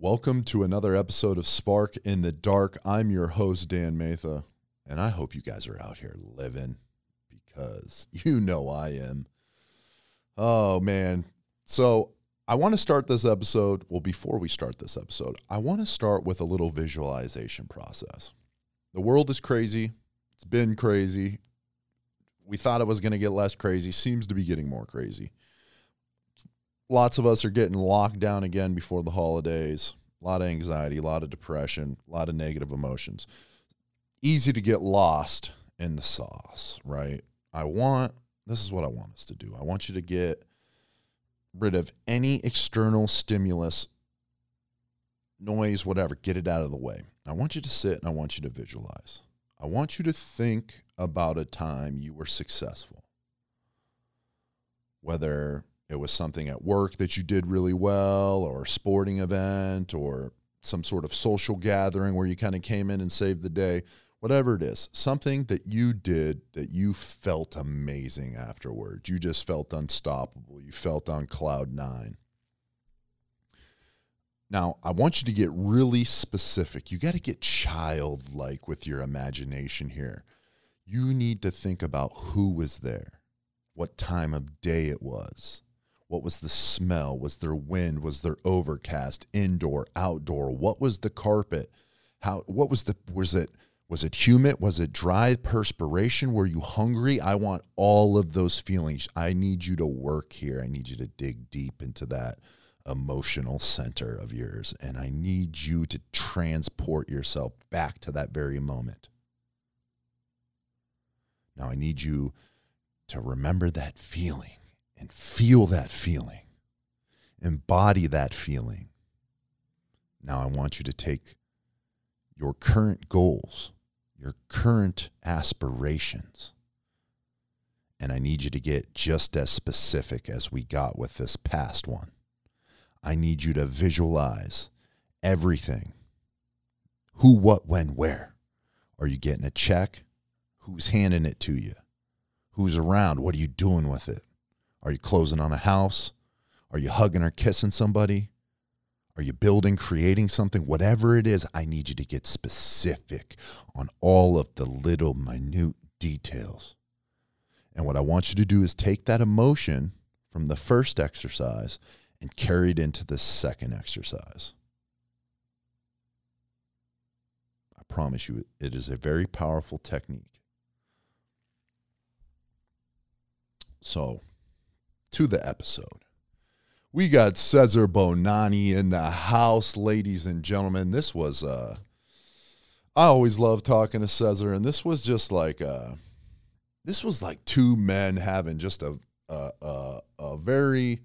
Welcome to another episode of Spark in the Dark. I'm your host, Dan Matha, and I hope you guys are out here living because you know I am. Oh, man. So, I want to start this episode. Well, before we start this episode, I want to start with a little visualization process. The world is crazy. It's been crazy. We thought it was going to get less crazy, seems to be getting more crazy lots of us are getting locked down again before the holidays. A lot of anxiety, a lot of depression, a lot of negative emotions. Easy to get lost in the sauce, right? I want, this is what I want us to do. I want you to get rid of any external stimulus, noise, whatever, get it out of the way. I want you to sit and I want you to visualize. I want you to think about a time you were successful. Whether it was something at work that you did really well or a sporting event or some sort of social gathering where you kind of came in and saved the day whatever it is something that you did that you felt amazing afterwards you just felt unstoppable. You felt on cloud 9 now i want you to get really specific. You got to get childlike with your imagination here. You need to think about who was there what time of day it was what was the smell? Was there wind? Was there overcast? Indoor, outdoor? What was the carpet? How what was the was it was it humid? Was it dry perspiration? Were you hungry? I want all of those feelings. I need you to work here. I need you to dig deep into that emotional center of yours and I need you to transport yourself back to that very moment. Now I need you to remember that feeling and feel that feeling, embody that feeling. Now, I want you to take your current goals, your current aspirations, and I need you to get just as specific as we got with this past one. I need you to visualize everything who, what, when, where. Are you getting a check? Who's handing it to you? Who's around? What are you doing with it? Are you closing on a house? Are you hugging or kissing somebody? Are you building, creating something? Whatever it is, I need you to get specific on all of the little minute details. And what I want you to do is take that emotion from the first exercise and carry it into the second exercise. I promise you, it is a very powerful technique. So, to the episode. We got Cezar Bononi in the house, ladies and gentlemen. This was uh I always love talking to Cezar, and this was just like uh this was like two men having just a a a, a very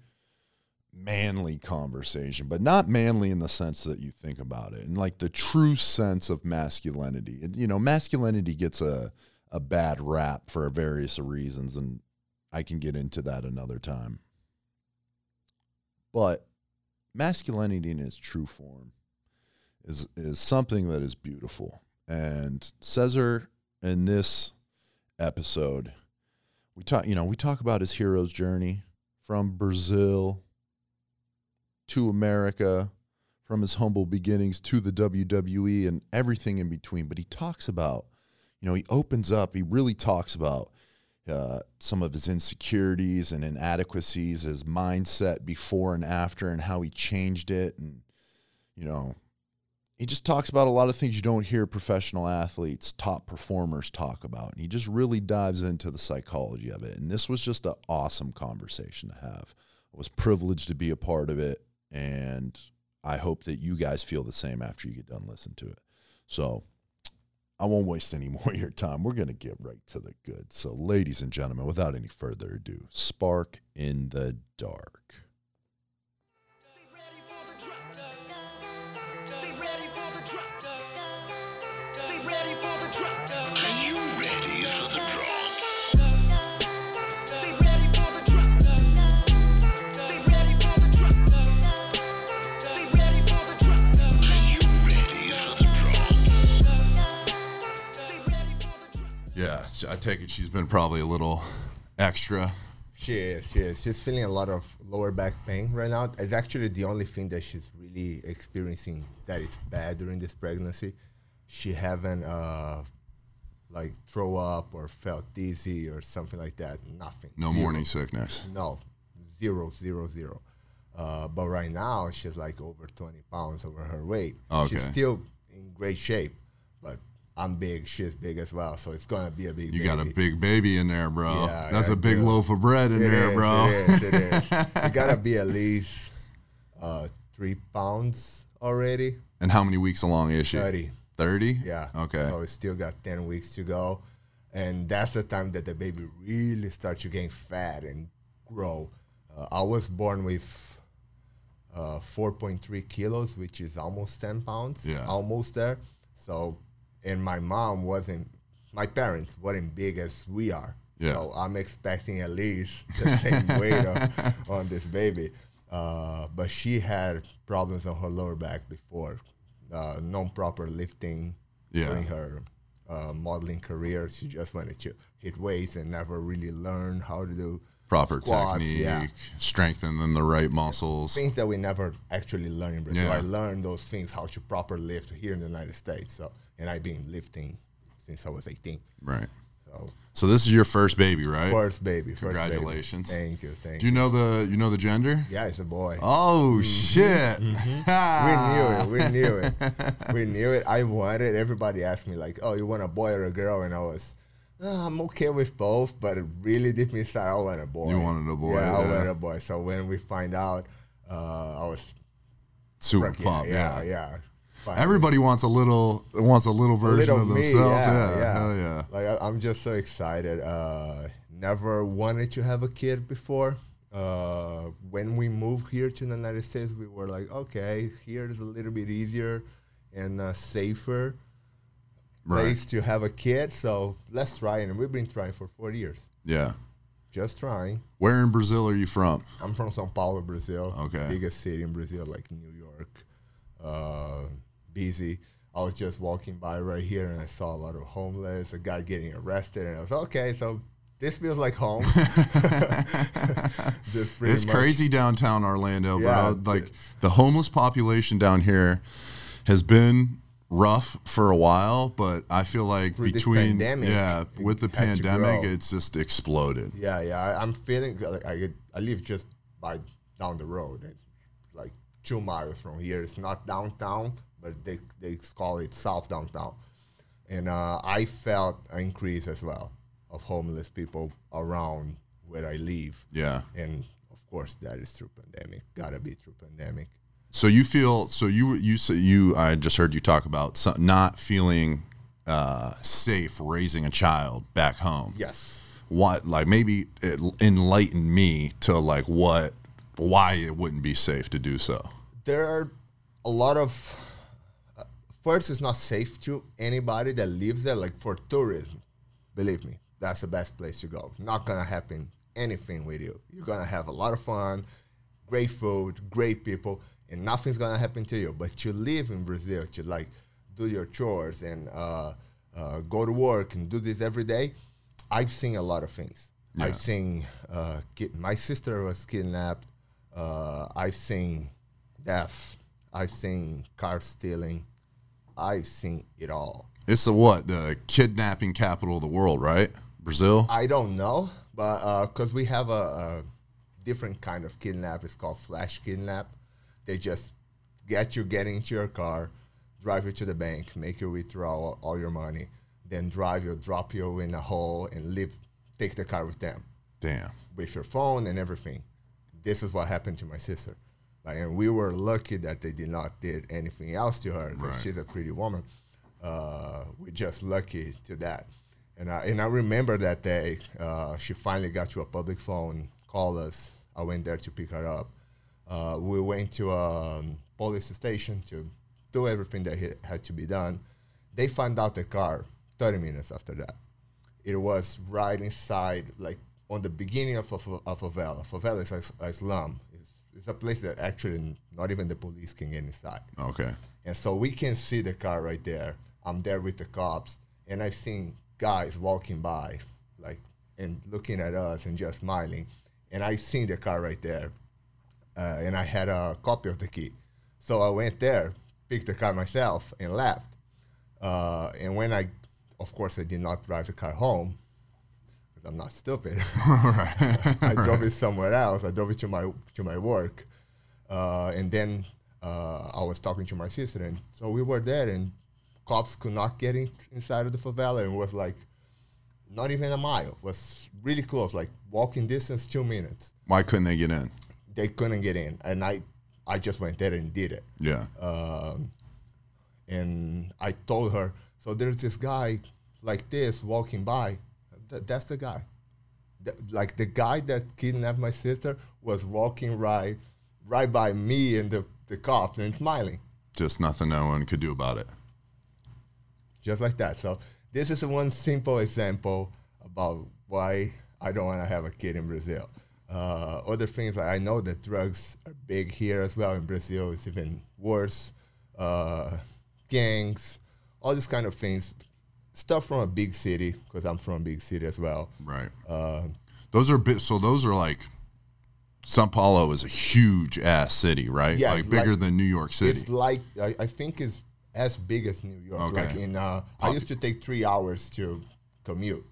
manly conversation, but not manly in the sense that you think about it, and like the true sense of masculinity. And you know, masculinity gets a a bad rap for various reasons, and I can get into that another time. But masculinity in its true form is is something that is beautiful. And Cezar in this episode, we talk, you know, we talk about his hero's journey from Brazil to America, from his humble beginnings to the WWE and everything in between. But he talks about, you know, he opens up, he really talks about uh, some of his insecurities and inadequacies, his mindset before and after, and how he changed it. And, you know, he just talks about a lot of things you don't hear professional athletes, top performers talk about. And he just really dives into the psychology of it. And this was just an awesome conversation to have. I was privileged to be a part of it. And I hope that you guys feel the same after you get done listening to it. So, I won't waste any more of your time. We're going to get right to the good. So, ladies and gentlemen, without any further ado, Spark in the Dark. I take it she's been probably a little extra She is. She is. She's feeling a lot of lower back pain right now. It's actually the only thing that she's really experiencing that is bad during this pregnancy. She haven't uh, like throw up or felt dizzy or something like that. Nothing. No Zero. morning sickness. No, zero, zero, zero. Uh, but right now she's like over 20 pounds over her weight. Okay. She's still in great shape, I'm big. She's big as well, so it's gonna be a big. You got a big baby in there, bro. Yeah, That's a big do. loaf of bread in It there, is, bro. It is. It is. you gotta be at least uh, three pounds already. and how many weeks along is she? 30. 30? Yeah. Okay. So we still got 10 weeks to go. And that's the time that the baby really starts to gain fat and grow. Uh, I was born with uh, 4.3 kilos, which is almost 10 pounds. Yeah. Almost there. So, and my mom wasn't, my parents weren't big as we are. Yeah. So I'm expecting at least the same weight of, on this baby. Uh, but she had problems on her lower back before, uh, non-proper lifting Yeah. during her uh, modeling career. She just wanted to hit weights and never really learn how to do Proper squats, technique, yeah. strengthening the right muscles. things that we never actually learned in Brazil. Yeah. I learned those things how to proper lift here in the United States. So, and I've been lifting since I was 18. Right. So, So this is your first baby, right? first baby, first baby. Congratulations. Thank you, thank Do you. you know the you know the gender? Yeah, it's a boy. Oh shit! Mm-hmm. We knew it. We knew it. We knew it. I wanted. Everybody asked me like, "Oh, you want a boy or a girl?" And I was, "Ah, I'm okay with both, but it really deep inside, I want a boy. You wanted a boy, Yeah, I wanted a boy. So when we find out, uh, I was Super yeah, pumped. yeah, Yeah. yeah. Finally. Everybody wants a little wants a little A version little of me, themselves. yeah, yeah, yeah. Hell yeah. Like I, I'm just so excited. Uh, never wanted to have a kid before. Uh, when we moved here to the United States, we were like, okay, here is a little bit easier and uh, safer Right. place to have a kid. So let's try it. And we've been trying for four years, Yeah. just trying. Where in Brazil are you from? I'm from São Paulo, Brazil. Okay. Biggest city in Brazil, like New York. Uh, busy. I was just walking by right here and I saw a lot of homeless, a guy getting arrested, and I was okay. So this feels like home. It's much- crazy downtown Orlando, Yeah, bro. Like the homeless population down here has been rough for a while, but I feel like Through between pandemic, yeah, with the pandemic, it's just exploded. Yeah, yeah. I, I'm feeling like I, I live just by down the road. It's like two miles from here. It's not downtown, but they they call it South Downtown. And uh, I felt an increase as well of homeless people around where I live. Yeah. And of course, that is through pandemic. Gotta be through pandemic. So you feel so you you say you I just heard you talk about not feeling uh, safe raising a child back home. Yes. What like maybe it enlighten me to like what why it wouldn't be safe to do so. there are a lot of uh, first it's not safe to anybody that lives there like for tourism believe me that's the best place to go not gonna happen anything with you you're gonna have a lot of fun great food great people and nothing's gonna happen to you but you live in brazil to like do your chores and uh, uh, go to work and do this every day i've seen a lot of things Yeah. i've seen uh, kid- my sister was kidnapped uh, i've seen death. I've seen car stealing. I've seen it all. It's the what the kidnapping capital of the world, right? Brazil. I don't know, but because we have a, a different kind of kidnap, it's called flash kidnap. They just get you get into your car, drive you to the bank, make you withdraw all, your money, then drive you, drop you in a hole, and leave, take the car with them. Damn. with your phone and everything. This is what happened to my sister. Like, and we were lucky that they did not did anything else to her because Right. she's a pretty woman. Uh, we're just lucky to that. And I, and I remember that day, uh, she finally got to a public phone, called us. I went there to pick her up. Uh, we went to a um, police station to do everything that had to be done. They found out the car 30 minutes after that it was right inside, like on the beginning of a, a favela. Favela is a, a slum. It's, it's a place that actually not even the police can get inside. Okay. And so we can see the car right there. I'm there with the cops, and I've seen guys walking by, like, and looking at us and just smiling. and I seen the car right there, uh, and I had a copy of the key. So I went there, picked the car myself, and left. Uh, and when I, of course, I did not drive the car home. I'm not stupid. I drove it somewhere else. I drove it to my to my work, uh, and then uh, I was talking to my sister, and so we were there, and cops could not get in, inside of the favela, and it was like not even a mile. It was really close, like walking distance, two minutes. Why couldn't they get in? They couldn't get in, and I I just went there and did it. Yeah. Um, and I told her, so there's this guy like this walking by. Th- that's the guy. Th- like the guy that kidnapped my sister was walking right, right by me and the, the cops and smiling, Just nothing no one could do about it. just like that. So this is one simple example about why I don't want to have a kid in Brazil. Uh, other things, I know that drugs are big here as well. In Brazil, it's even worse. Uh, gangs, all these kind of things. Stuff from a big city, because I'm from a big city as well. Right. Uh, Those are bit. So those are like. Sao Paulo is a huge ass city, right? Yeah, like bigger like- than New York City. It's like I, I think it's as big as New York. Okay. Like in, uh, I used to take three hours to commute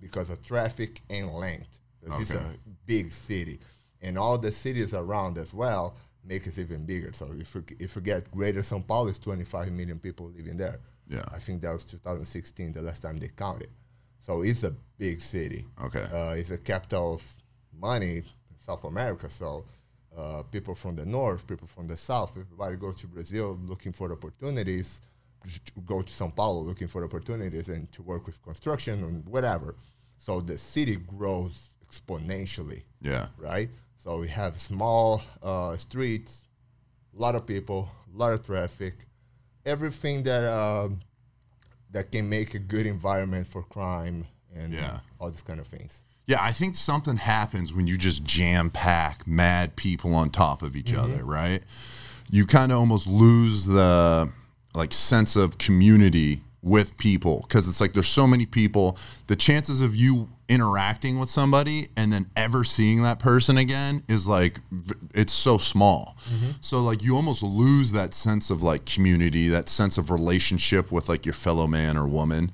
because of traffic and length. 'Cause It's Okay. a big city, and all the cities around as well make it even bigger. So if you, if you get Greater São Paulo, it's 25 million people living there. Yeah. I think that was 2016, the last time they counted. So it's a big city. Okay. Uh, it's a capital of money in South America. So uh, people from the north, people from the south, everybody goes to Brazil looking for opportunities, to go to São Paulo looking for opportunities and to work with construction and whatever. So the city grows exponentially, yeah. right? So we have small uh, streets, a lot of people, a lot of traffic, everything that um, that can make a good environment for crime and Yeah. all these kind of things. Yeah, I think something happens when you just jam pack mad people on top of each other, right? You kind of almost lose the like sense of community with people because it's like there's so many people. The chances of you interacting with somebody and then ever seeing that person again is like it's so small. Mm-hmm. So like you almost lose that sense of like community, that sense of relationship with like your fellow man or woman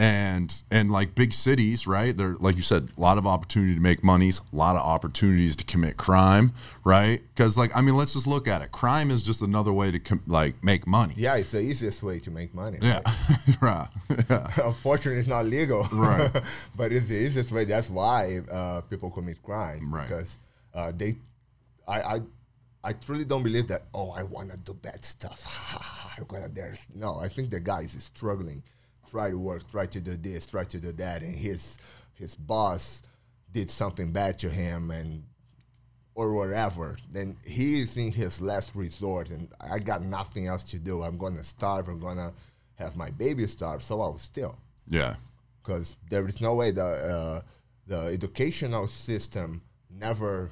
and and like big cities right there like you said a lot of opportunity to make monies a lot of opportunities to commit crime right because like i mean let's just look at it crime is just another way to com- like make money Yeah, it's the easiest way to make money. yeah right yeah Unfortunately, it's not legal. Right. but it's the easiest way. That's why uh, people commit crime. Right. Because uh, they, I, I, I truly don't believe that. Oh, I want to do bad stuff. I'm gonna There's No, I think the guy is struggling. Try to work. Try to do this. Try to do that. And his his boss did something bad to him, and or whatever, then he is in his last resort, and I got nothing else to do. I'm gonna starve. I'm gonna have my baby starve. So I will still, yeah because there is no way the uh, the educational system never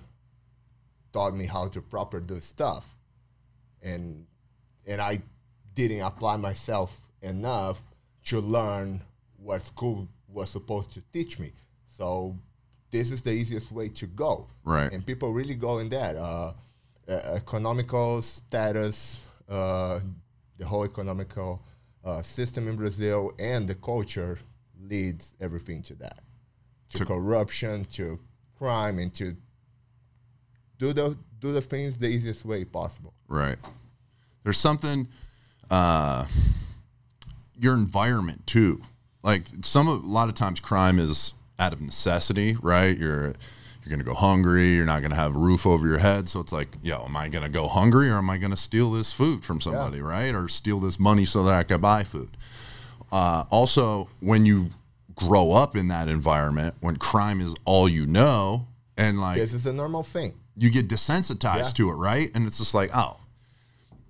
taught me how to proper do stuff, and and I didn't apply myself enough to learn what school was supposed to teach me. So this is the easiest way to go. Right. And people really go in that uh, uh, economical status, uh, the whole economical uh, system in Brazil, and the culture leads everything to that, to, To- corruption, to crime, and to do the do the things the easiest way possible. right there's something uh your environment too. Like some of a lot of times crime is out of necessity right? You're you're gonna go hungry you're not gonna have a roof over your head. So it's like yo am i gonna go hungry or am i gonna steal this food from somebody right? Or steal this money so that i can buy food. Uh, also when you grow up in that environment when crime is all you know and like This is a normal thing. you get desensitized Yeah. to it, right? And it's just like, oh,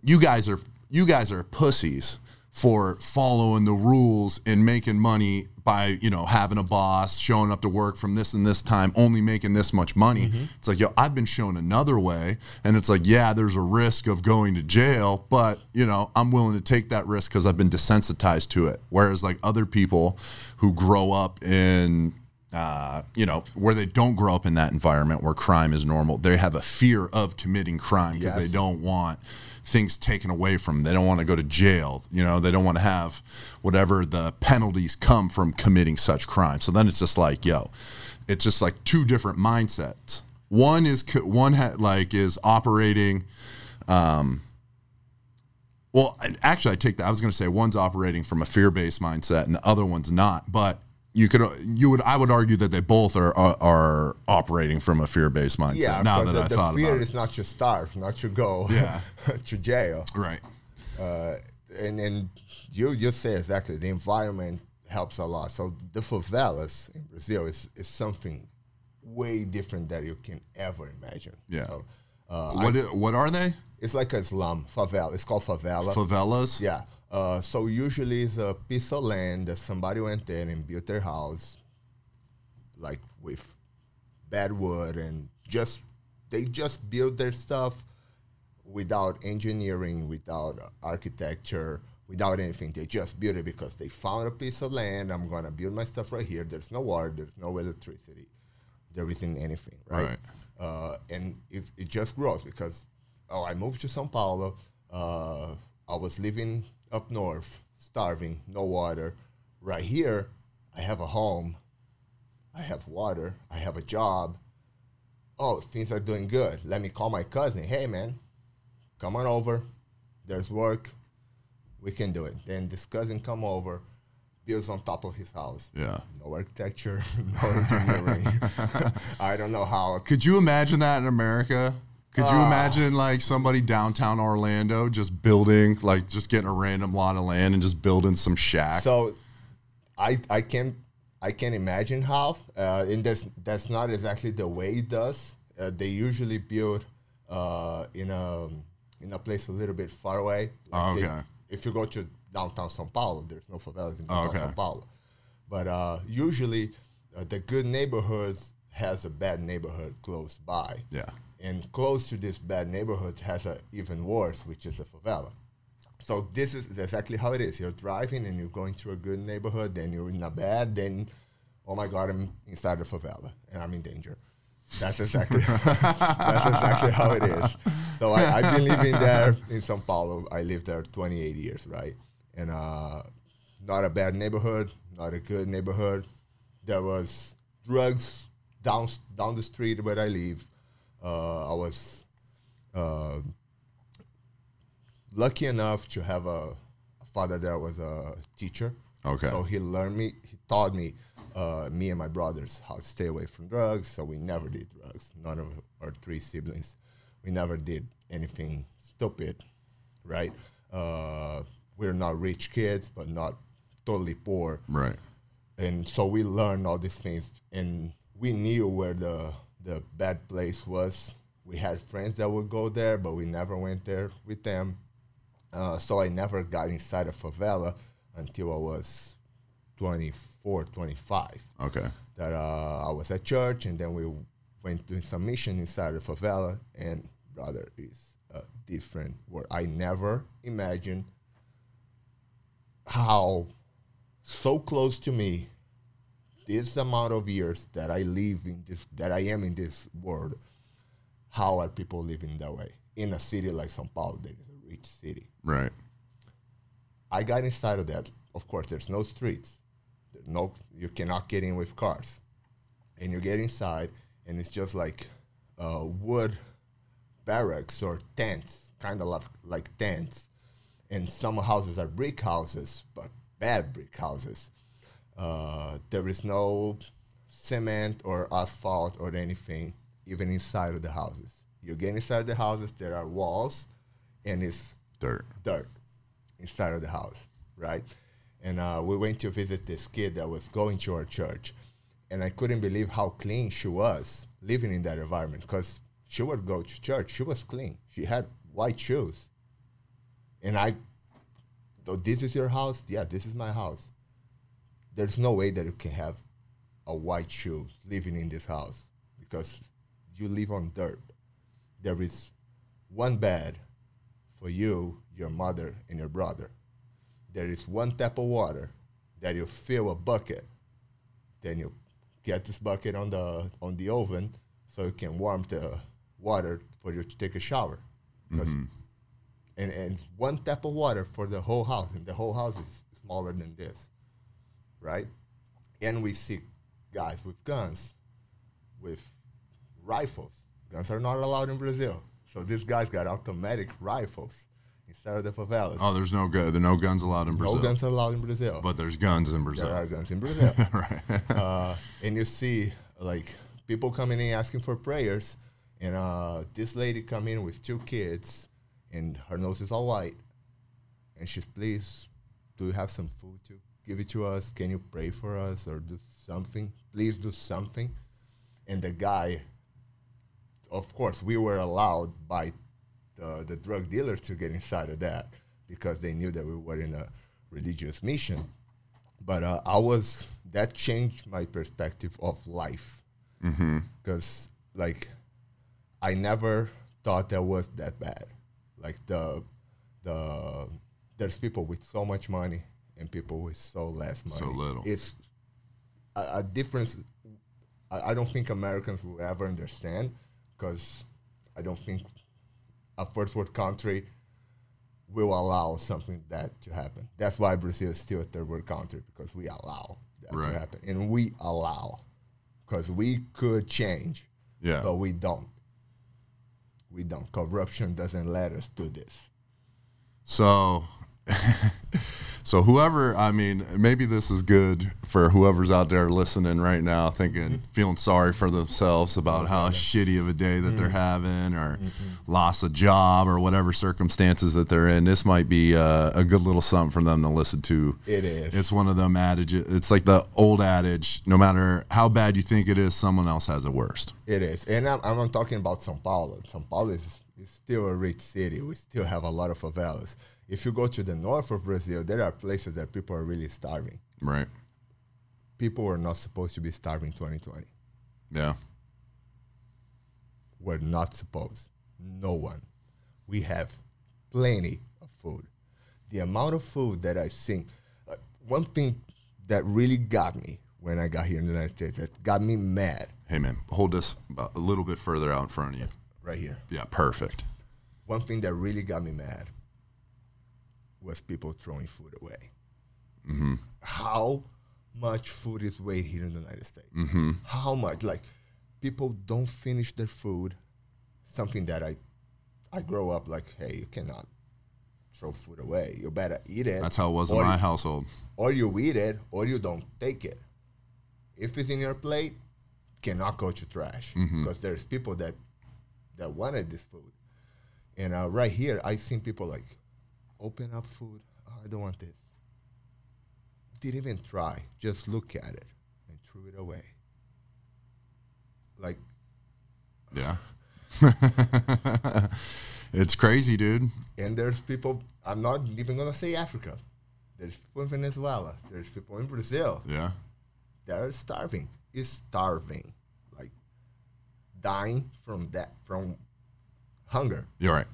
you guys are you guys are pussies for following the rules and making money by you know having a boss, showing up to work from this and this time, only making this much money. It's like, yo, I've been shown another way, and it's like, yeah, there's a risk of going to jail, but you know, I'm willing to take that risk because I've been desensitized to it. Whereas like other people who grow up in uh, you know, where they don't grow up in that environment where crime is normal. They have a fear of committing crime because they don't want things taken away from them. They don't want to go to jail. You know, they don't want to have whatever the penalties come from committing such crime. So then it's just like, yo, it's just like two different mindsets. One is one ha- like is operating. Um, well, actually, I take that. I was going to say one's operating from a fear-based mindset, and the other one's not. But you could, you would, I would argue that they both are are, are operating from a fear-based mindset. Yeah, now because that the, I the thought fear about is not to starve, not to go Yeah. to jail. right? Uh, and and you you say exactly the environment helps a lot. So the favelas in Brazil is, is something way different that you can ever imagine. Yeah. So, uh, What i- what are they? it's like a slum favela. It's called favela. Favelas. Yeah. Uh, so usually it's a piece of land that somebody went there and built their house, like with bad wood and just they just built their stuff without engineering, without architecture, without anything. They just built it because they found a piece of land. I'm gonna build my stuff right here. There's no water. There's no electricity. There isn't anything, right? Right. Uh, and it, it just grows because oh, I moved to Sao Paulo. Uh, I was living up north, starving, no water. Right here, I have a home. I have water. I have a job. Oh, things are doing good. Let me call my cousin. Hey, man, come on over. There's work. We can do it. Then this cousin come over, builds on top of his house. Yeah. No architecture, no engineering. I don't know how. Could you imagine that in America? Could you imagine like somebody downtown Orlando just building, like just getting a random lot of land and just building some shack? So, I I can I can imagine how, uh, and that's that's not exactly the way it does. Uh, they usually build uh, in a in a place a little bit far away. Oh, they- okay. if you go to downtown São Paulo, there's no favelas in Oh, downtown okay. São Paulo. But uh, usually, uh, the good neighborhoods has a bad neighborhood close by. yeah. And close to this bad neighborhood has a even worse, which is a favela. So this is exactly how it is. You're driving and you're going through a good neighborhood, then you're in a bad, then oh my god, I'm inside the favela and I'm in danger. That's exactly that's exactly how it is. So I, I've been living there in São Paulo. I lived there 28 years, right? And uh, not a bad neighborhood, not a good neighborhood. There was drugs down down the street where I live. Uh, I was uh, lucky enough to have a, a father that was a teacher. Okay. So he learned me, he taught me, uh, me and my brothers, how to stay away from drugs. So we never did drugs. None of our three siblings. We never did anything stupid, right? Uh, we're not rich kids, but not totally poor Right. and so we learned all these things and we knew where the the bad place was we had friends that would go there but we never went there with them. Uh, so i never got inside a favela until i was 24 25 Okay. that uh, i was at church and then we went to some mission inside the favela and brother is a different world. I never imagined how so close to me this amount of years that I live in this that I am in this world, how are people living that way in a city like São Paulo that is a rich city? Right. I got inside of that. Of course, there's no streets. There's no you cannot get in with cars, and you get inside, and it's just like uh, wood barracks or tents, kind of like, like tents. And some houses are brick houses, but bad brick houses. Uh, there is no cement or asphalt or anything, even inside of the houses. You get inside the houses, there are walls, and it's Dirt. dirt inside of the house, right? And uh, we went to visit this kid that was going to our church, and I couldn't believe how clean she was living in that environment because she would go to church. She was clean. She had white shoes. And I, though this is your house? Yeah, this is my house. There's no way that you can have a white shoe living in this house because you live on dirt. There is one bed for you, your mother, and your brother. There is one tap of water that you fill a bucket, then you get this bucket on the on the oven so you can warm the water for you to take a shower. 'Cause- mm-hmm. and and one tap of water for the whole house, and the whole house is smaller than this, right? And we see guys with guns, with rifles. Guns are not allowed in Brazil, so these guys got automatic rifles instead of the favelas. Oh, there's no gu- there no guns allowed in Brazil. no guns are allowed in Brazil, But there's guns in Brazil. there are guns in Brazil. right. uh, and you see like people coming in asking for prayers, and uh, this lady come in with two kids, and her nose is all white, and she's please, do you have some food to give it to us? Can you pray for us or do something? Please do something. And the guy, of course, we were allowed by the, the drug dealers to get inside of that because they knew that we were in a religious mission but uh, I was that changed my perspective of life because like I never thought that was that bad. Like the the there's people with so much money and people with so less money. So little. It's a, a difference. I, I don't think Americans will ever understand because I don't think a first world country will allow something that to happen. That's why Brazil is still a third world country because we allow that Right. to happen, and we allow because we could change, Yeah. but we don't. We don't. Corruption doesn't let us do this. So, so whoever, I mean, maybe this is good for whoever's out there listening right now, thinking, mm-hmm. feeling sorry for themselves about how shitty of a day that they're mm. having, or mm-hmm. lost a job, or whatever circumstances that they're in. This might be uh, a good little something for them to listen to. It is. It's one of them adages. It's like the old adage: no matter how bad you think it is, someone else has it worst. It is, and I'm, I'm talking about São Paulo. São Paulo is, is still a rich city. We still have a lot of favelas. If you go to the north of Brazil, there are places that people are really starving. Right? People were not supposed to be starving 2020. Yeah. We're not supposed. No one. We have plenty of food. The amount of food that I've seen. Uh, one thing that really got me when I got here in the United States, that got me mad, Hey man, hold this a little bit further out in front of you. right here. Yeah, perfect. one thing that really got me mad was people throwing food away. Mm-hmm. How much food is wasted here in the United States? Mm-hmm. How much? Like, people don't finish their food. Something that I, I grow up like, hey, you cannot throw food away. You better eat it. That's how it was in my you- household. Or you eat it, or you don't take it. If it's in your plate, cannot go to trash mm-hmm. because there's people that that wanted this food. And uh, right here, I seen people like open up food. Oh, I don't want this. Didn't even try. Just look at it and threw it away. Like Yeah. it's crazy, dude. And there's people, I'm not even to say Africa. There's people in Venezuela. There's people in Brazil. Yeah. They're starving. Is starving. Like dying from that, from hunger. You're right.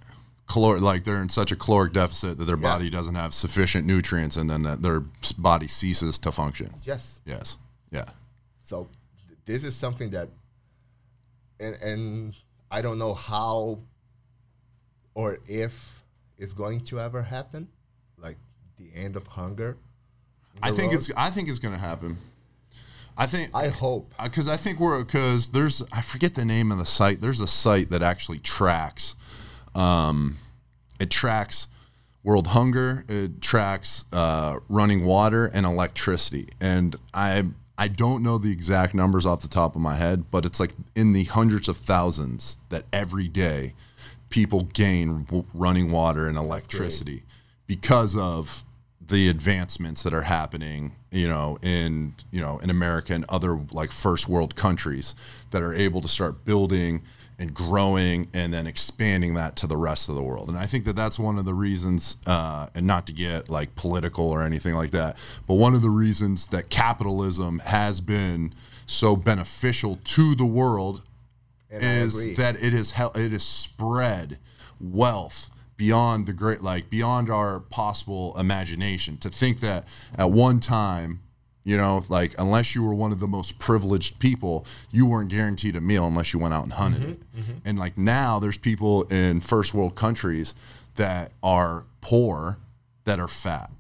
Like they're in such a caloric deficit that their Yeah. body doesn't have sufficient nutrients and then that their body ceases to function. Yes. Yes. Yeah. So th- this is something that, and, and I don't know how or if it's going to ever happen, like the end of hunger. I think world. it's I think it's going to happen. I think I hope. Uh, because I think we're because there's I forget the name of the site. There's a site that actually tracks, um, it tracks world hunger, it tracks uh, running water and electricity, and I I don't know the exact numbers off the top of my head, but it's like in the hundreds of thousands that every day people gain w- running water and electricity because of the advancements that are happening, you know, in you know in America and other like first world countries that are able to start building and growing and then expanding that to the rest of the world. And I think that that's one of the reasons, uh, and not to get like political or anything like that, but one of the reasons that capitalism has been so beneficial to the world And is that it is hel- it is spread wealth beyond the great like beyond our possible imagination to think that at one time You know, like unless you were one of the most privileged people, you weren't guaranteed a meal unless you went out and hunted mm-hmm, it. Mm-hmm. And like now, there's people in first world countries that are poor that are fat.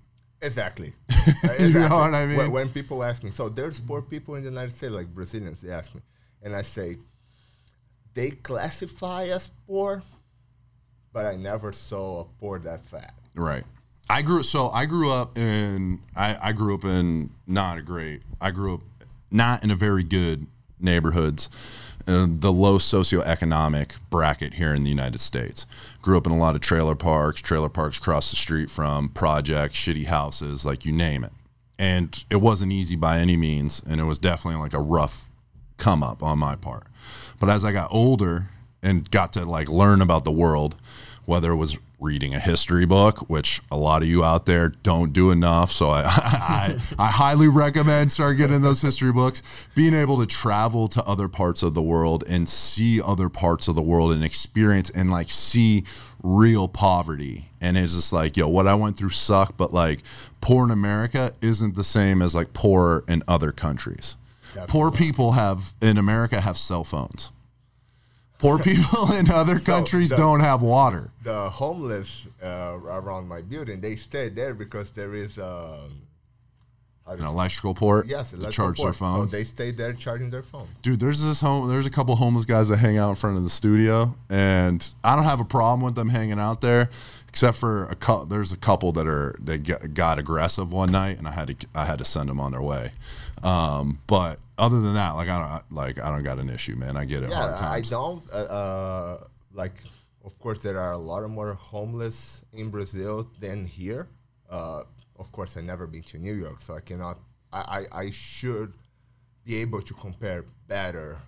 Exactly. exactly. Uh, you know what I mean? When, when people ask me, so there's poor people in the United States, like Brazilians, they ask me, and I say, they classify as poor, but I never saw a poor that fat. Right. I grew so I grew up in I, I grew up in not a great I grew up not in a very good neighborhoods uh, the low socioeconomic bracket here in the United States. Grew up in a lot of trailer parks, trailer parks across the street from projects, shitty houses, like you name it. And it wasn't easy by any means, and it was definitely like a rough come up on my part. But as I got older and got to like learn about the world, whether it was reading a history book, which a lot of you out there don't do enough. So I, I, I highly recommend start getting those history books. Being able to travel to other parts of the world and see other parts of the world and experience and like see real poverty. And it's just like, yo, what I went through sucked, but like poor in America isn't the same as like poor in other countries. Poor people have in America have cell phones. Poor people in other countries the- don't have water. The homeless uh, around my building, they stay there because there is um, An electrical port yes, to electrical charge their port. phone. So they stay there charging their phones. Dude, there's this home. There's a couple homeless guys that hang out in front of the studio, and I don't have a problem with them hanging out there, except for a couple. There's a couple that are they got, got aggressive one night, and I had to I had to send them on their way. Um, but other than that, like I don't like I don't got an issue, man. I get it. Yeah, I don't uh, uh, like. Of course, there are a lot of more homeless in Brazil than here. Uh, of course, I've never been to New York, so I cannot. I, I, I should be able to compare better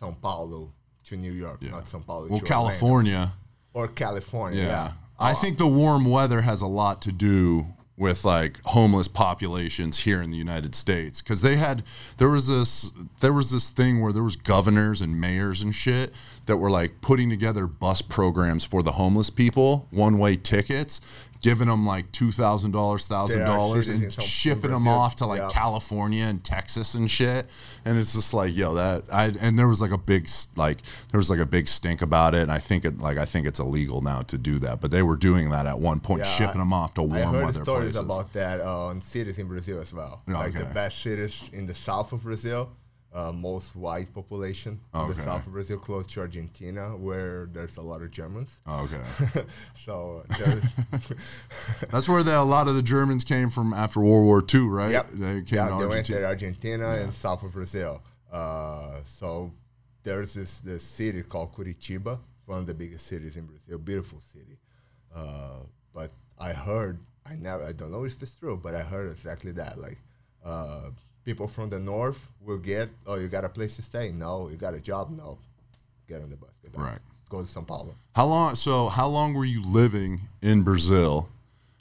São Paulo to New York, not São Paulo well, to Orlando. California. or California. Yeah. Yeah, I think the warm weather has a lot to do with like homeless populations here in the United States. Cuz they had there was this there was this thing where there was governors and mayors and shit that were like putting together bus programs for the homeless people, one-way tickets, giving them like $2,000, $1,000 and shipping them off to like Yeah. California and Texas and shit. And it's just like, yo, that I and there was like a big like there was like a big stink about it. And I think it like I think it's illegal now to do that. But they were doing that at one point, Yeah, shipping I- them off to warm I heard weather stories places. about that uh, on cities in Brazil as well. Like the best cities in the south of Brazil, uh, most white population in Okay. the south of Brazil, close to Argentina, where there's a lot of Germans. okay, so that's where the, a lot of the Germans came from after World War II, right? yep, They came yeah, to they went Argentina. to Argentina and south of Brazil. Uh, so there's this this city called Curitiba, one of the biggest cities in Brazil, beautiful city. Uh, but I heard, I never, I don't know if it's true, but I heard exactly that. Like, uh, people from the north will get, oh, you got a place to stay? No. You got a job? No. Get on the bus. Get. Right. Go to São Paulo. How long? So how long were you living in Brazil?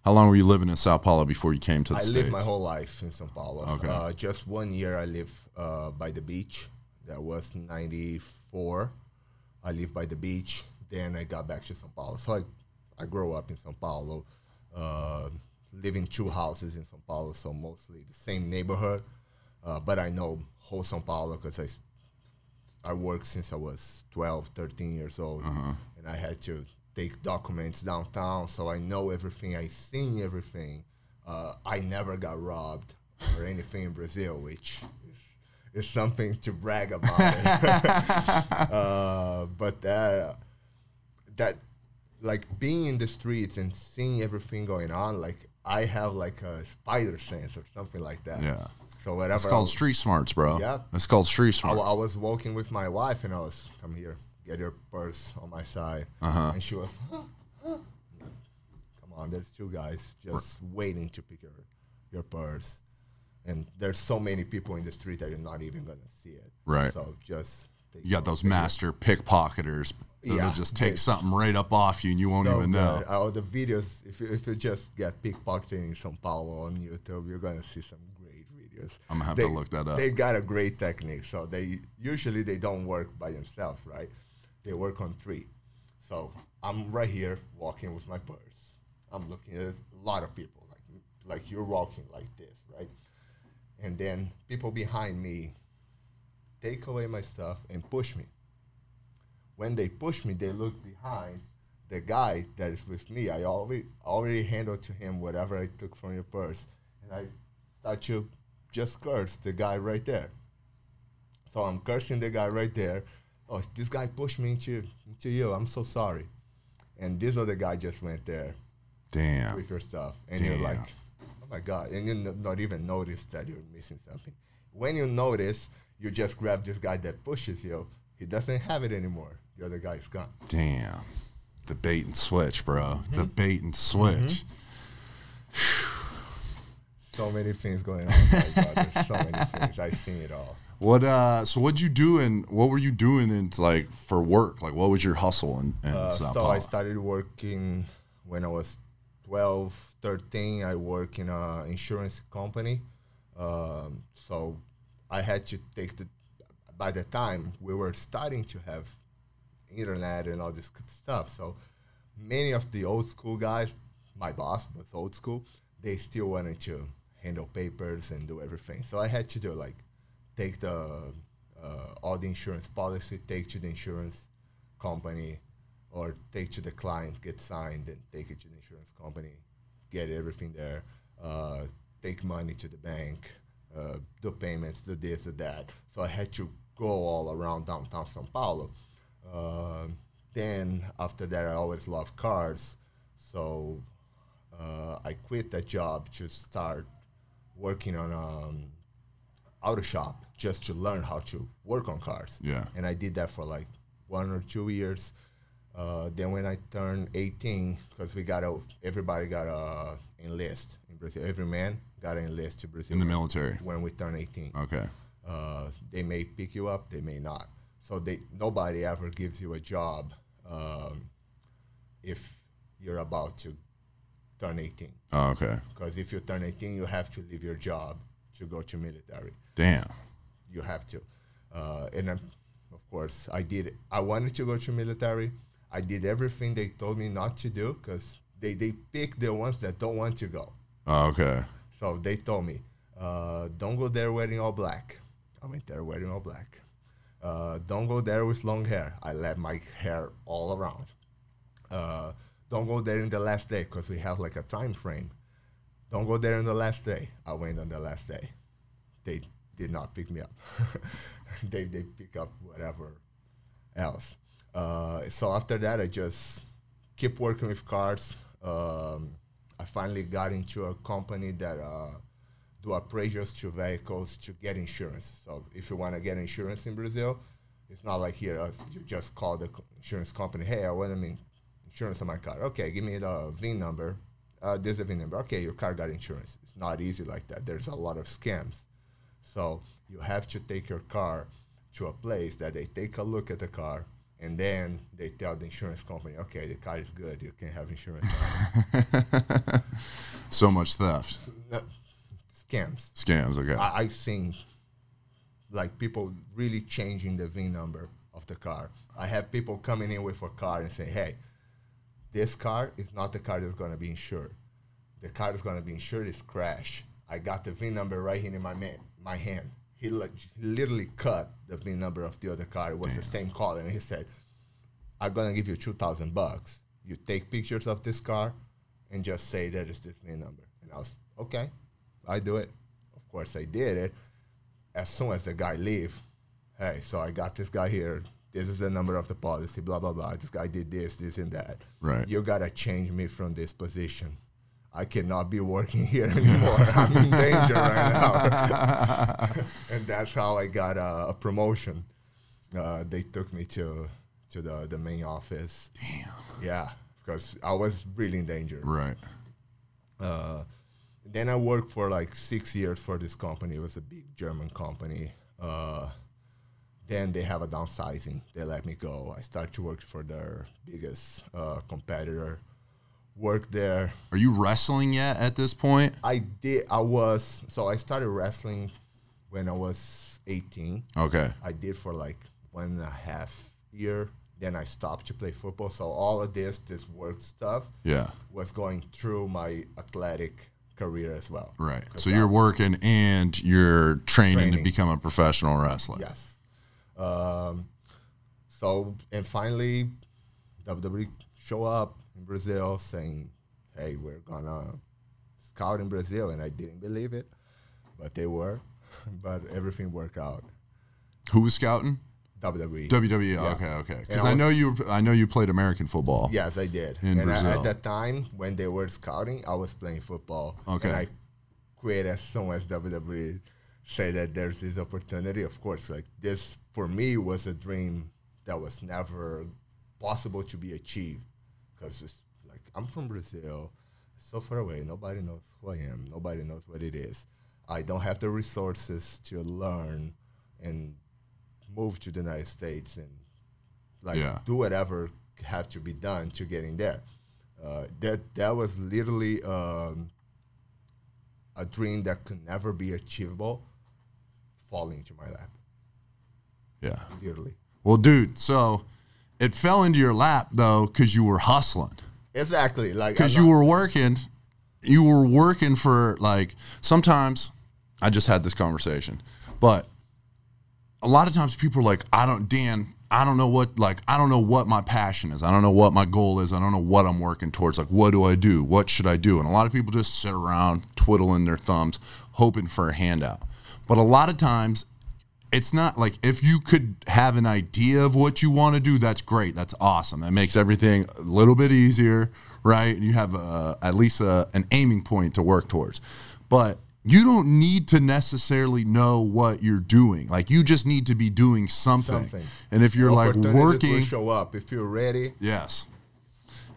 How long were you living in Sao Paulo before you came to the I states? lived my whole life in São Paulo. Okay. Uh, just one year I lived uh, by the beach. That was 94. I lived by the beach. Then I got back to São Paulo. So I, I grew up in São Paulo. Uh, live in two houses in São Paulo, so mostly the same neighborhood. Uh, but I know whole São Paulo because I, I worked since I was 12, 13 years old. And I had to take documents downtown, so I know everything. I seen everything. Uh, I never got robbed or anything in Brazil, which is, is something to brag about. uh, but that, that, like being in the streets and seeing everything going on, like I have like a spider sense or something like that. Yeah. So whatever. It's called street smarts, bro. Yeah. It's called street smarts. wa- I was walking with my wife and I was, come here, get your purse on my side. Uh-huh. And she was, come on, there's two guys just waiting to pick your, your purse. And there's so many people in the street that you're not even going to see it. Right. So just. take You got those master pickpocketers Yeah, just take they- something right up off you and you won't so even know. All the videos, if you, if you just get pickpocketing in São Paulo on YouTube, you're gonna see some great videos. I'm gonna have They- to look that up. They got a great technique. So they usually they don't work by themselves, right? They work on three. So I'm right here walking with my purse. I'm looking at a lot of people, like like you're walking like this, right? and then people behind me take away my stuff and push me. When they push me, they look behind the guy that is with me. I already already handled to him whatever I took from your purse, and I start to just cursed the guy right there. So I'm cursing the guy right there. Oh, this guy pushed me into into you. I'm so sorry. And this other guy just went there Damn. with your stuff, and you're like, Damn. oh my god, and you n- not even notice that you're missing something. When you notice, you just grab this guy that pushes you. He doesn't have it anymore. The other guy's gone. Damn. The bait and switch, bro. Mm-hmm. The bait and switch. So many things going on. there's so many things. I've seen it all. What uh so what'd you do and what were you doing in like for work? Like what was your hustle in Uh, so? I started working when I was 12, 13. I work in an insurance company. Um, so I had to take the. By the time we were starting to have internet and all this good stuff, so many of the old school guys, my boss was old school. They still wanted to handle papers and do everything. So I had to do like take the uh, all the insurance policy, take to the insurance company, or take to the client, get signed, and take it to the insurance company, get everything there, uh, take money to the bank, uh, do payments, do this, do that. So I had to go all around downtown São Paulo. Uh, then after that, I always loved cars, so uh, I quit that job to start working on um, auto shop just to learn how to work on cars. Yeah. And I did that for like one or two years. Uh, then when I turned 18, because we got to, everybody got to enlist in Brazil. Every man got to enlist to Brazil in the military. when we turn 18. Okay. Uh, they may pick you up, they may not. So they nobody ever gives you a job um, if you're about to turn 18. Oh, okay. Because if you turn 18, you have to leave your job to go to military. Damn. You have to. Uh, and I'm, of course, I did. I wanted to go to military. I did everything they told me not to do because they, they pick the ones that don't want to go. Oh, okay. So they told me, uh, don't go there wearing all black. I went there wearing all black. Uh, don't go there with long hair. I let my hair all around. Don't go there in the last day because we have like a time frame. Don't go there in the last day. I went on the last day. They did not pick me up. they they pick up whatever else. Uh, so after that, I just keep working with cars. Um, I finally got into a company that uh, do appraisals to vehicles to get insurance. So if you want to get insurance in Brazil, it's not like here uh, you just call the co- insurance company. Hey, I want to mean insurance on my car. Okay, give me the VIN number. Uh, there's the VIN number. Okay, your car got insurance. It's not easy like that. There's a lot of scams. So you have to take your car to a place that they take a look at the car and then they tell the insurance company, okay, the car is good. You can have insurance. So much theft. No, Scams. Scams. Okay. I, I've seen like people really changing the VIN number of the car. I have people coming in with a car and say, "Hey, this car is not the car that's going to be insured. The car that's going to be insured is crash. I got the VIN number right here in my man, my hand. He, like, literally cut the VIN number of the other car. It was the same color, and he said, "I'm going to give you two thousand bucks. You take pictures of this car, and just say that it's this VIN number." And I was okay. I do it. Of course, I did it. As soon as the guy leave, hey, so I got this guy here. This is the number of the policy. Blah blah blah. This guy did this, this, and that. Right. You gotta change me from this position. I cannot be working here anymore. I'm in danger right now. and that's how I got a, a promotion. Uh, they took me to to the the main office. Damn. Yeah, because I was really in danger. Right. Uh, then I worked for like six years for this company. It was a big German company. Uh, then they have a downsizing. They let me go. I start to work for their biggest uh, competitor. Work there. Are you wrestling yet at this point? I did. I was so I started wrestling when I was 18. Okay. I did for like one and a half year. Then I stopped to play football. So all of this, this work stuff, Yeah. was going through my athletic career as well. Right. So you're working and you're training, to become a professional wrestler. Yes. Um, so and finally, WWE show up in Brazil saying, "Hey, we're gonna scout in Brazil," and I didn't believe it, but they were. But everything worked out. Who was scouting? WWE. WWE. Yeah. Okay, okay. Because I know you. I know you played American football. Yes, I did. In and I- at that time, when they were scouting, I was playing football. Okay. And I quit as soon as WWE say that there's this opportunity. Of course, like this for me was a dream that was never possible to be achieved because it's like I'm from Brazil, so far away. Nobody knows who I am. Nobody knows what it is. I don't have the resources to learn and move to the United States and like Yeah. do whatever have to be done to getting there. Uh, that that was literally um, a dream that could never be achievable, falling into my lap, Yeah. literally. Well, dude. So it fell into your lap though because you were hustling. Exactly, like because you were working you were working for like sometimes i just had this conversation but a lot of times people are like i don't dan i don't know what like i don't know what my passion is i don't know what my goal is i don't know what i'm working towards like what do i do what should i do and a lot of people just sit around twiddling their thumbs hoping for a handout but a lot of times it's not like if you could have an idea of what you want to do, that's great. That's awesome. That makes everything a little bit easier, right? You have a, at least a, an aiming point to work towards. But you don't need to necessarily know what you're doing. Like you just need to be doing something. Something. And if you're like working, show up if you're ready. yes.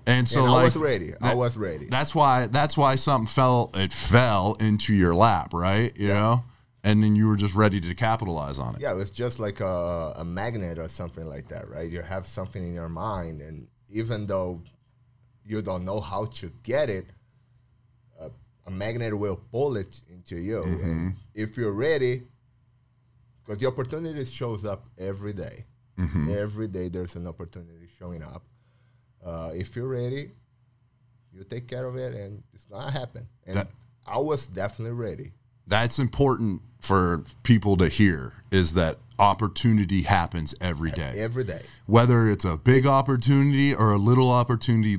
And so and like I was ready. I was ready. that's why that's why something fell it fell into your lap, right? You know? And then you were just ready to capitalize on it. Yeah, it's just like a, a magnet or something like that, right? You have something in your mind, and even though you don't know how to get it, uh, a magnet will pull it into you. And if you're ready, because the opportunity shows up every day. Every day there's an opportunity showing up. Uh, if you're ready, you take care of it, and it's gonna happen. And That- I was definitely ready. That's important for people to hear is that opportunity happens every day Every day. whether it's a big opportunity or a little opportunity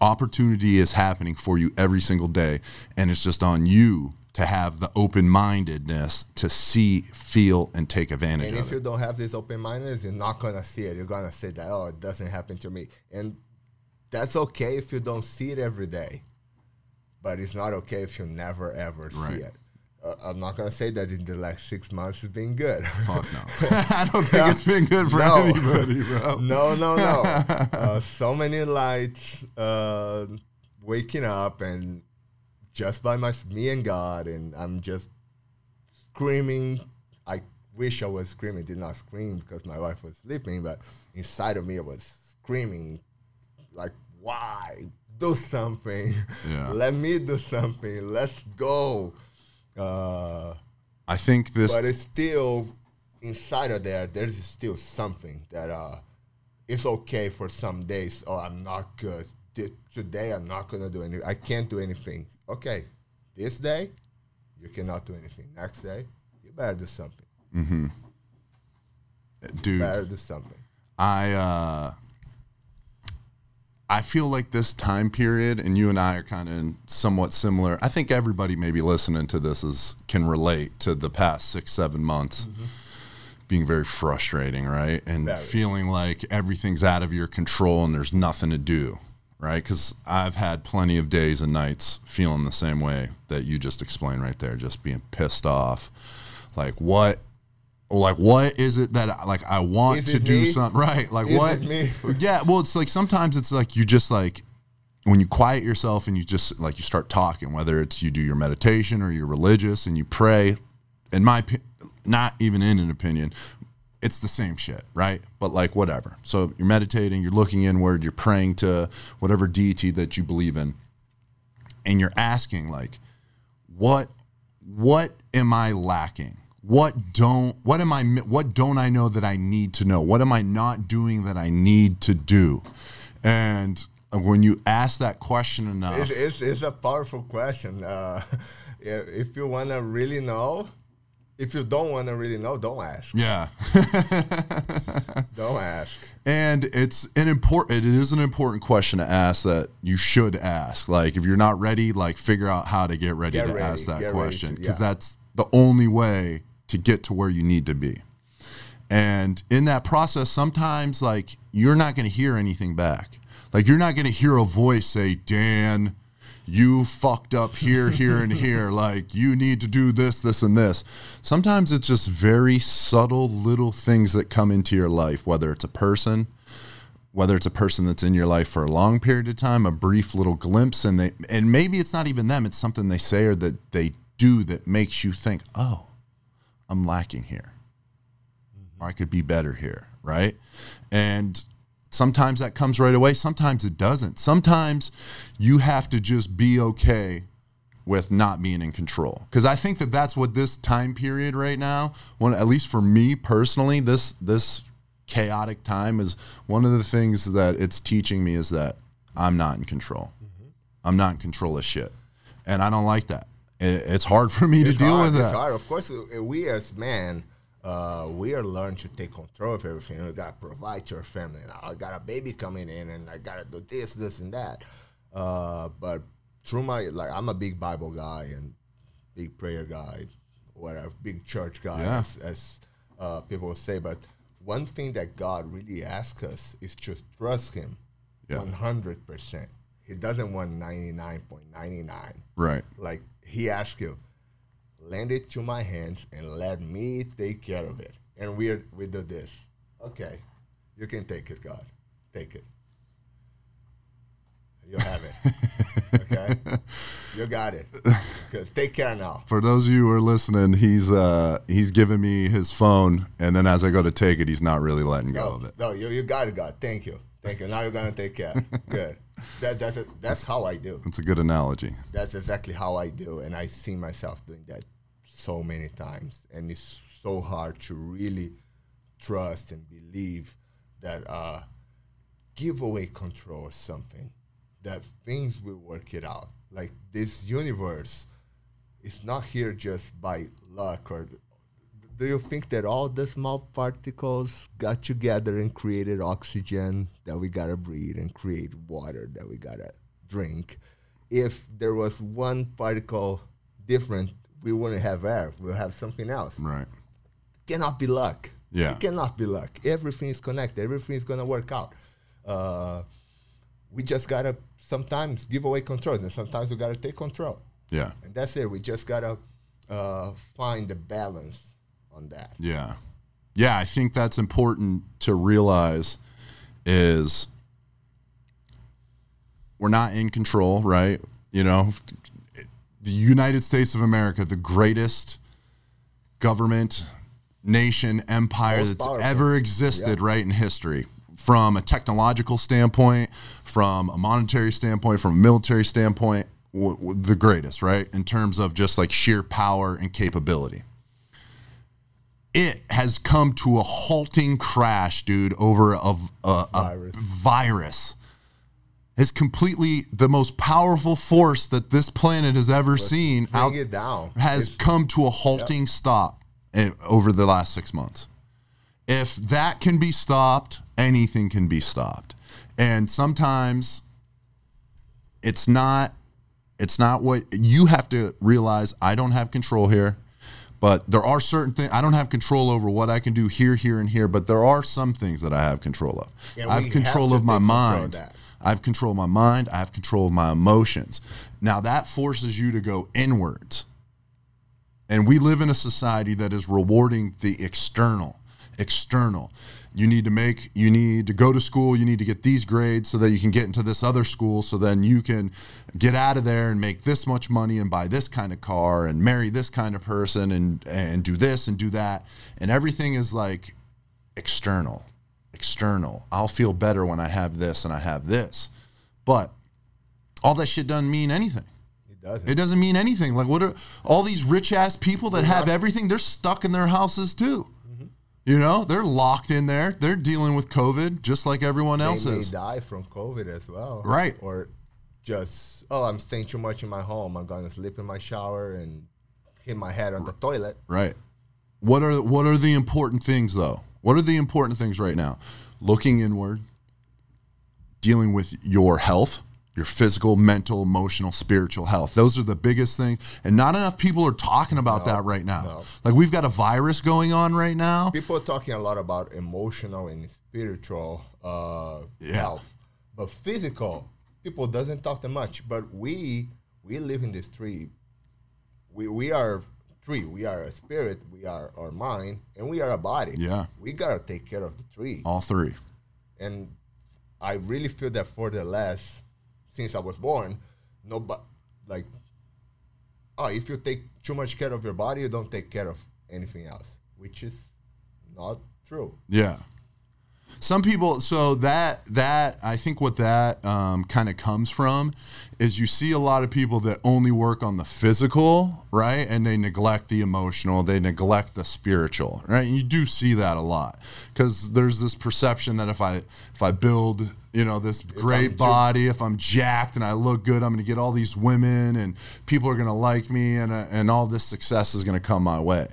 opportunity is happening for you every single day and it's just on you to have the open-mindedness to see feel and take advantage of. And of if you don't have this open mindedness, you're not gonna see it. You're gonna say that, oh, it doesn't happen to me. And that's okay if you don't see it every day. But it's not okay if you never ever Right. see it. Uh, I'm not gonna say that in the last six months it's been good. fuck no i don't think it's been good for No. anybody bro no, no, no. uh, so many lights, uh, waking up and just by my me and God, and I'm just screaming. I wish I was screaming. Did not scream because my wife was sleeping, but inside of me I was screaming, like, "Why do something? Yeah. Let me do something. Let's go." Uh, i think this but it's still inside of there. There's still something that uh, it's okay for some days. Oh, I'm not good. Th- Today I'm not gonna do anything. I can't do anything. Okay, this day you cannot do anything. Next day you better do something. Mm-hmm. Dude Better do something. I uh I feel like this time period, and you and I are kind of somewhat similar. I think everybody maybe listening to this is can relate to the past six, seven months mm-hmm. being very frustrating, right? And Very. feeling like everything's out of your control and there's nothing to do, right? Because I've had plenty of days and nights feeling the same way that you just explained right there, just being pissed off. Like what? Like what is it that like I want to do me? something right? Like Is what? me? yeah, well, it's like sometimes it's like you just like when you quiet yourself and you just like you start talking, whether it's you do your meditation or you're religious and you pray. In my, not even in an opinion, it's the same shit, right? But like whatever. So you're meditating, you're looking inward, you're praying to whatever deity that you believe in, and you're asking like, what, what am I lacking? What don't what am I what don't I know that I need to know? What am I not doing that I need to do? And when you ask that question enough, It's, it's, it's a powerful question. Uh, if you want to really know, if you don't want to really know, don't ask. yeah. Don't ask. And it's an important. It is an important question to ask that you should ask. Like if you're not ready, like figure out how to get ready Get to ready, ask that question because yeah. that's the only way to get to where you need to be. And in that process, sometimes like you're not going to hear anything back. Like you're not going to hear a voice say, "Dan, you fucked up here, here, and here. Like you need to do this, this, and this." Sometimes it's just very subtle little things that come into your life, whether it's a person, whether it's a person that's in your life for a long period of time, a brief little glimpse, and they and maybe it's not even them, it's something they say or that they do that makes you think, oh, I'm lacking here. Or I could be better here, right? And sometimes that comes right away, sometimes it doesn't. Sometimes you have to just be okay with not being in control because i think that that's what this time period right now one at least for me personally this this chaotic time is one of the things that it's teaching me is that i'm not in control mm-hmm. i'm not in control of shit and i don't like that it's hard for me to deal hard, with it's that hard. Of course, we as men, uh, we are learned to take control of everything. We gotta provide to our family. Now, I got a baby coming in, and I gotta do this, this, and that. Uh, but through my like, I'm a big Bible guy and big prayer guy, whatever, big church guy, Yeah. as, as uh, people would say. But one thing that God really asks us is to trust Him, one hundred percent. He doesn't want ninety nine point ninety nine right like he asked you lend it to my hands and let me take care of it. And we are, we do this. Okay you can take it god. Take it. You have it. Okay? You got it. Take care now. For those of you who are listening he's uh he's giving me his phone and then as i go to take it he's not really letting go no, of it. no you, you got it god. Thank you thank you now you're gonna take care good that, that's, that's how i do it's a good analogy that's exactly how I do, and I see myself doing that so many times, and it's so hard to really trust and believe that uh, give away control or something, that things will work it out. Like this universe is not here just by luck or. Do you think that all the small particles got together and created oxygen that we gotta breathe and create water that we gotta drink? if there was one particle different, we wouldn't have air. We'll have something else. right Cannot be luck. Yeah. It cannot be luck. Everything is connected. Everything is gonna work out. Uh, we just gotta sometimes give away control, and sometimes we gotta take control, yeah and that's it. We just gotta uh, find the balance on that. Yeah. Yeah, I think that's important to realize is we're not in control, right? You know, the United States of America, the greatest government, nation, empire Most that's powerful. ever existed, right, in history. From a technological standpoint, from a monetary standpoint, from a military standpoint, w- w- the greatest, right? In terms of just like sheer power and capability it has come to a halting crash, dude, over a, a, a Virus. virus. It's completely the most powerful force that this planet has ever seen out it down. has It's- come to a halting stop eh, over the last six months. If that can be stopped, anything can be stopped. And sometimes it's not it's not what you have to realize I don't have control here. But there are certain things I don't have control over what I can do here, here, and here. But there are some things that I have control of. And I have control have of my take control of mind. I have control of my mind. I have control of my emotions. Now that forces you to go inwards. And we live in a society that is rewarding the external. External. You need to make, you need to go to school, you need to get these grades so that you can get into this other school so then you can get out of there and make this much money and buy this kind of car and marry this kind of person and and do this and do that. And everything is like external. External. I'll feel better when I have this and I have this. But all that shit doesn't mean anything. It doesn't. It doesn't mean anything. Like what are all these rich ass people that have everything? They're stuck in their houses too. You know, they're locked in there. They're dealing with COVID just like everyone else they may is. die from COVID as well. Right. Or just, oh, I'm staying too much in my home. I'm going to sleep in my shower and hit my head on the toilet. Right. What are what are the important things though? What are the important things right now? Looking inward, dealing with your health, your physical, mental, emotional, spiritual health. Those are the biggest things. And not enough people are talking about that right now. no. Like we've got a virus going on right now. People are talking a lot about emotional and spiritual uh, Yeah. health, but physical people doesn't talk that much. But we we live in this tree. We we are tree. We are a spirit. We are our mind, and we are a body. Yeah. we gotta take care of the tree. All three. and I really feel that for the last since I was born, no, but like, oh, if you take too much care of your body, you don't take care of anything else, which is not true. Yeah. Some people, so that that I think what that um, kind of comes from is you see a lot of people that only work on the physical, right, and they neglect the emotional, they neglect the spiritual, right. And you do see that a lot because there's this perception that if I if I build, you know, this great I'm body, if I'm jacked and I look good, I'm going to get all these women and people are going to like me, and uh, and all this success is going to come my way.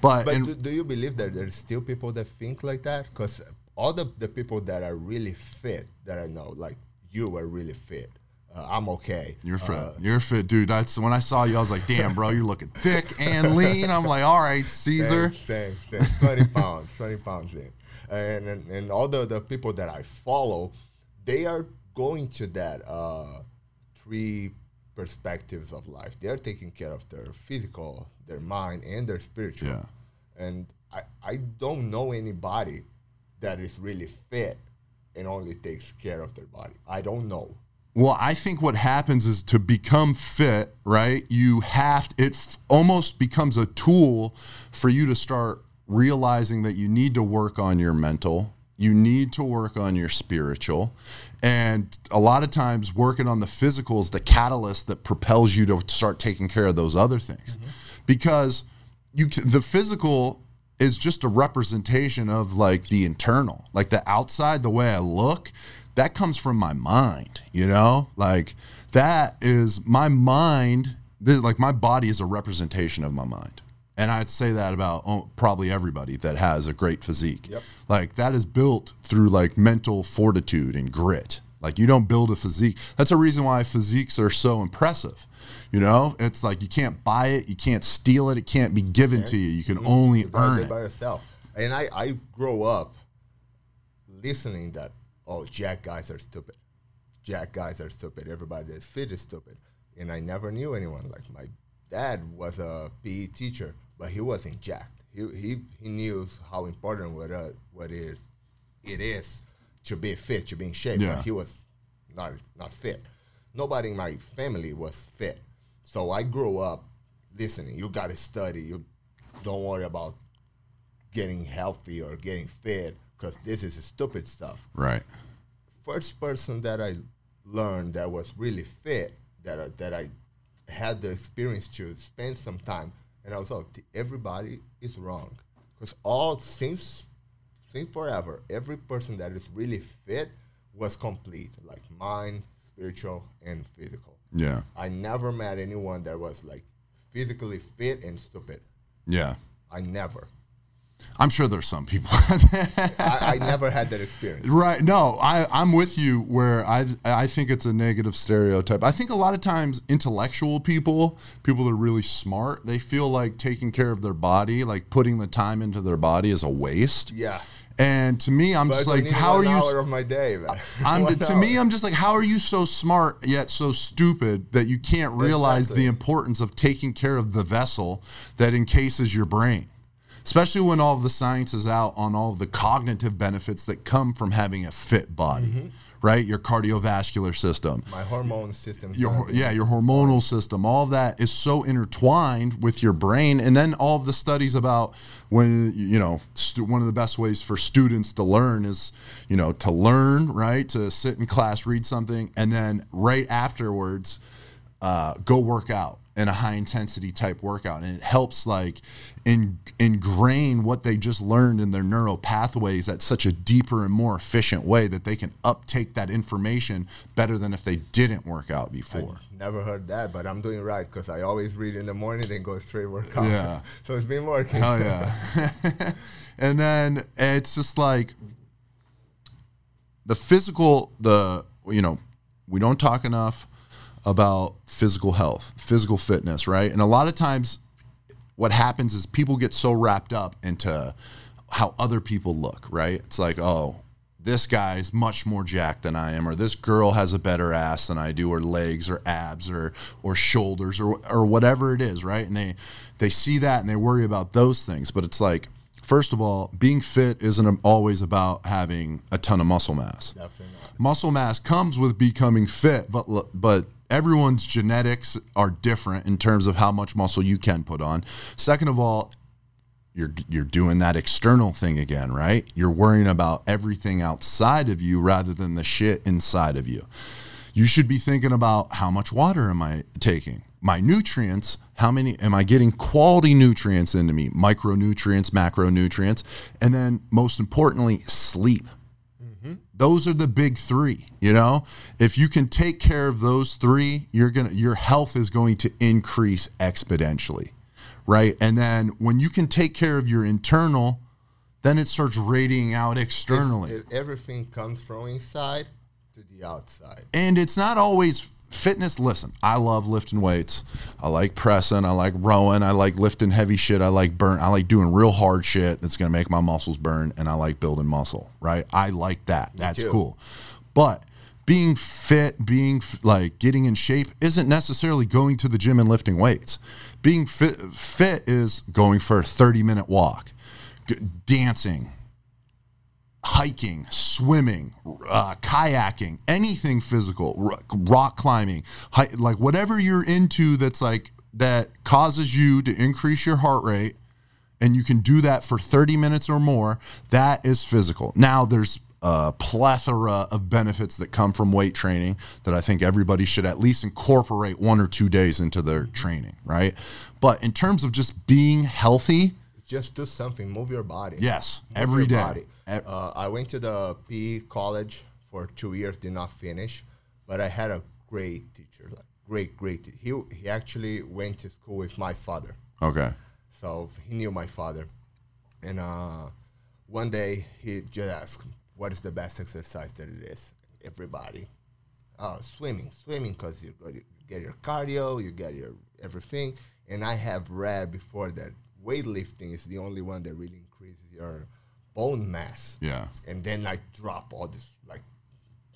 But, But do, do you believe that there's still people that think like that? Because all the, the people that are really fit that I know, like you are really fit. Uh, I'm okay. You're fit. Uh, You're fit, dude. That's when I saw you. I was like, "Damn, bro, you're looking thick and lean." I'm like, "All right, Cezar." Same, same, same. 20 pounds, 20 pounds in. And, and, and all the, the people that I follow, they are going to that uh, three perspectives of life. They're taking care of their physical, their mind, and their spiritual. Yeah. And I, I don't know anybody that is really fit and only takes care of their body. I don't know. Well, I think what happens is to become fit, right? You have it f- almost becomes a tool for you to start realizing that you need to work on your mental, you need to work on your spiritual, and a lot of times working on the physical is the catalyst that propels you to start taking care of those other things. Mm-hmm. Because you the physical is just a representation of like the internal, like the outside, the way I look that comes from my mind, you know? Like that is my mind, this, like my body is a representation of my mind. And I'd say that about oh, probably everybody that has a great physique. Yep. Like that is built through like mental fortitude and grit. Like you don't build a physique. That's a reason why physiques are so impressive. You know, it's like you can't buy it, you can't steal it, it can't be given to you. You can only You earn it. by yourself. And I, I grow up listening that, oh, Jack guys are stupid. Jack guys are stupid. Everybody that's fit is stupid. And I never knew anyone. Like my dad was a PE teacher, but he wasn't jacked. He, he, he knew how important what, uh, what is, it is to be fit, to be in shape. Yeah. He was not, not fit. Nobody in my family was fit. So I grew up listening. You got to study. You don't worry about getting healthy or getting fit because this is stupid stuff. Right. First person that I learned that was really fit, that I, that I had the experience to spend some time, and I was like, everybody is wrong because all since since forever, every person that is really fit was complete, like mind, spiritual, and physical. Yeah. I never met anyone that was like physically fit and stupid. Yeah. I never. I'm sure there's some people. I, I never had that experience. Right. No, I, I'm with you where I I think it's a negative stereotype. I think a lot of times intellectual people, people that are really smart, they feel like taking care of their body, like putting the time into their body is a waste. Yeah. And to me, I'm But just like, how are you? of my day, man. I'm to hour. me, I'm just like, how are you so smart yet so stupid that you can't realize Exactly. the importance of taking care of the vessel that encases your brain? Especially when all of the science is out on all of the cognitive benefits that come from having a fit body, Mm-hmm. Right? Your cardiovascular system, my hormone system. your yeah, your hormonal system, all of that is so intertwined with your brain, and then all of the studies about when you know one of the best ways for students to learn is you know to learn right to sit in class, read something, and then right afterwards uh, go work out. in a high intensity type workout and it helps like in, ingrain what they just learned in their neural pathways at such a deeper and more efficient way that they can uptake that information better than if they didn't work out before. Never heard that, but I'm doing right because I always read in the morning, then go straight work out. Yeah. so it's been working. Oh yeah. and then it's just like the physical the you know, we don't talk enough about physical health, physical fitness, right? And a lot of times what happens is people get so wrapped up into how other people look, right? It's like, oh, this guy's much more jacked than I am, or this girl has a better ass than I do, or legs, or abs, or or shoulders, or or whatever it is, right? And they they see that and they worry about those things. But it's like, first of all, being fit isn't always about having a ton of muscle mass. Definitely. Muscle mass comes with becoming fit, but but everyone's genetics are different in terms of how much muscle you can put on. Second of all, you're you're doing that external thing again, right? You're worrying about everything outside of you rather than the shit inside of you. You should be thinking about how much water am I taking? My nutrients, how many am I getting quality nutrients into me? Micronutrients, macronutrients, and then most importantly, sleep. Those are the big three. You know, if you can take care of those three, you're gonna your health is going to increase exponentially, right? And then when you can take care of your internal, then it starts radiating out externally. It's- it- everything comes from inside to the outside. and it's not always fitness listen i love lifting weights. I like pressing i like rowing i like lifting heavy shit i like burn i like doing real hard shit that's going to make my muscles burn and i like building muscle right? I like that. That's too. cool. But being fit being like getting in shape isn't necessarily going to the gym and lifting weights. Being fit fit is going for a 30 minute walk dancing hiking, swimming, uh, kayaking, anything physical, ro- rock climbing, like whatever you're into that's like that causes you to increase your heart rate and you can do that for 30 minutes or more, that is physical. Now there's a plethora of benefits that come from weight training that I think everybody should at least incorporate one or two days into their training, right? But in terms of just being healthy, Just do something. Move your body. yes, Move every day. Uh, I went to the PE college for two years, did not finish, but I had a great teacher, like great, great. He he actually went to school with my father, Okay. so he knew my father. And uh, one day he just asked, "What is the best exercise that it is?" Everybody, uh, swimming, swimming, because you, you get your cardio, you get your everything. And I have read before that weightlifting is the only one that really increases your bone mass. Yeah. And then I drop all this like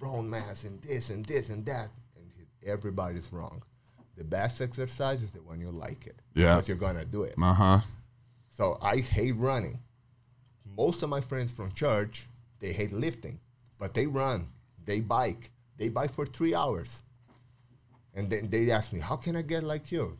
bone mass and this and this and that, and everybody's wrong. The best exercise is the one you like it. Yeah. Because you're gonna do it. Uh huh. So I hate running. Most of my friends from church, they hate lifting, but they run, they bike, they bike for three hours. And then they ask me, how can I get like you?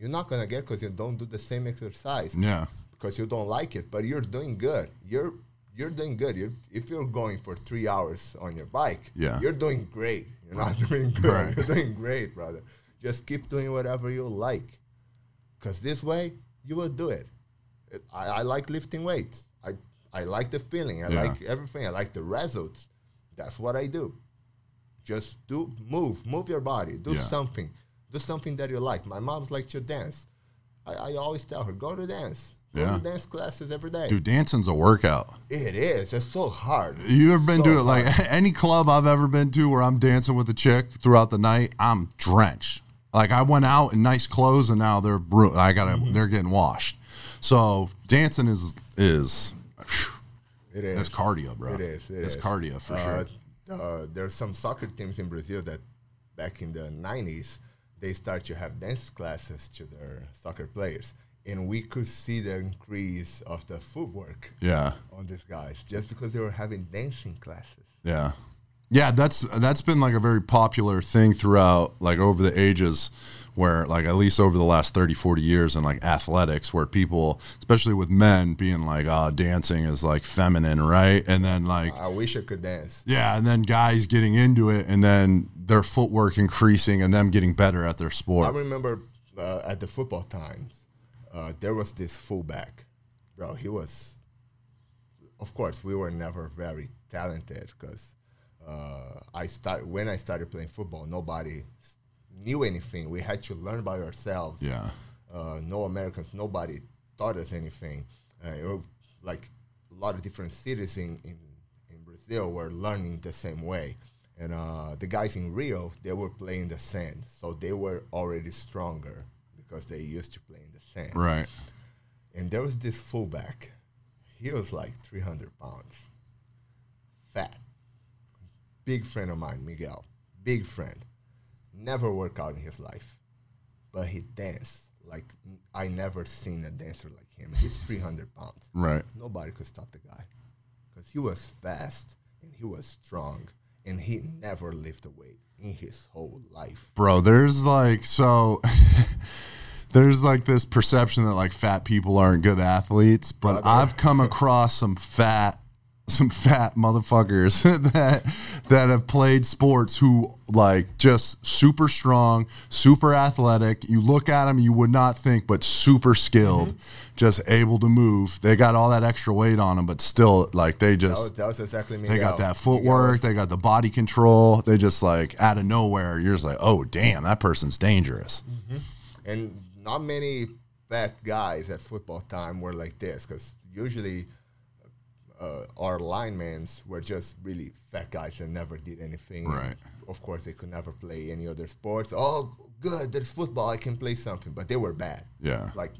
You're not gonna get because you don't do the same exercise Yeah. because you don't like it, but you're doing good. You're you're doing good. You're, if you're going for three hours on your bike, Yeah. you're doing great. You're not doing good. Right. You're doing great, brother. Just keep doing whatever you like, because this way you will do it. It- I, I like lifting weights. I I like the feeling. I Yeah. like everything. I like the results. That's what I do. Just do move, move your body. Do Yeah. something. Do something that you like. My mom's like to dance. I, I always tell her, go to dance. Go Yeah. to dance classes every day. Dude, dancing's a workout. It is. It's so hard. You ever been So to it? Like any club I've ever been to where I'm dancing with a chick throughout the night, I'm drenched. Like I went out in nice clothes and now they're bru- I gotta Mm-hmm. they're getting washed. So dancing is is phew, It is. that's cardio, bro. It is. It it's is. cardio for Uh, sure. Uh, there's some soccer teams in Brazil that back in the 90s, they start to have dance classes to their soccer players. And we could see the increase of the footwork Yeah. on these guys just because they were having dancing classes. Yeah. Yeah, that's that's been like a very popular thing throughout like over the ages where like at least over the last 30 40 years in like athletics where people especially with men being like oh dancing is like feminine, right? And then like I wish I could dance. yeah, and then guys getting into it and then their footwork increasing and them getting better at their sport. I remember uh, at the football times, uh, there was this fullback, bro. He was, of course, we were never very talented because uh, I start when I started playing football, nobody knew anything. We had to learn by ourselves. Yeah. Uh, no Americans, nobody taught us anything. Uh, like a lot of different cities in, in, in Brazil were learning the same way. And uh, the guys in Rio, they were playing the sand, so they were already stronger because they used to play in the sand. Right. And there was this fullback. He was like 300 pounds, fat, big friend of mine, Miguel, big friend. Never worked out in his life, but he danced like I never seen a dancer like him. He's 300 pounds. Right. Nobody could stop the guy because he was fast and he was strong and he never lifted weight in his whole life. Bro, there's like so there's like this perception that like fat people aren't good athletes, but Brother. I've come across some fat some fat motherfuckers that that have played sports who like just super strong, super athletic. You look at them, you would not think, but super skilled, mm-hmm. just able to move. They got all that extra weight on them, but still, like they That was, just that was exactly me. they got that footwork, they got the body control. They just like out of nowhere, you're just like, oh damn, that person's dangerous. Mm-hmm. and not many fat guys at football time were like this because usually uh, our linemen were just really fat guys that never did anything. Right. Of course, they could never play any other sports. Oh, good, there's football. I can play something, but they were bad. Yeah. like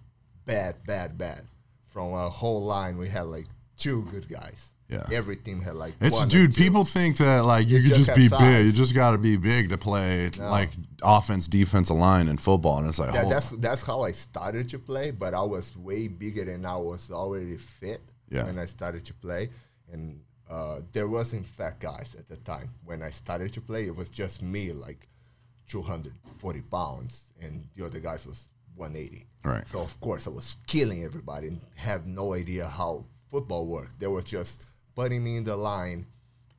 bad, bad, bad. From a whole line, we had like two good guys. Yeah. every team had like It's dude. People think that like you, You could just just be have big. You just got to be big to play like offense, defensive line in football. And it's like, Yeah, hold that's that's how I started to play, but I was way bigger and I was already fit Yeah. when I started to play. And uh, there wasn't fat guys at the time when I started to play. It was just me, like 240 pounds, and the other guys was 180. Right. So of course I was killing everybody and have no idea how football worked. They was just putting me in the line.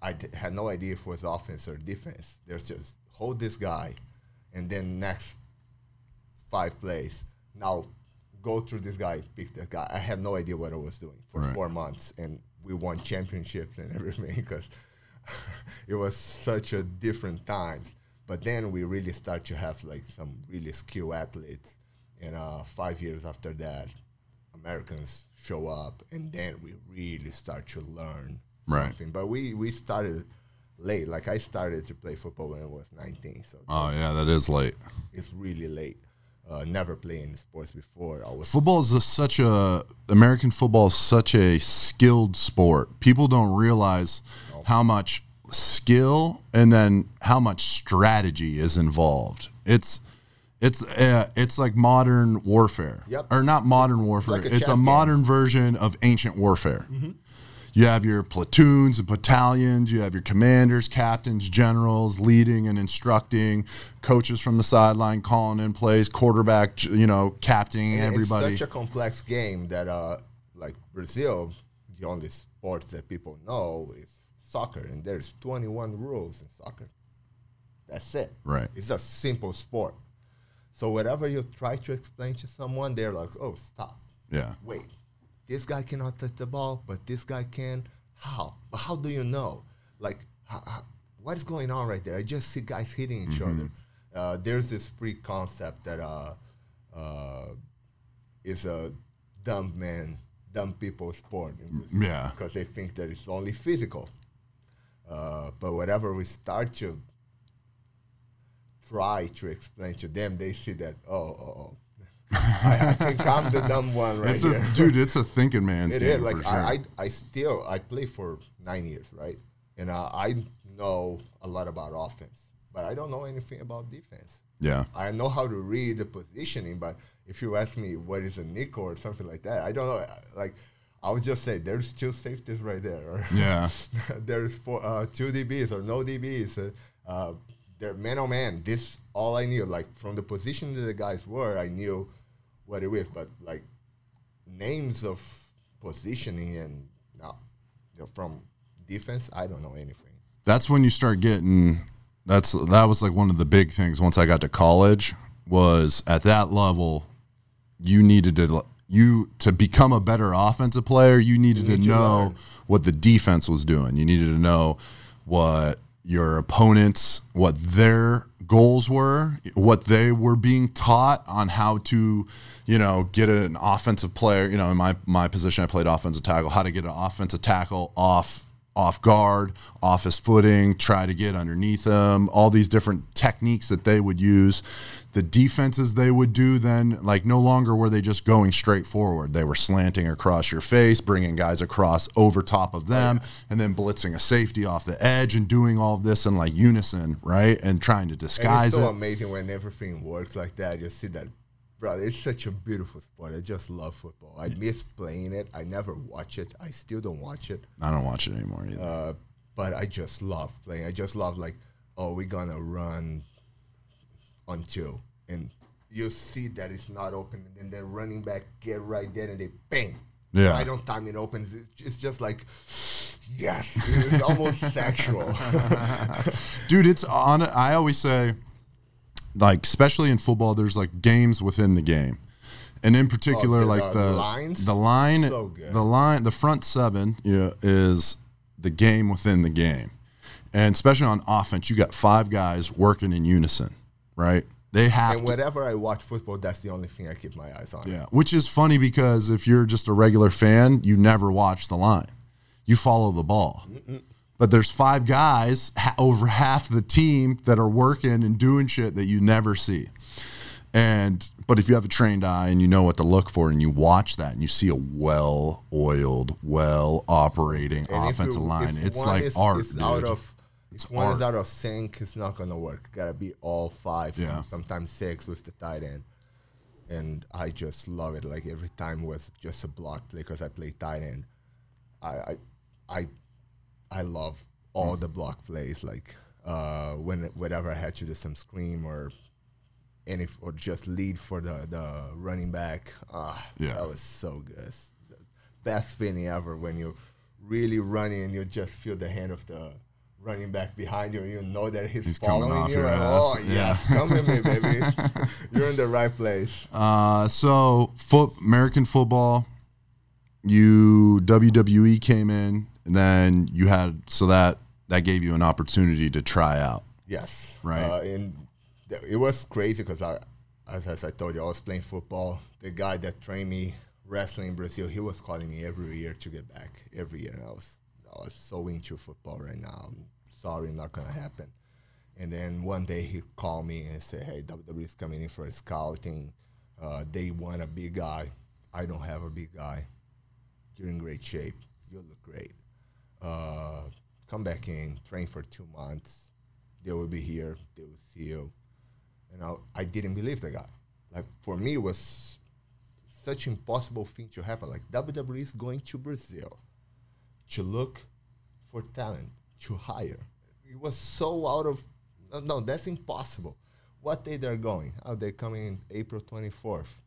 I d- had no idea if it was offense or defense. There's just hold this guy, and then next five plays. Now go through this guy, pick that guy. I had no idea what I was doing for Right. four months, and we won championships and everything because it was such a different times. But then we really start to have like some really skilled athletes, and uh, five years after that, Americans show up, and then we really start to learn Right. something. But we we started late. Like I started to play football when I was 19, so oh yeah, that is late. it's really late. Uh, never playing sports before. I was Football is a, such a American football is such a skilled sport. People don't realize how much skill and then how much strategy is involved. It's it's uh, it's like modern warfare, Yep. or not modern warfare. like a it's a game. modern version of ancient warfare. You have your platoons and battalions. You have your commanders, captains, generals leading and instructing, coaches from the sideline calling in plays, quarterback, you know, captaining And everybody. It's such a complex game that, uh, like Brazil, the only sport that people know is soccer, and there's 21 rules in soccer. That's it. Right. It's a simple sport. So whatever you try to explain to someone, they're like, "Oh, stop! yeah. Wait, this guy cannot touch the ball, but this guy can. How? But how do you know? Like, how, how- what is going on right there? I just see guys hitting each other. Uh, there's this pre-concept that uh, uh, is a dumb man, dumb people sport. Yeah. because they think that it's only physical. Uh, but whatever we start to try to explain to them, they see that oh, oh, oh. I, I think I'm the dumb one right It's here. dude. It's a thinking man's It game is like sure. I, I, I still I play for nine years, right? And uh, I know a lot about offense, but I don't know anything about defense. yeah. I know how to read the positioning, but if you ask me what is a nickel or something like that, I don't know. Like I would just say there's two safeties right there. Yeah. there's four, uh, two DBs or no DBs. Uh, uh, they're man on man. This all I knew. Like from the position that the guys were, I knew what it was. But like names of positioning and no, you know, from defense, I don't know anything. That's when you start getting. That's that was like one of the big things once I got to college was at that level, you needed to you to become a better offensive player. You needed need to to know learn. what the defense was doing. You needed to know what your opponents, what their goals were, what they were being taught on how to, you know, get an offensive player. You know, in my my position, I played offensive tackle. How to get an offensive tackle off off guard, off his footing, try to get underneath him, all these different techniques that they would use. The defenses they would do then, like no longer were they just going straight forward. They were slanting across your face, bringing guys across over top of them, oh, and then blitzing a safety off the edge and doing all this in like unison, right? And trying to And disguise it's so it. amazing when everything works like that. You see that, brother. It's such a beautiful sport. I just love football. I miss playing it. I never watch it. I still don't watch it. I don't watch it anymore either. Uh, but I just love playing. I just love like, oh, we're gonna run until and you see that it's not open, and then the running back get right there, and they bang. Yeah. Right on time it opens. It's, it's just like, yes, it's almost sexual. dude it's on i always say like especially in football there's like games within the game and in particular oh, the- like the the lines? the line So the line the front seven you know, is the game within the game and especially on offense you got five guys working in unison right they have and to whenever I watch football, that's the only thing I keep my eyes on. yeah, which is funny because if you're just a regular fan, you never watch the line. You follow the ball. But there's five guys ha- over half the team that are working and doing shit that you never see. And but if you have a trained eye and you know what to look for and you watch that and you see a well-oiled, well-operating And offensive line, it's like is, art, dude. out of if one is out of sync, it's not gonna work. Gotta be all five, Yeah. sometimes six with the tight end. And I just love it. Like every time was just a block play because I play tight end. I I I, I love all the block plays. Like uh, when whenever I had to do some screen or any or just lead for the the running back. Ah, Yeah. that was so good. Best feeling ever when you're really running and you just feel the hand of the running back behind you and you know that he's, He's coming following you. Your ass. Oh yeah, yeah. come with me, baby. You're in the right place. Uh, so foot American football, you WWE came in, and then you had so that that gave you an opportunity to try out. Yes. Right. Uh, and th- it was crazy because I, as, as I told you, I was playing football. The guy that trained me wrestling in Brazil, he was calling me every year to get back every year, and I was I was so into football right now. I'm sorry, not gonna happen. And then one day he called me and said, "Hey, WWE is coming in for a scouting. Uh, they want a big guy. I don't have a big guy. You're in great shape. You look great. Uh, come back in, train for two months. They will be here. They will see you." And I, I didn't believe the guy. Like for me, it was such impossible thing to happen. Like WWE is going to Brazil to look for talent to hire. It was so out of no, no that's impossible. What day they're going? Oh, they're coming in April twenty fourth,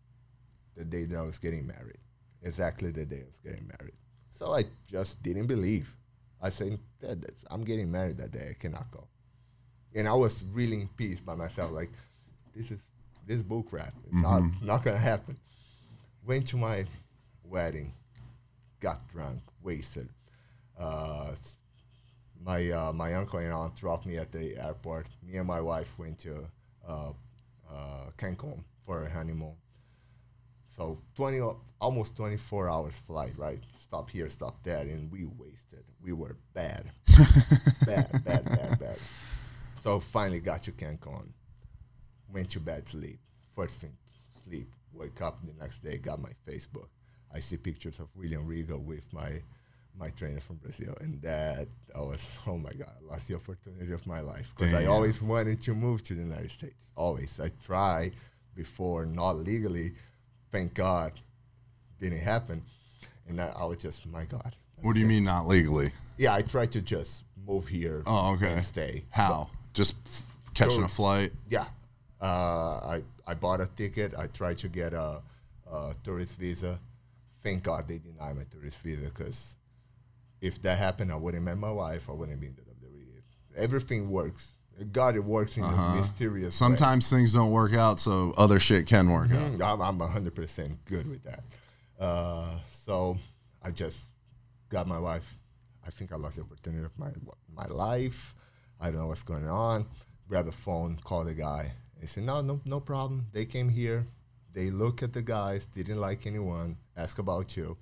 the day that I was getting married. Exactly the day I was getting married. So I just didn't believe. I said, "That- that- I'm getting married that day. I cannot go. And I was really in peace by myself. Like, this is this bull crap. It's not not gonna happen. Went to my wedding, got drunk, wasted. Uh, my uh, my uncle and aunt dropped me at the airport. Me and my wife went to uh, uh, Cancun for a honeymoon. So twenty o- almost twenty four hours flight, right? Stop here, stop there, and we wasted. We were bad, bad, bad, bad, bad. So finally got to Cancun. Went to bed, sleep. First thing, sleep. Wake up the next day, got my Facebook. I see pictures of William Regal with my my trainer from Brazil, and that I was oh my god, I lost the opportunity of my life because I always wanted to move to the United States. Always, I tried before, not legally. Thank God, didn't happen, and I, I was just my God. What do you mean not legally? Yeah, I tried to just move here. Oh, okay. And stay. How? Just f- catching So- a flight? Yeah, uh, I I bought a ticket. I tried to get a, a tourist visa. Thank God they denied my tourist visa because if that happened, I wouldn't met my wife. I wouldn't be in the WWE. Everything works God, it works in a mysterious way. Sometimes things don't work out, so other shit can work out. Mm, I'm, I'm 100% good with that. Uh, so I just got my wife. I think I lost the opportunity of my my life. I don't know what's going on. Grab the phone, call the guy. He said, no, no, no problem. They came here. They look at the guys, didn't like anyone, ask about you.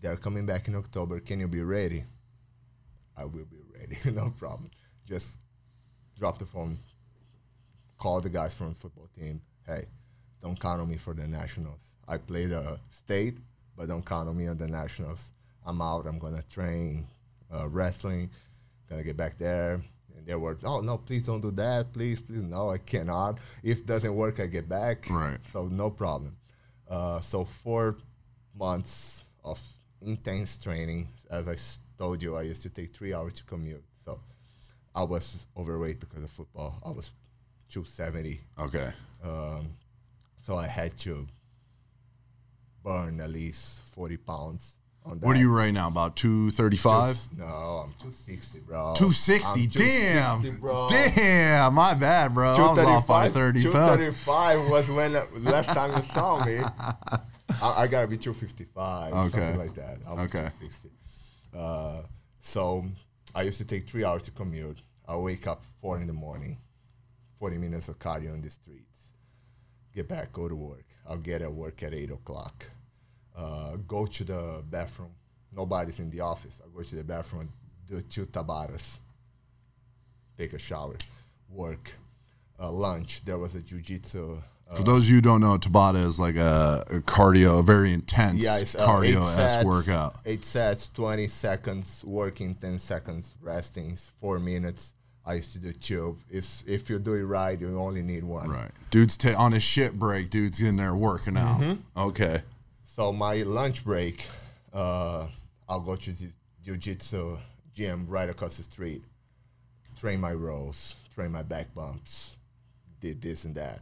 They're coming back in October. Can you be ready? I will be ready. no problem. Just drop the phone, call the guys from the football team. Hey, don't count on me for the nationals. I played a state, but don't count on me on the nationals. I'm out. I'm gonna train uh, wrestling. Gonna get back there. And they were, oh no, please don't do that. Please, please, no, I cannot. If it doesn't work, I get back. Right. So no problem. Uh, so four months of intense training. As I told you, I used to take three hours to commute. So I was overweight because of football. I was 270. Okay. Um, so I had to burn at least 40 pounds on that. What are you right now? About two thirty-five. Just- No, I'm 260, bro. Two sixty. I'm Damn. 260, bro. Damn. My bad, bro. I was off by 235, 235 was when last time you saw me. I, I gotta be 255, Okay. something like that. I was Okay. 260. Uh, so I used to take three hours to commute. I wake up four in the morning, 40 minutes of cardio on the streets. Get back, go to work. I'll get at work at eight o'clock. Uh, go to the bathroom. Nobody's in the office. I go to the bathroom, do two tabatas, take a shower, work, uh, lunch. There was a jujitsu. For those of you who don't know, Tabata is like a, a cardio, a very intense yeah, it's uh, cardio esque workout. Eight sets, 20 seconds, working 10 seconds, resting four minutes. I used to do two. If, if you do it right, you only need one. Right. Dude's ta- on his shit break. Dude's in there working out. Mm-hmm. Okay. So my lunch break, uh, I'll go to the jiu-jitsu gym right across the street, train my rows, train my back bumps, did this and that,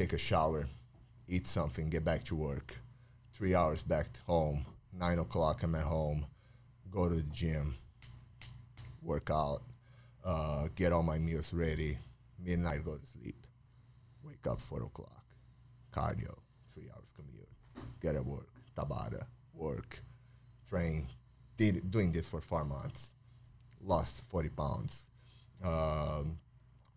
take a shower, eat something, get back to work. Three hours back home, nine o'clock I'm at home, go to the gym, work out, uh, get all my meals ready, midnight go to sleep, wake up four o'clock, cardio, three hours commute, get at work, Tabata, work, train, did, doing this for four months, lost 40 pounds. Um,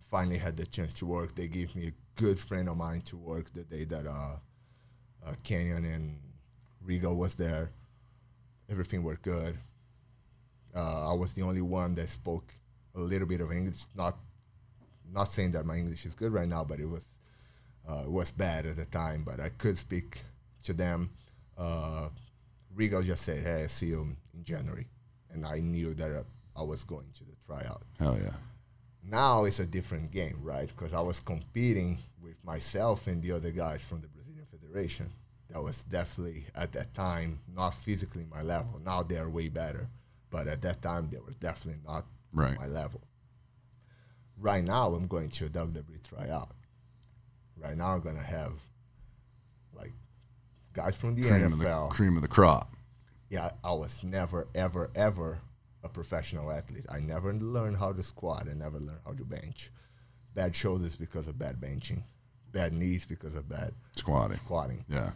finally had the chance to work. They gave me good friend of mine to work the day that uh, uh, Canyon and Rigo was there. Everything worked good. Uh, I was the only one that spoke a little bit of English. Not, not saying that my English is good right now, but it was, uh, it was bad at the time. But I could speak to them. Uh, Rigo just said, "Hey, see you in January," and I knew that uh, I was going to the tryout. Hell yeah. Now it's a different game, right? Because I was competing with myself and the other guys from the Brazilian Federation. That was definitely at that time not physically my level. Now they're way better, but at that time they were definitely not Right. my level. Right now I'm going to a WWE tryout. Right now I'm gonna have like guys from the Cream of the NFL. cream of the crop. yeah, I was never, ever, ever a professional athlete. I never learned how to squat. I never learned how to bench. Bad shoulders because of bad benching. Bad knees because of bad Squatting. squatting. Yeah.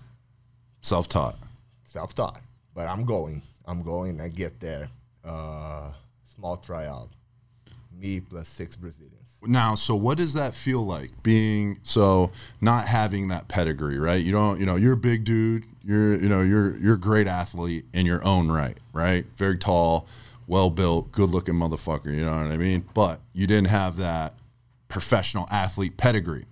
Self taught. Self-taught. But I'm going. I'm going. I get there. Uh, small tryout. Me plus six Brazilians. Now, so what does that feel like being so not having that pedigree, right? You don't, you know, you're a big dude. You're, you know, you're you're a great athlete in your own right, right? Very tall, well built, good looking motherfucker. You know what I mean? But you didn't have that professional athlete pedigree.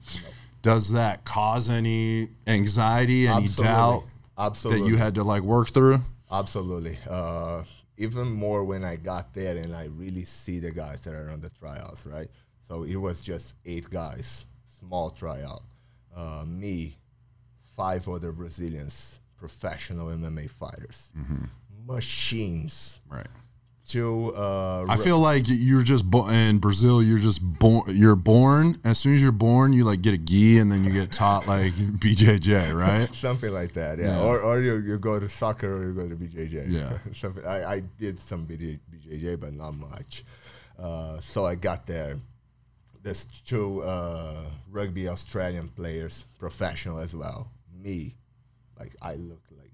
Does that cause any anxiety, any Absolutely. doubt Absolutely. that you had to like work through? Absolutely. Uh, even more when I got there and I really see the guys that are on the tryouts, right? So it was just eight guys, small tryout. Uh, me, five other Brazilians, professional MMA fighters, machines. Right. Two, uh, I feel like you're just bo- in Brazil. You're just born. You're born. As soon as you're born, you like get a gi, and then you get taught like BJJ, right? something like that, yeah. Yeah. Or, or you, you go to soccer or you go to BJJ. Yeah. something. I, I did some BJJ, but not much. Uh, so I got there. there's two uh, rugby Australian players, professional as well. Me, like I look like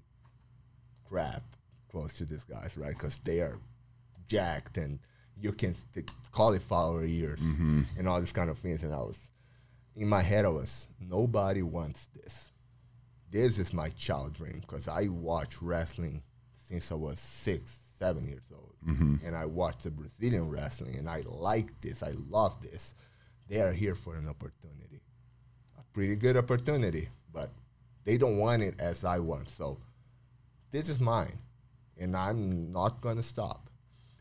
crap close to these guys, right? Because they are jacked and you can st- cauliflower ears mm-hmm. and all this kind of things. And I was in my head, I was nobody wants this. This is my child dream because I watch wrestling since I was six, seven years old, mm-hmm. and I watched the Brazilian wrestling, and I like this. I love this. They are here for an opportunity, a pretty good opportunity, but they don't want it as I want. So this is mine, and I'm not gonna stop.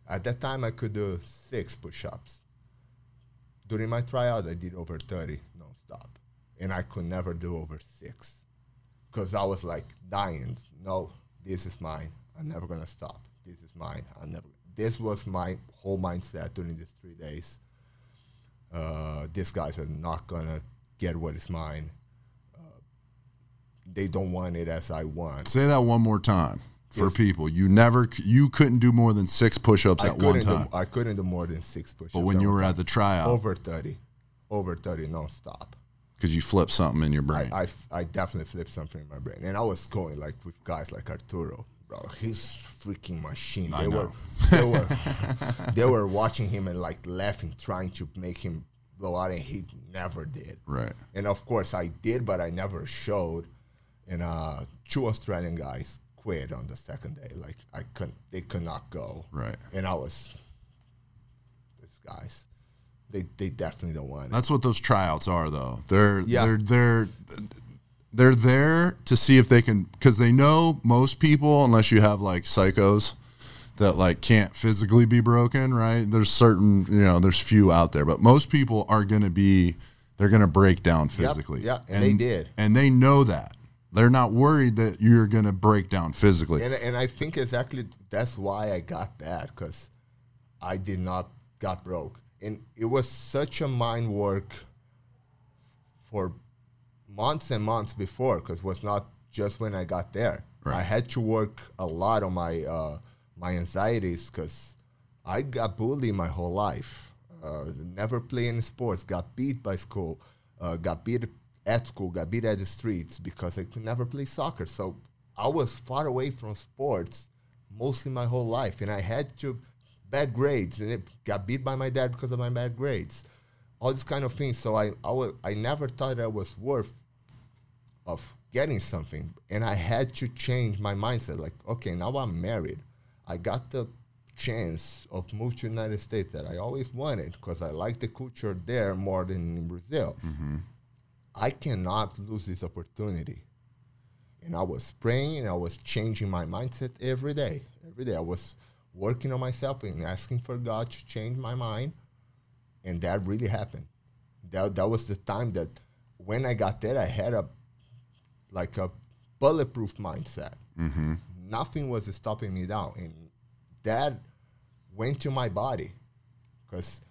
At that time, I could do six push-ups. During my tryout, I did over 30 nonstop, and I could never do over six because I was like dying. No, this is mine. I'm never gonna stop. This is mine. I never. This was my whole mindset during these three days. Uh, these guys are not gonna get what is mine. Uh, they don't want it as I want. Say that one more time for Yes. people. You never, you couldn't do more than six push-ups I at one time. do. I couldn't do more than six push-ups. but when you were at the tryout, over thirty, over thirty nonstop. because you flipped something in your brain. I, I definitely flipped something in my brain, and I was going like with guys like Arturo, bro. He's freaking machine. I They were, they were, they were watching him and like laughing, trying to make him blow out, and he never did. right. And of course, I did, but I never showed. And uh, two Australian guys quit on the second day. Like I couldn't, they could not go. Right. And I was, these guys, they they definitely don't want it. That's what those tryouts are, though. They're Yeah. they're they're they're there to see if they can, because they know most people, unless you have like psychos that like can't physically be broken, right? There's certain, you know, there's few out there, but most people are going to be, they're going to break down physically. yeah, and they did. and they know that. They're not worried that you're going to break down physically. and and I think exactly that's why I got that because I did not got broke, and it was such a mind work for months and months before because it was not just when I got there. Right. I had to work a lot on my uh, my anxieties because I got bullied my whole life. Uh, never played any sports. Got beat by school. Uh, got beat at school. Got beat at the streets because I could never play soccer. So I was far away from sports mostly my whole life, and I had to bad grades, and it got beat by my dad because of my bad grades. All these kind of things. So I I, wa- I never thought I was worth of getting something and i had to change my mindset like okay now i'm married i got the chance of move to united states that i always wanted because i like the culture there more than in brazil mm-hmm. I cannot lose this opportunity. And i was praying and i was changing my mindset every day. Every day i was working on myself and asking for god to change my mind. And that really happened. That, that was the time that when i got there i had a like a bulletproof mindset. Mm-hmm. Nothing was stopping me down, and that went to my body because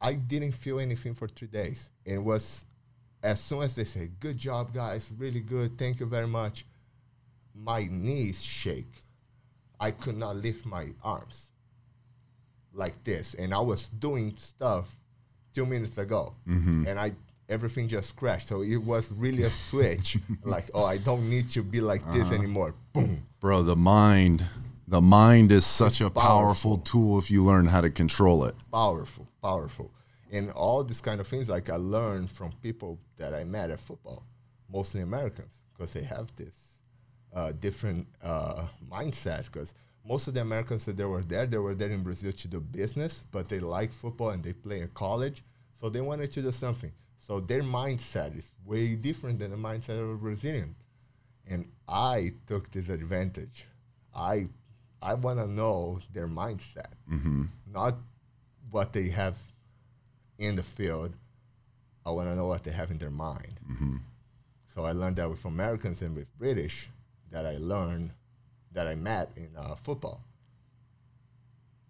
I didn't feel anything for three days. And it was as soon as they say, "Good job, guys, really good, thank you very much," my knees shake. I could not lift my arms like this, and I was doing stuff two minutes ago, mm-hmm. and I everything just crashed. So it was really a switch. like, oh, I don't need to be like this uh-huh. anymore. Boom. Bro, the mind, the mind is such a powerful powerful. tool if you learn how to control it. Powerful, powerful. And all these kind of things, like I learned from people that I met at football, mostly Americans, because they have this uh, different uh, mindset. Because most of the Americans that they were there, they were there in Brazil to do business, but they like football and they play at college, so they wanted to do something. So their mindset is way different than the mindset of a Brazilian. And I took this advantage. I I want to know their mindset, not what they have in the field. I want to know what they have in their mind. So I learned that with Americans and with British that I learned that I met in uh, football.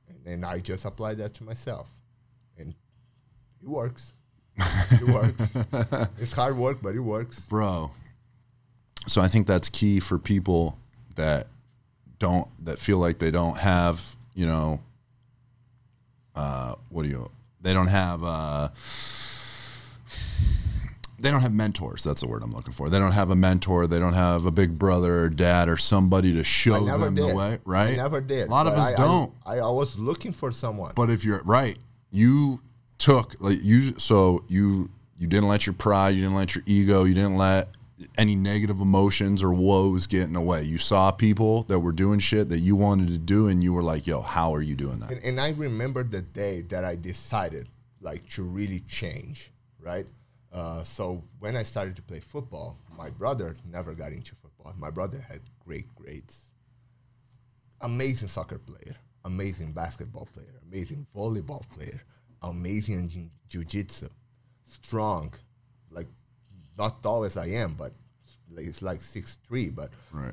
And then I just applied that to myself. And it works. it works. it's hard work, but it works. bro. So I think that's key for people that don't that feel like they don't have, you know, uh, what do you? They don't have uh, they don't have mentors. That's the word I'm looking for. They don't have a mentor. They don't have a big brother or dad or somebody to show them did. the way. Right? I never did. A lot of us I- don't. I, I was looking for someone. But if you're right, you took like you so you you didn't let your pride, you didn't let your ego, you didn't let any negative emotions or woes get in the way. You saw people that were doing shit that you wanted to do and you were like, "Yo, how are you doing that?" And, and I remember the day that I decided like to really change, right? Uh, so when I started to play football, my brother never got into football. My brother had great grades, amazing soccer player, amazing basketball player, amazing volleyball player, amazing jiu- jiu-jitsu, strong, not tall as I am, but it's like six three, but Right.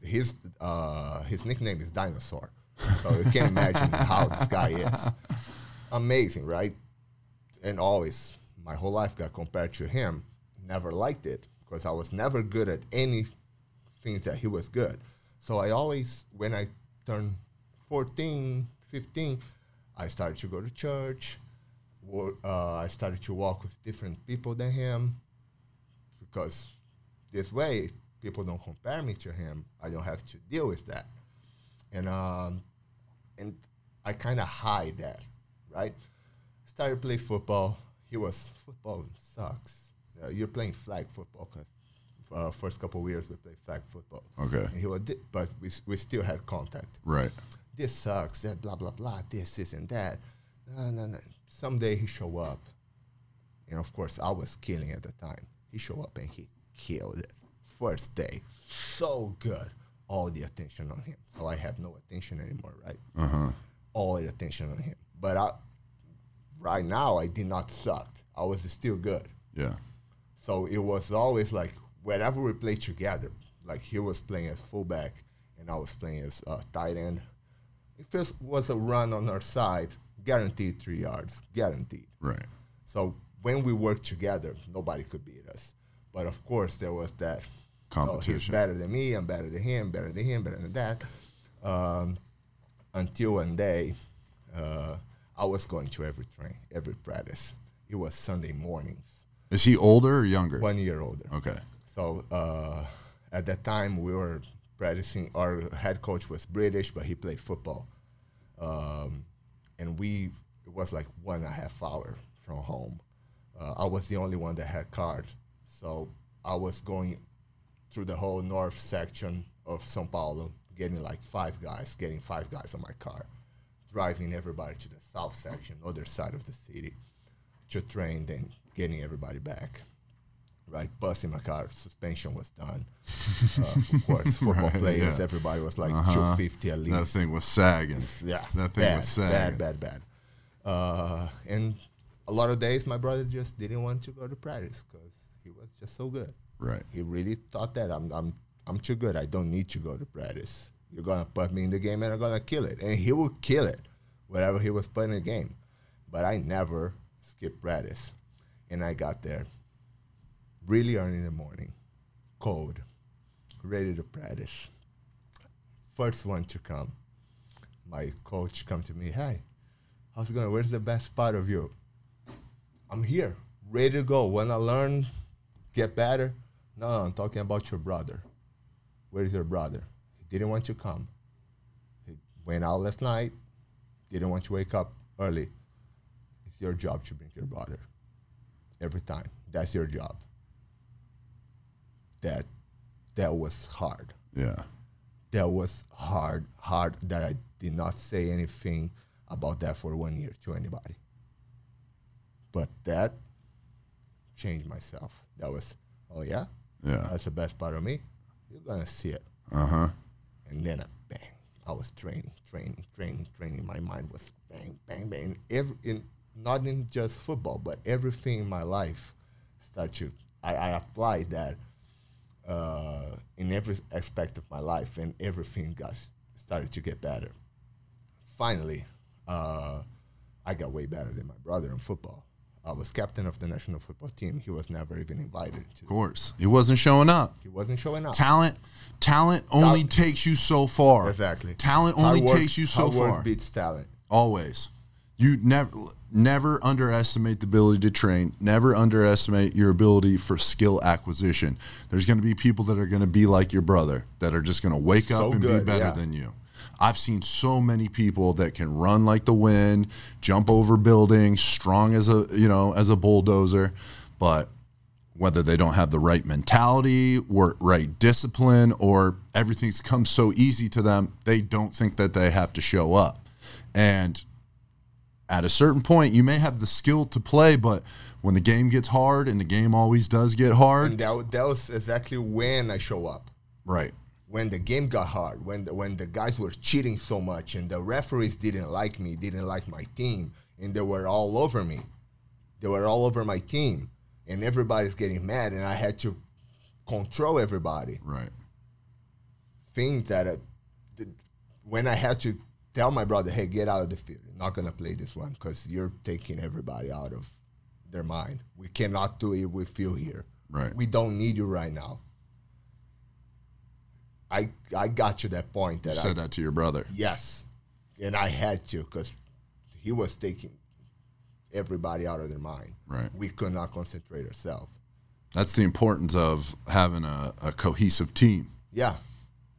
his uh, his nickname is Dinosaur. So you can't imagine how this guy is. Amazing, right? And always, my whole life got compared to him. Never liked it because I was never good at any things that he was good. So I always, when I turned 14, 15, I started to go to church. Uh, I started to walk with different people than him because this way people don't compare me to him i don't have to deal with that and um and i kind of hide that right started play football he was football sucks uh, you're playing flag football because uh, first couple of years we played flag football Okay. and he was di- but we, we still had contact Right. this sucks, that blah blah blah, this, this and that. No, no, no. Someday he show up. And of course I was killing at the time. He show up and he killed it. First day. So good. All the attention on him. So I have no attention anymore, right? Uh huh. All the attention on him. But I right now I did not suck. I was still good. Yeah. So it was always like whenever we played together, like he was playing as fullback and I was playing as uh, tight end. If it was a run on our side, guaranteed three yards, guaranteed. Right. So when we worked together, nobody could beat us. But of course, there was that oh, he's Competition. better than me, I'm better than him, better than him, better than that. Um, until one day, uh, I was going to every train, every practice. It was Sunday mornings, Is he older or younger? one year older. Okay. So uh, at that time, we were practicing. Our head coach was British, but he played football. Um, and we, it was like one and a half hour from home. Uh, I was the only one that had cars. So I was going through the whole north section of Sao Paulo, getting like five guys, getting five guys on my car, driving everybody to the south section, other side of the city, to train, then getting everybody back right? Busting my car, suspension was done. Uh, of course, football Right, players, yeah. everybody was like Uh-huh. 250 at least. That thing was sagging. yeah, That thing bad, was sagging. bad, bad, bad. Uh, and a lot of days, my brother just didn't want to go to practice because he was just so good. Right. He really thought that I'm, I'm, I'm too good. I don't need to go to practice. You're gonna put me in the game, and I'm gonna kill it, and he will kill it, whatever he was putting in the game. But I never skipped practice, and I got there really early in the morning, cold, ready to practice. First one to come. My coach come to me, hey, how's it going? Where's the best part of you? I'm here, ready to go. When I learn, get better. No, I'm talking about your brother. Where's your brother? He didn't want to come. He went out last night, didn't want to wake up early. It's your job to bring your brother. Every time. That's your job that that was hard. Yeah. That was hard, hard that I did not say anything about that for one year to anybody. But that changed myself. That was, oh yeah, Yeah. that's the best part of me. You're gonna see it. Uh huh. And then, uh, bang, I was training, training, training, training. My mind was bang, bang, bang. Every, in, not in just football, but everything in my life started to, I, I applied that uh, in every aspect of my life, and everything got started to get better. Finally, uh, I got way better than my brother in football. I was captain of the national football team. He was never even invited to. Of course. He wasn't showing up. He wasn't showing up. Talent, talent only Tal- takes you so far. Exactly. Talent only work- takes you so far. beats talent. Always. You never. Never underestimate the ability to train. Never underestimate your ability for skill acquisition. There's going to be people that are going to be like your brother that are just going to wake So up and good, be better yeah. than you. I've seen so many people that can run like the wind, jump over buildings, strong as a you know as a bulldozer, but whether they don't have the right mentality or right discipline or everything's come so easy to them, they don't think that they have to show up. And at a certain point, you may have the skill to play, but when the game gets hard, and the game always does get hard, And that, that was exactly when I show up. right? when the game got hard, when the, when the guys were cheating so much, and the referees didn't like me, didn't like my team, and they were all over me. They were all over my team, and everybody's getting mad, and I had to control everybody. Right. Things that uh, the, when I had to tell my brother, "Hey, get out of the field. Not gonna play this one because you're taking everybody out of their mind. We cannot do it with you here. Right. We don't need you right now." I I got to that point You that I said that to your brother. yes, and I had to because he was taking everybody out of their mind. Right. We could not concentrate ourselves. That's the importance of having a, a cohesive team. Yeah,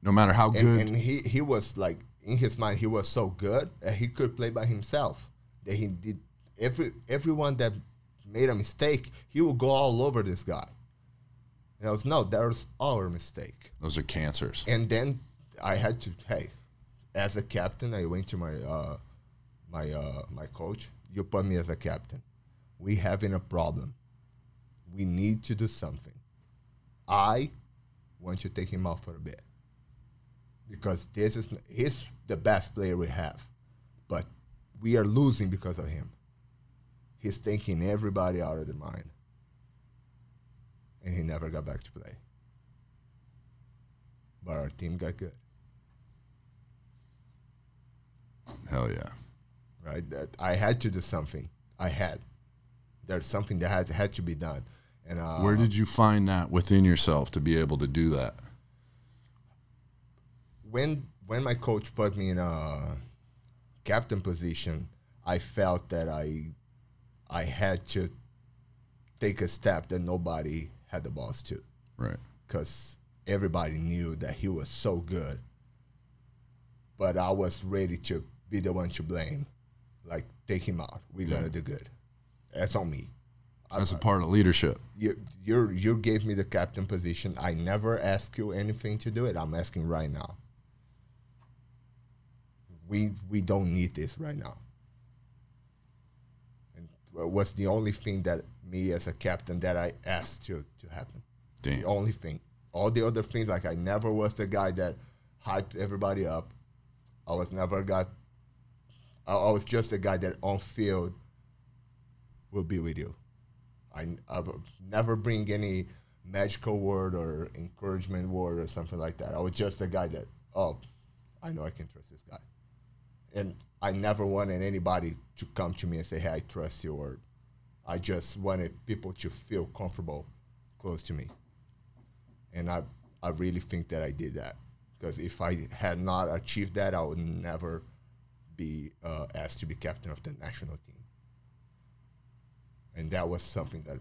No matter how good, and, and he he was like in his mind he was so good that he could play by himself that he did every everyone that made a mistake he would go all over this guy. And i was no that was our mistake. Those are cancers. and then i had to hey as a captain i went to my uh my uh my coach you put me as a captain. We having a problem. We need to do something. I want to take him out for a bit. Because this is he's the best player we have, but we are losing because of him. He's taking everybody out of their mind, and he never got back to play. But our team got good, Hell yeah. right? That I had to do something. I had. There's something that had had to be done, and uh, Where did you find that within yourself to be able to do that? when when my coach put me in a captain position, I felt that I I had to take a step that nobody had the balls to, Right. because everybody knew that he was so good. But I was ready to be the one to blame, like take him out. We're gonna do good. That's on me. That's a part of leadership. You you you gave me the captain position. I never asked you anything to do it. I'm asking right now. We we don't need this right now. And was the only thing that me as a captain that I asked to to happen? Damn. The only thing. All the other things, like I never was the guy that hyped everybody up. I was never got. I, I was just the guy that on field will be with you. I, I never bring any magical word or encouragement word or something like that. I was just a guy that, oh, I know I can trust this guy. And I never wanted anybody to come to me and say, hey, I trust you, or I just wanted people to feel comfortable close to me. And I, I really think that I did that. Because if I had not achieved that, I would never be uh, asked to be captain of the national team and that was something that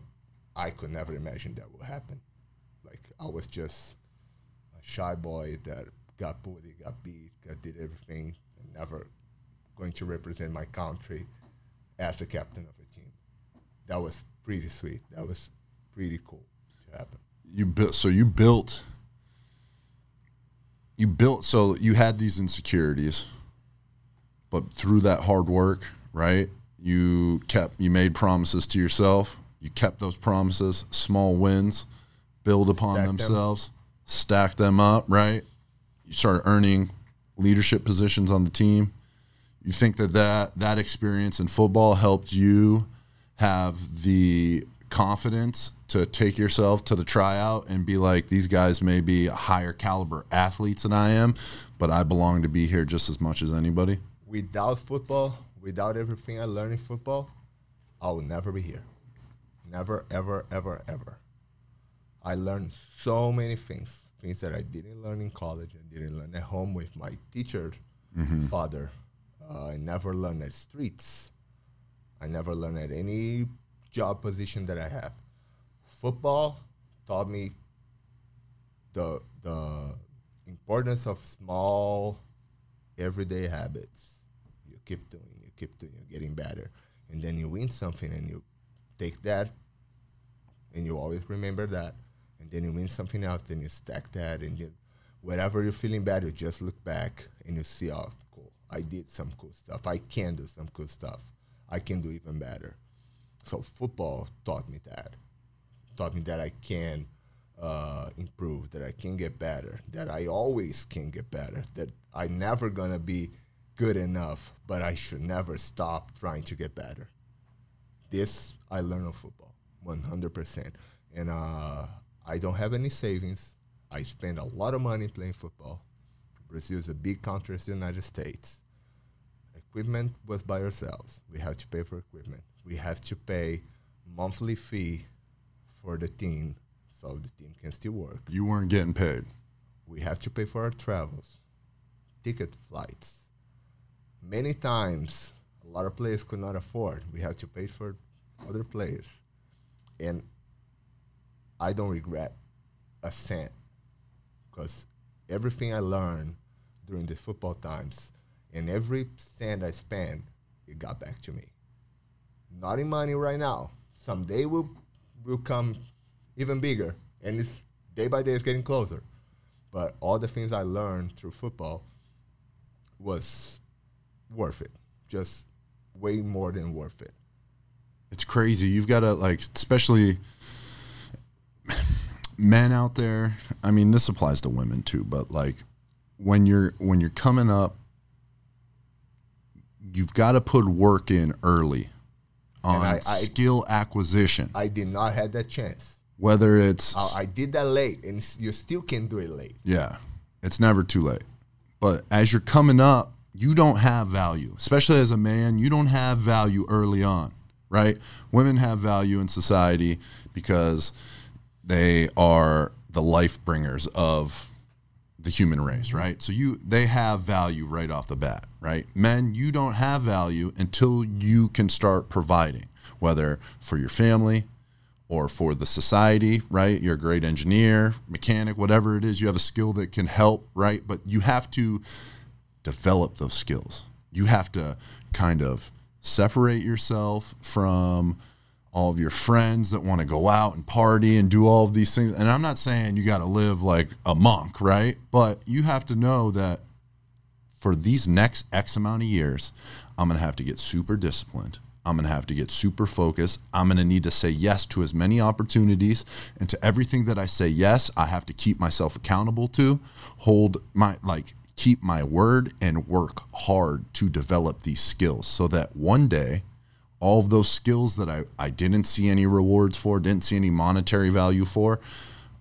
I could never imagine that would happen. Like I was just a shy boy that got bullied, got beat, got did everything, and never going to represent my country as the captain of a team. That was pretty sweet. That was pretty cool to happen. You built so you built you built so you had these insecurities but through that hard work, right? You kept you made promises to yourself. You kept those promises, small wins, build upon Stack them. themselves, stack them up, right? You started earning leadership positions on the team. You think that that, that experience in football helped you have the confidence to take yourself to the tryout and be like, these guys may be higher caliber athletes than I am, but I belong to be here just as much as anybody? Without football, without everything I learned in football, I would never be here. Never, ever, ever, ever. I learned so many things, things that I didn't learn in college and didn't learn at home with my teacher, mm-hmm. father. Uh, I never learned at streets. I never learned at any job position that I have. Football taught me the the importance of small everyday habits. You keep doing, you keep doing, you're getting better. And then you win something and you take that and you always remember that. And then you win something else, then you stack that and you wherever you're feeling bad, you just look back and you see, cool. I did some cool stuff. I can do some cool stuff. I can do even better. So football taught me that. Taught me that I can uh, improve, that I can get better, that I always can get better, that I never gonna be good enough, but I should never stop trying to get better. This I learned on football, 100%. And uh, I don't have any savings. I spend a lot of money playing football. Brazil is a big country as the United States. Equipment was by ourselves. We have to pay for equipment. We have to pay monthly fee for the team so the team can still work. You weren't getting paid. We have to pay for our travels, ticket flights. Many times, a lot of players could not afford. We have to pay for other players. And I don't regret a cent because everything I learned during the football times and every cent I spent, it got back to me. Not in money right now. Someday will will come even bigger, and it's day by day it's getting closer. But all the things I learned through football was worth it. Just way more than worth it. It's crazy. You've got to like, especially men out there. I mean, this applies to women too, but like when you're when you're coming up, you've got to put work in early on I- I- skill acquisition. I did not have that chance. Whether it's I, I did that late, and you still can do it late. Yeah, it's never too late. But as you're coming up, you don't have value, especially as a man. You don't have value early on, right? Women have value in society because they are the life bringers of the human race, right? So you they have value right off the bat, right? Men, you don't have value until you can start providing, whether for your family or for the society, right? You're a great engineer, mechanic, whatever it is, you have a skill that can help, right? But you have to develop those skills. You have to kind of separate yourself from all of your friends that want to go out and party and do all of these things. And I'm not saying you got to live like a monk, right? But you have to know that for these next X amount of years, I'm going to have to get super disciplined. I'm going to have to get super focused. I'm going to need to say yes to as many opportunities. And to everything that I say yes, I have to keep myself accountable to, hold my, like, keep my word and work hard to develop these skills so that one day, all of those skills that I, I didn't see any rewards for, didn't see any monetary value for,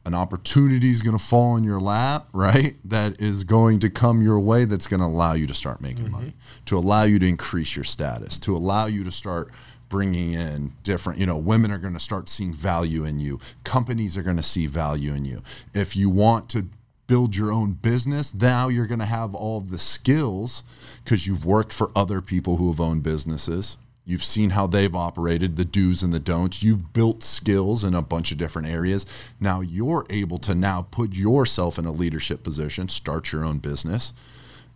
an opportunity is going to fall in your lap, right? That is going to come your way that's going to allow you to start making mm-hmm. money, to allow you to increase your status, to allow you to start bringing in different, you know, women are going to start seeing value in you, companies are going to see value in you. If you want to build your own business, now you're going to have all of the skills because you've worked for other people who have owned businesses. You've seen how they've operated, the do's and the don'ts. You've built skills in a bunch of different areas. Now you're able to now put yourself in a leadership position, start your own business,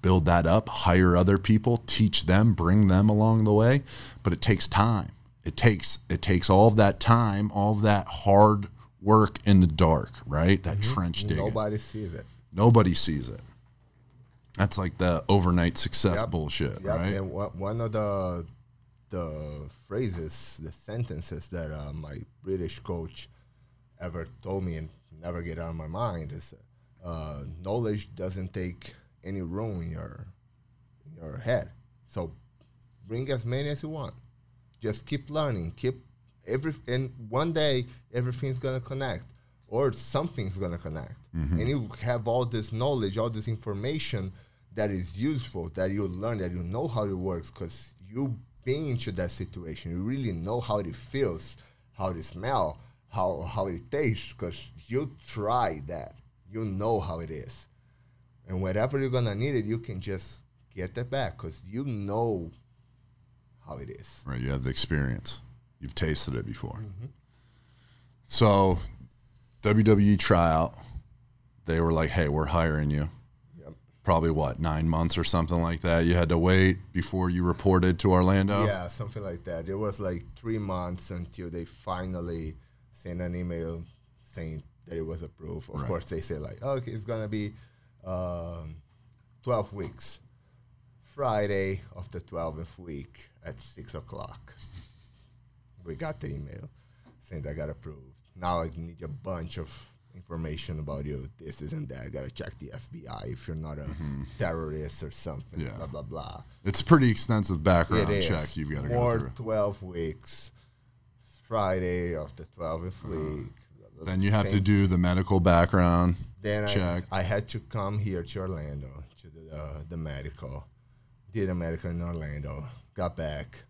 build that up, hire other people, teach them, bring them along the way. But it takes time. It takes it takes all of that time, all of that hard work in the dark, right? That mm-hmm. trench digging. Nobody sees it. Nobody sees it. That's like the overnight success Yep. bullshit, Yep. right? And one of the the phrases, the sentences that uh, my British coach ever told me and never get out of my mind is, uh, "Knowledge doesn't take any room in your in your head. So bring as many as you want. Just keep learning. Keep every and one day everything's gonna connect." Or something's gonna connect, and you have all this knowledge, all this information that is useful that you learn that you know how it works because you been into that situation you really know how it feels how it smells, how how it tastes because you try that you know how it is and whenever you're gonna need it you can just get that back because you know how it is. Right. You have the experience. You've tasted it before. Mm-hmm. So, WWE tryout, they were like, "Hey, we're hiring you." Probably what nine months or something like that. You had to wait before you reported to Orlando. Yeah, something like that. It was like three months until they finally sent an email saying that it was approved. Of Right. course, they say like, okay, it's gonna be um, 12 weeks. Friday of the 12th week at six o'clock, we got the email saying I got approved. Now I need a bunch of information about you. This, isn't that. I gotta check the FBI if you're not a terrorist or something. Mm-hmm. Yeah. Blah blah blah. It's a pretty extensive background It is. check you've got to go More through. 12 weeks. Friday of the 12th week. Then you have to do the medical background Then check. I, I had to come here to Orlando to the, uh, the medical. Did a medical in Orlando. Got back.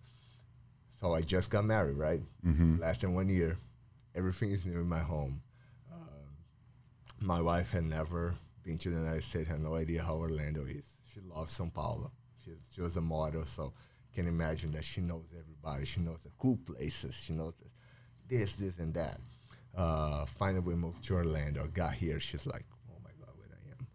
So I just got married, right? Mm-hmm. Less than one year. Everything is new in my home. My wife had never been to the United States, had no idea how Orlando is. She loves São Paulo. She, she was a model, so can imagine that she knows everybody. She knows the cool places. She knows this, this, and that. Uh, finally, we moved to Orlando. Got here, she's like, "Oh my God, where I am!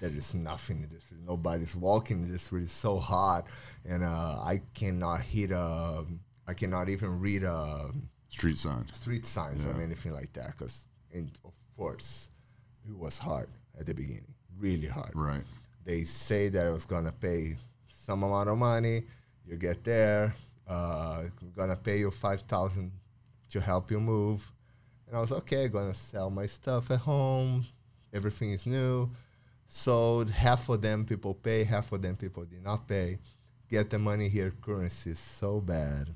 There is nothing in this street. Nobody's walking in this street. It's so hot, and uh, I cannot hit a. I cannot even read a street sign. street signs or anything like that. Because, of course, it was hard at the beginning, really hard. Right. They say that I was gonna pay some amount of money. You get there, uh, gonna pay you five thousand to help you move, and I was okay. Gonna sell my stuff at home. Everything is new. Sold half of them people pay, half of them people did not pay. Get the money here. Currency is so bad.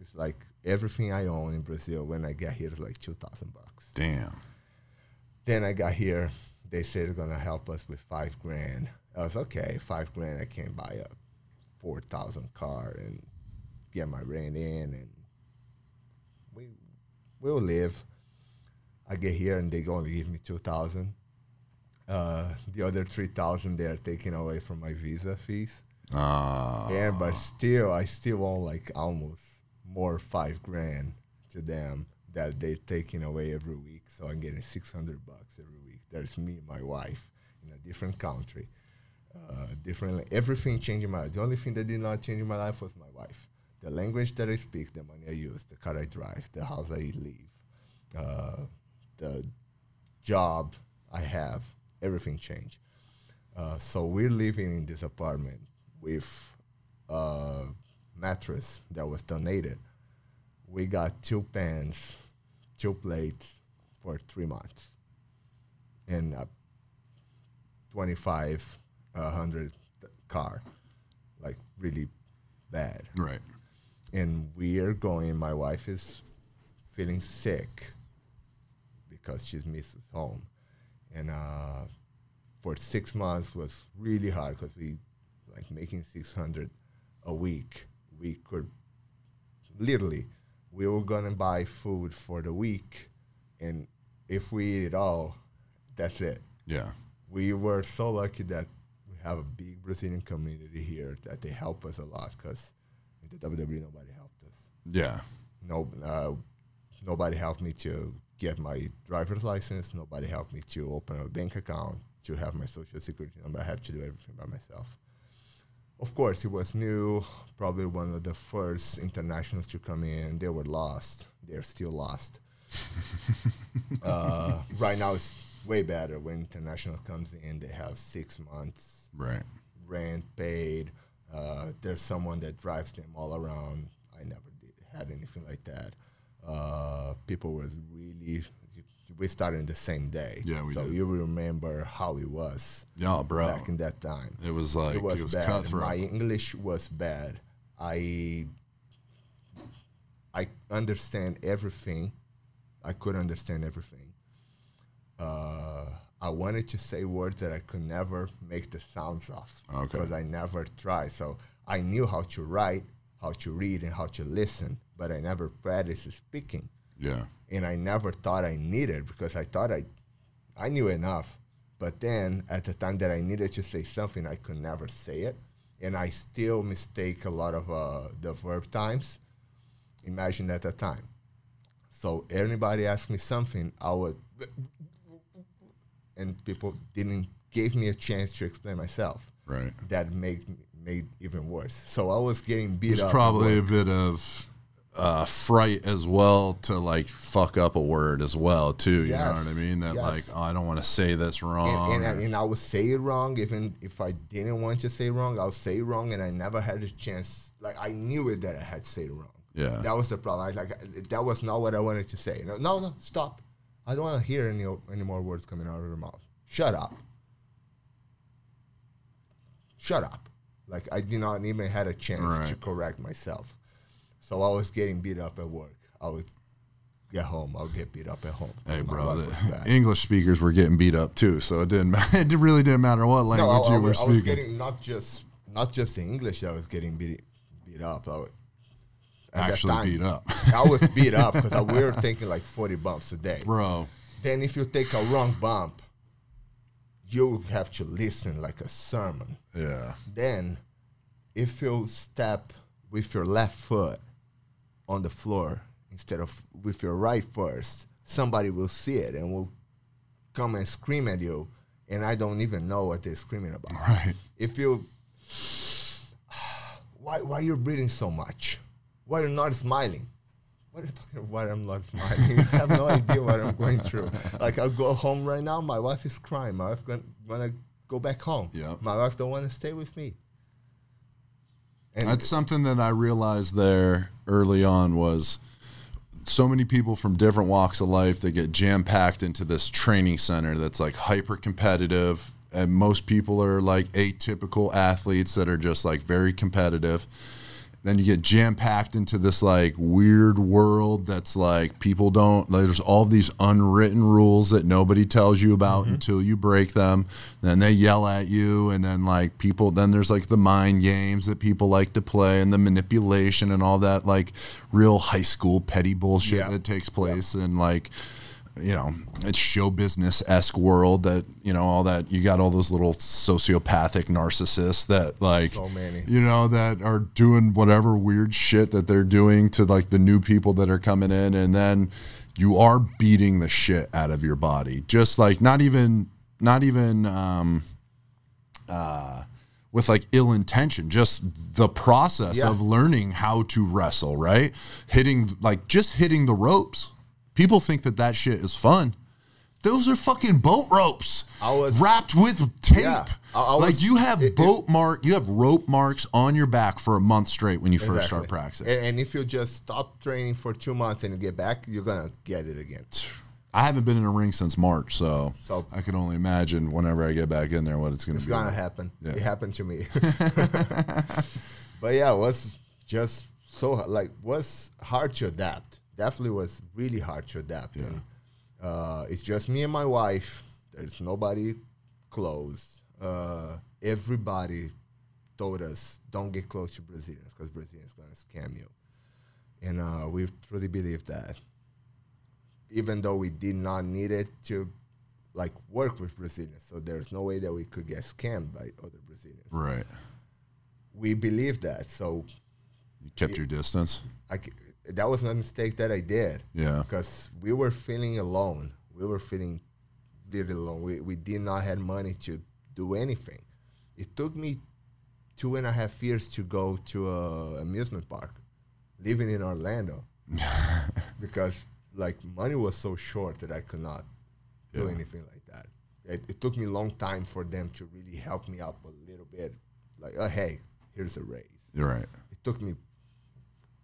It's like everything I own in Brazil when I get here is like two thousand bucks. Damn. Then I got here. They said they're gonna help us with five grand. I was okay. Five grand, I can buy a four thousand car and get my rent in, and we we'll live. I get here and they only give me two thousand. Uh, the other three thousand they are taking away from my visa fees. Uh, Yeah, but still, I still owe like almost more five grand to them that they're taking away every week. So I'm getting six hundred bucks every week. There's me and my wife in a different country, uh, different. Everything changed my life. The only thing that did not change my life was my wife. The language that I speak, the money I use, the car I drive, the house I live, uh, the job I have, everything changed. Uh, so we're living in this apartment with a mattress that was donated. We got two pans, two plates for three months, in a twenty-five hundred car, like really bad right. and we are going. My wife is feeling sick because she's misses home, and uh, for six months was really hard because we like making six hundred a week. We could literally we were gonna buy food for the week, and if we eat it all, that's it Yeah. we were so lucky that we have a big Brazilian community here that they help us a lot because in the WWE nobody helped us. Yeah. No, uh, nobody helped me to get my driver's license. Nobody helped me to open a bank account to have my social security number. I have to do everything by myself. Of course, it was new. Probably one of the first internationals to come in. They were lost. They're still lost. uh, right now, it's way better. When international comes in, they have six months Right. rent paid. Uh, there's someone that drives them all around. I never did had anything like that. Uh, people was really. We started the same day, Yeah, we so did. you remember how it was Yeah, bro. back in that time. It was like it was, bad. cutthroat. My English was bad. I I understand everything. I could understand everything. Uh, I wanted to say words that I could never make the sounds of Okay. because I never tried. So I knew how to write, how to read, and how to listen, but I never practiced speaking yeah. and I never thought I needed because I thought I, I knew enough. But then at the time that I needed to say something, I could never say it. and I still mistake a lot of uh, the verb times. Imagine at that time. So anybody asked me something, I would, and people didn't give me a chance to explain myself. Right. That made made even worse. So I was getting beat There's up. probably a bit of uh, fright as well to like fuck up a word as well too. You know what I mean? That Yes. like oh, I don't want to say this wrong. and, and, I, and I would say it wrong, even if I didn't want to say wrong. I'll say wrong, and I never had a chance. Like I knew it that I had to say it wrong. Yeah. that was the problem. I like that was not what I wanted to say. No, no, no stop. I don't want to hear any any more words coming out of your mouth. Shut up. Shut up. Like I did not even had a chance to correct myself. So I was getting beat up at work. I would get home. I would get beat up at home. Hey, bro, the. English speakers were getting beat up too, so it didn't. ma- It really didn't matter what language no, I, I you were was, I was speaking. getting not just not just the English. I was getting beat beat up. I was, Actually time, beat up, I was beat up because we were taking like forty bumps a day. bro. Then if you take a wrong bump, you have to listen like a sermon. Yeah, Then, if you step with your left foot on the floor instead of with your right first, somebody will see it and will come and scream at you, and I don't even know what they're screaming about. right. If you, why why you're breathing so much? Why you're not smiling? What are you talking about? Why I'm not smiling? I have no idea what I'm going through. Like I'll go home right now. My wife is crying. My wife gonna wanna go back home. Yeah. My wife don't want to stay with me. And That's something that I realized there early on was so many people from different walks of life that get jam packed into this training center that's like hyper competitive. And most people are like atypical athletes that are just like very competitive. Then you get jam packed into this like weird world that's like people don't, like, there's all these unwritten rules that nobody tells you about mm-hmm. until you break them. Then they yell at you, and then like people, then there's like the mind games that people like to play and the manipulation and all that like real high school petty bullshit Yeah. that takes place. And like, you know, it's show business esque world that, you know, all that you got all those little sociopathic narcissists that like So you know, that are doing whatever weird shit that they're doing to like the new people that are coming in and then you are beating the shit out of your body. Just like not even not even um uh with like ill intention, just the process Yeah. of learning how to wrestle, right? Hitting like just hitting the ropes. People think that that shit is fun. Those are fucking boat ropes I was- wrapped with tape. Yeah. I- I like was- you have it- it- boat mark, you have rope marks on your back for a month straight when you first start practicing. And, and if you just stop training for two months and you get back, you're gonna get it again. I haven't been in a ring since March, so, So- I can only imagine whenever I get back in there what it's going to It's be. gonna like. happen. Yeah. It happened to me. but yeah, it was just so like was hard to adapt. Definitely was really hard to adapt. Yeah. And, uh, it's just me and my wife. There's nobody close. Uh, everybody told us don't get close to Brazilians because Brazilians gonna scam you, and uh, we truly believe that. Even though we did not need it to like work with Brazilians, so there's no way that we could get scammed by other Brazilians. Right. We believe that, so You kept your distance. I that was a mistake that I did Yeah. because we were feeling alone. We were feeling really alone. We we did not have money to do anything. It took me two and a half years to go to a amusement park, living in Orlando, because like money was so short that I could not do Yeah. anything like that. It, it took me a long time for them to really help me up a little bit. Like, oh, hey, here's a raise You're right. it took me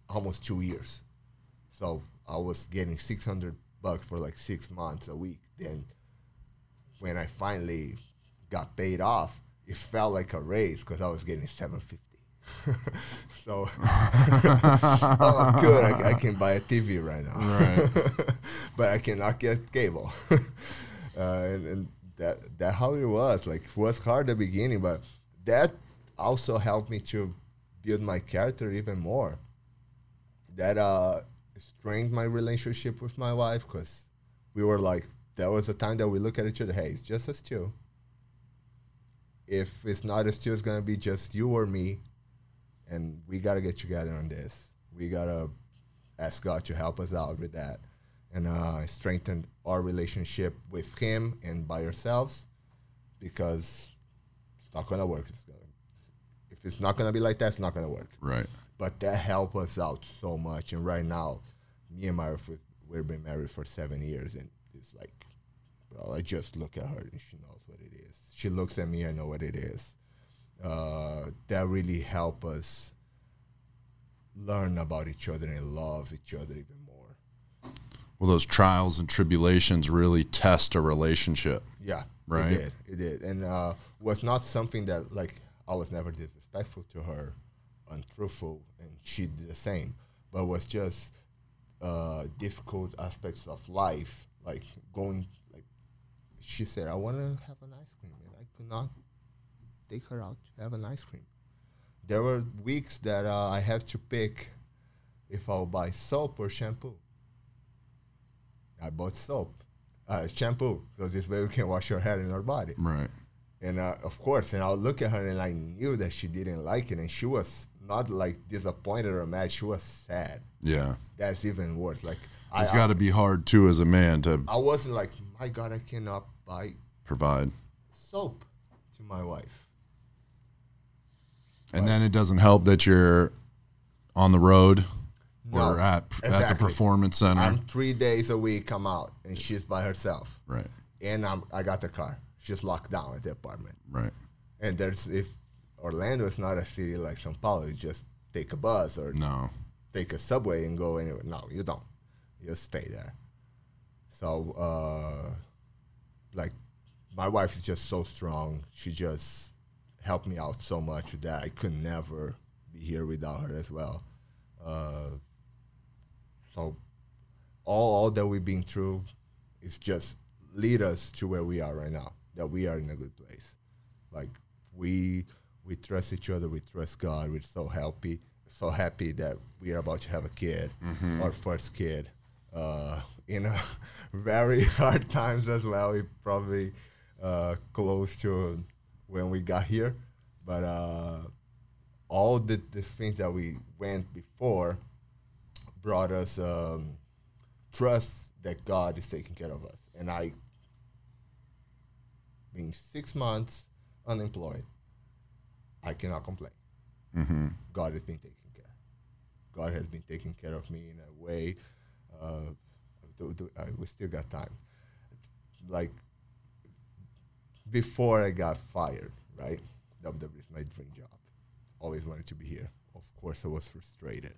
almost two years. So I was getting 600 bucks for like six months a week. Then when I finally got paid off, it felt like a raise because I was getting 750. so, oh, good. I, I can buy a TV right now. Right. but I cannot get cable. uh, and, and that that how it was. Like it was hard at the beginning, but that also helped me to build my character even more. That uh strengthened my relationship with my wife because we were like there was a time that we look at each other. Hey, it's just us two. if it's not us two it's gonna be just you or me, and we gotta get together on this. We gotta ask God to help us out with that, and uh, strengthen our relationship with Him and by ourselves, because it's not gonna work. It's gonna, if it's not gonna be like that, it's not gonna work. Right. But that helped us out so much. And right now, me and my wife, we've been married for seven years, and it's like, well, I just look at her and she knows what it is. She looks at me, I know what it is. Uh, that really helped us learn about each other and love each other even more. Well, those trials and tribulations really test a relationship. Yeah, Right. It did. It did, and uh, was not something that like I was never disrespectful to her, untruthful, and she did the same. But it was just uh, difficult aspects of life, like going. Like she said, I want to have an ice cream, and I could not take her out to have an ice cream. There were weeks that uh, I have to pick if I'll buy soap or shampoo. I bought soap, uh, shampoo, so this way we can wash our hair and our body. Right. And uh, of course, and I'll look at her and I knew that she didn't like it, and she was not like disappointed or mad. She was sad. Yeah. That's even worse. Like it's got to be hard too as a man to I, wasn't like, my God, I cannot buy provide. soap to my wife. And then it doesn't help that you're on the road No, or at at the performance center. I'm three days a week. I'm out, and she's by herself, right. and I'm I got the car. She's locked down at the apartment. Right. And there's it's Orlando is not a city like São Paulo. You just take a bus or No. take a subway and go anywhere. No, you don't. You stay there. So, uh, like, my wife is just so strong. She just helped me out so much that. I could never be here without her as well. Uh, so, all, all that we've been through is just lead us to where we are right now. That we are in a good place. Like we we trust each other. We trust God. We're so happy, so happy that we are about to have a kid, our first kid. Uh, in a very hard times as well. We probably uh, close to when we got here, but uh, all the, the things that we went before brought us um, trust that God is taking care of us. And I, being six months unemployed, I cannot complain. Mm-hmm. God has been taking care. God has been taking care of me in a way. Uh, we still got time. Like before I got fired, right? WWE is my dream job. Always wanted to be here. Of course, I was frustrated.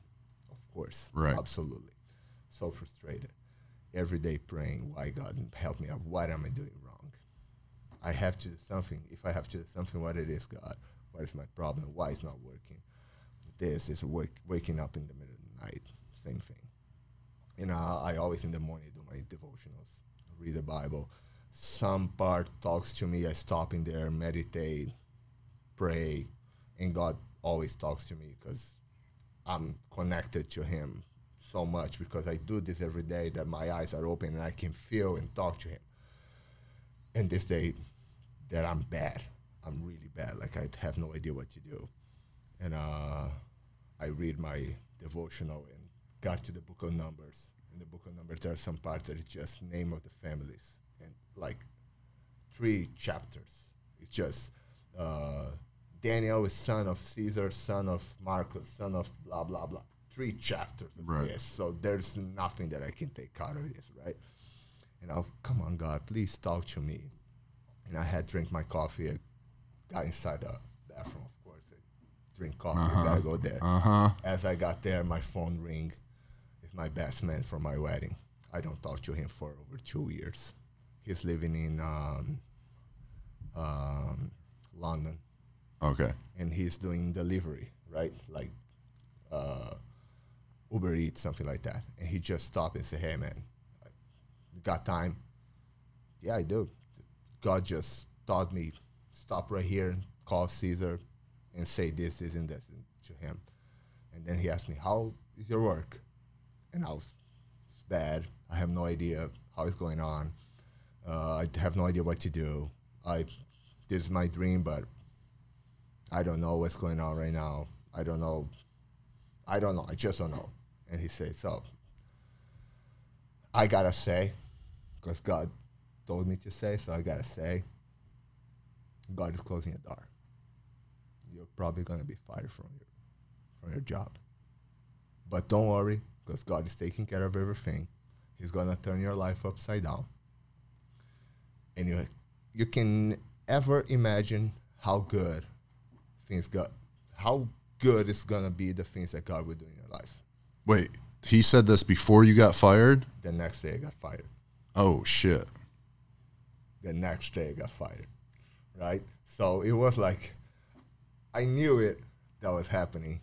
Of course, Right. Absolutely, so frustrated. Every day praying, why God help me out? What am I doing wrong? I have to do something. If I have to do something, what it is, God? What is my problem? Why it's not working? This is wake, waking up in the middle of the night. Same thing. And I, I always in the morning do my devotionals, read the Bible. Some part talks to me. I stop in there, meditate, pray, and God always talks to me because I'm connected to Him so much because I do this every day that my eyes are open and I can feel and talk to Him. And this day, that I'm bad, I'm really bad. Like I have no idea what to do, and uh, I read my devotional and got to the book of Numbers. In the book of Numbers, there are some parts that it's just name of the families and like three chapters. It's just uh, Daniel is son of Caesar, son of Marcus, son of blah blah blah. Three chapters of Right. this. So there's nothing that I can take out of this, right? And I'll come on, God, please talk to me. And I had drink my coffee. I got inside the bathroom, of course. I drink coffee. Gotta go there. Uh huh. As I got there, my phone ring. It's my best man from my wedding. I don't talk to him for over two years. He's living in um, um, London, Okay. and he's doing delivery, right? Like uh, Uber Eats, something like that. And he just stopped and said, "Hey, man, got time?" Yeah, I do. God just taught me stop right here, call Cezar, and say this, this, and this to him. And then he asked me, "How is your work?" And I was, "It's bad. I have no idea how it's going on. Uh, I have no idea what to do. I, this is my dream, but I don't know what's going on right now. I don't know. I don't know. I just don't know. And he said, so I gotta say, because God told me to say, so I gotta say, God is closing a door. You're probably gonna be fired from your from your job. But don't worry, because God is taking care of everything. He's gonna turn your life upside down. And you you can ever imagine how good things got how good it's gonna be the things that God will do in your life. Wait, he said this before you got fired? The next day I got fired. Oh shit. The next day I got fired. Right? So it was like I knew it that was happening.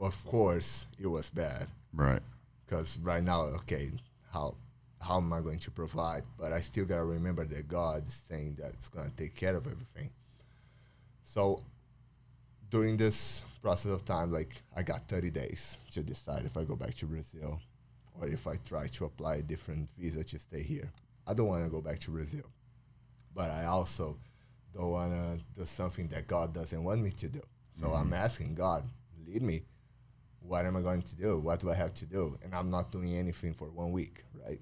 Of course it was bad. Right. Because right now, okay, how how am I going to provide? But I still gotta remember that God is saying that it's gonna take care of everything. So during this process of time, like I got 30 days to decide if I go back to Brazil or if I try to apply a different visa to stay here. I don't want to go back to Brazil, but I also don't want to do something that God doesn't want me to do. So I'm mm-hmm. asking God, lead me. What am I going to do? What do I have to do? And I'm not doing anything for one week, right?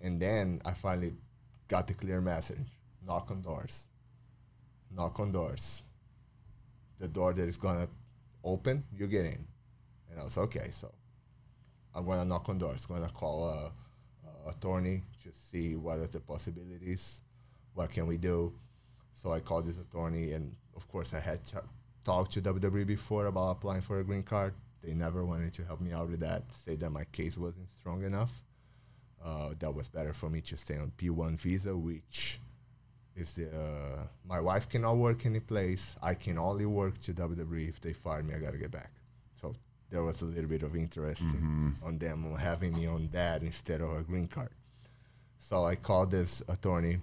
And then I finally got the clear message knock on doors. Knock on doors. The door that is going to open, you get in. And I was okay, so I'm to knock on doors. I'm to call a, a attorney to see what are the possibilities, what can we do. So I called this attorney, and of course I had to talked to WWE before about applying for a green card. They never wanted to help me out with that. Say that my case wasn't strong enough. Uh, that was better for me to stay on P1 visa, which is the uh, my wife cannot work any place. I can only work to WWE. If they fire me, I gotta get back. There was a little bit of interest in- on them on having me on that instead of a green card. So I called this attorney.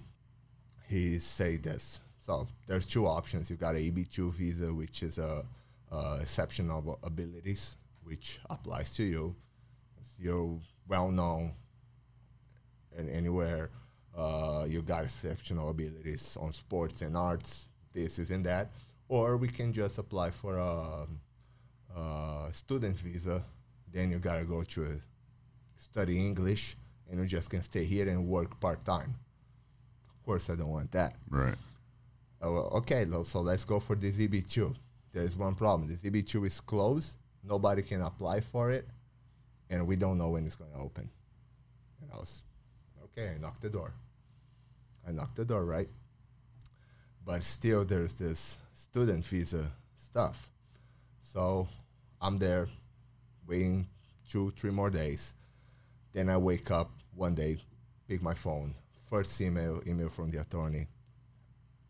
He said this. So there's two options. You got a EB2 visa, which is a, uh exceptional abilities, which applies to you. You're well known and anywhere. Uh, you got exceptional abilities on sports and arts, this, is and that. Or we can just apply for a, a student visa. Then you gotta go to study English, and you just can stay here and work part time. Of course, I don't want that. Right. Oh, well, okay, so let's go for this EB2. There's one problem. This EB2 is closed. Nobody can apply for it, and we don't know when it's going to open. And I was, okay, I knocked the door. I knocked the door, right? But still, there's this student visa stuff. So I'm there waiting two, three more days. Then I wake up one day, pick my phone. First email, email from the attorney.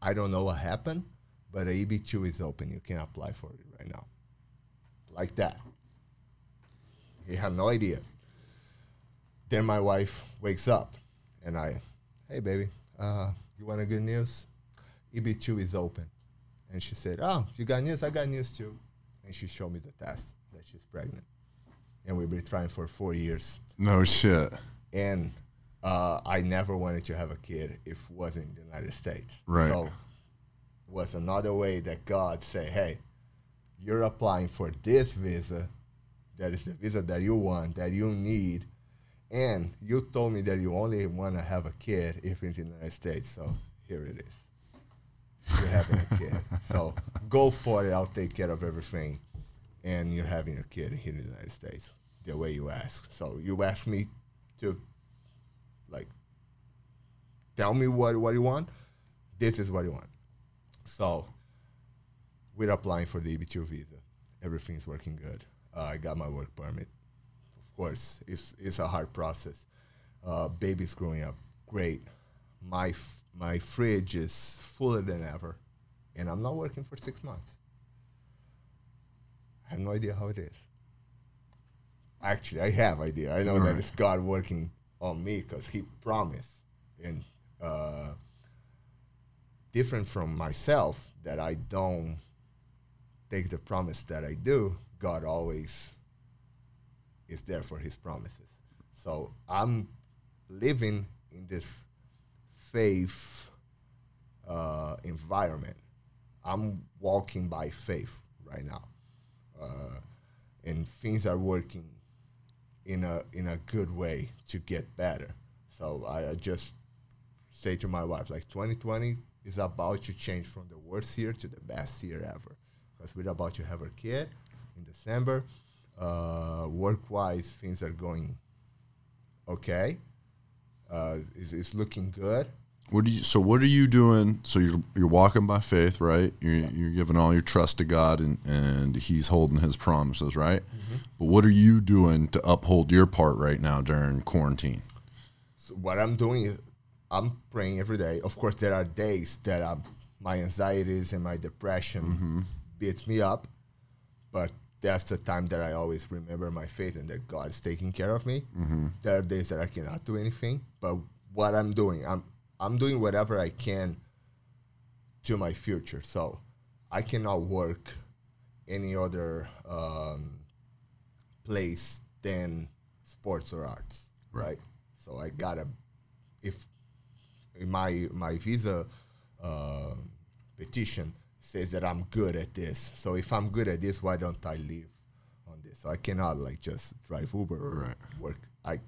I don't know what happened, but a EB2 is open. You can apply for it right now. Like that. He had no idea. Then my wife wakes up and I, hey baby, uh, you want a good news? EB2 is open. And she said, oh, you got news? I got news too. And she showed me the test that she's pregnant. And we've been trying for four years No shit. and uh, I never wanted to have a kid if it wasn't in the United States. Right. So was another way that God said, "Hey, you're applying for this visa. That is the visa that you want, that you need, and you told me that you only want to have a kid if it's in the United States. So here it is. You're having a kid. so go for it. I'll take care of everything, and you're having a kid here in the United States the way you ask. So you asked me to like tell me what, what you want. This is what you want. So we're applying for the EB2 visa. Everything's working good. Uh, I got my work permit. Of course, it's, it's a hard process. Uh, baby's growing up great. My, f- my fridge is fuller than ever, and I'm not working for six months. I have no idea how it is. Actually, I have idea. I know that Right. it's God working on me because He promised, and uh, different from myself that I don't take the promise that I do. God always is there for His promises. So I'm living in this faith uh, environment I'm walking by faith right now, uh, and things are working in a in a good way to get better. So I, just say to my wife, like 2020 is about to change from the worst year to the best year ever, because we're about to have a kid in December. Uh, work wise, things are going okay. Uh, it's, it's looking good. What do you? So what are you doing? So you're you're walking by faith, right? You're you're giving all your trust to God, and and He's holding His promises, right? Mm-hmm. But what are you doing to uphold your part right now during quarantine? So what I'm doing is I'm praying every day. Of course, there are days that I'm, my anxieties and my depression beats me up, but that's the time that I always remember my faith and that God is taking care of me. There are days that I cannot do anything, but what I'm doing, I'm I'm doing whatever I can to my future. So I cannot work any other um, place than sports or arts, right? So I gotta, if my my visa uh, petition says that I'm good at this. So if I'm good at this, why don't I live on this? So I cannot like just drive Uber or Right. work. I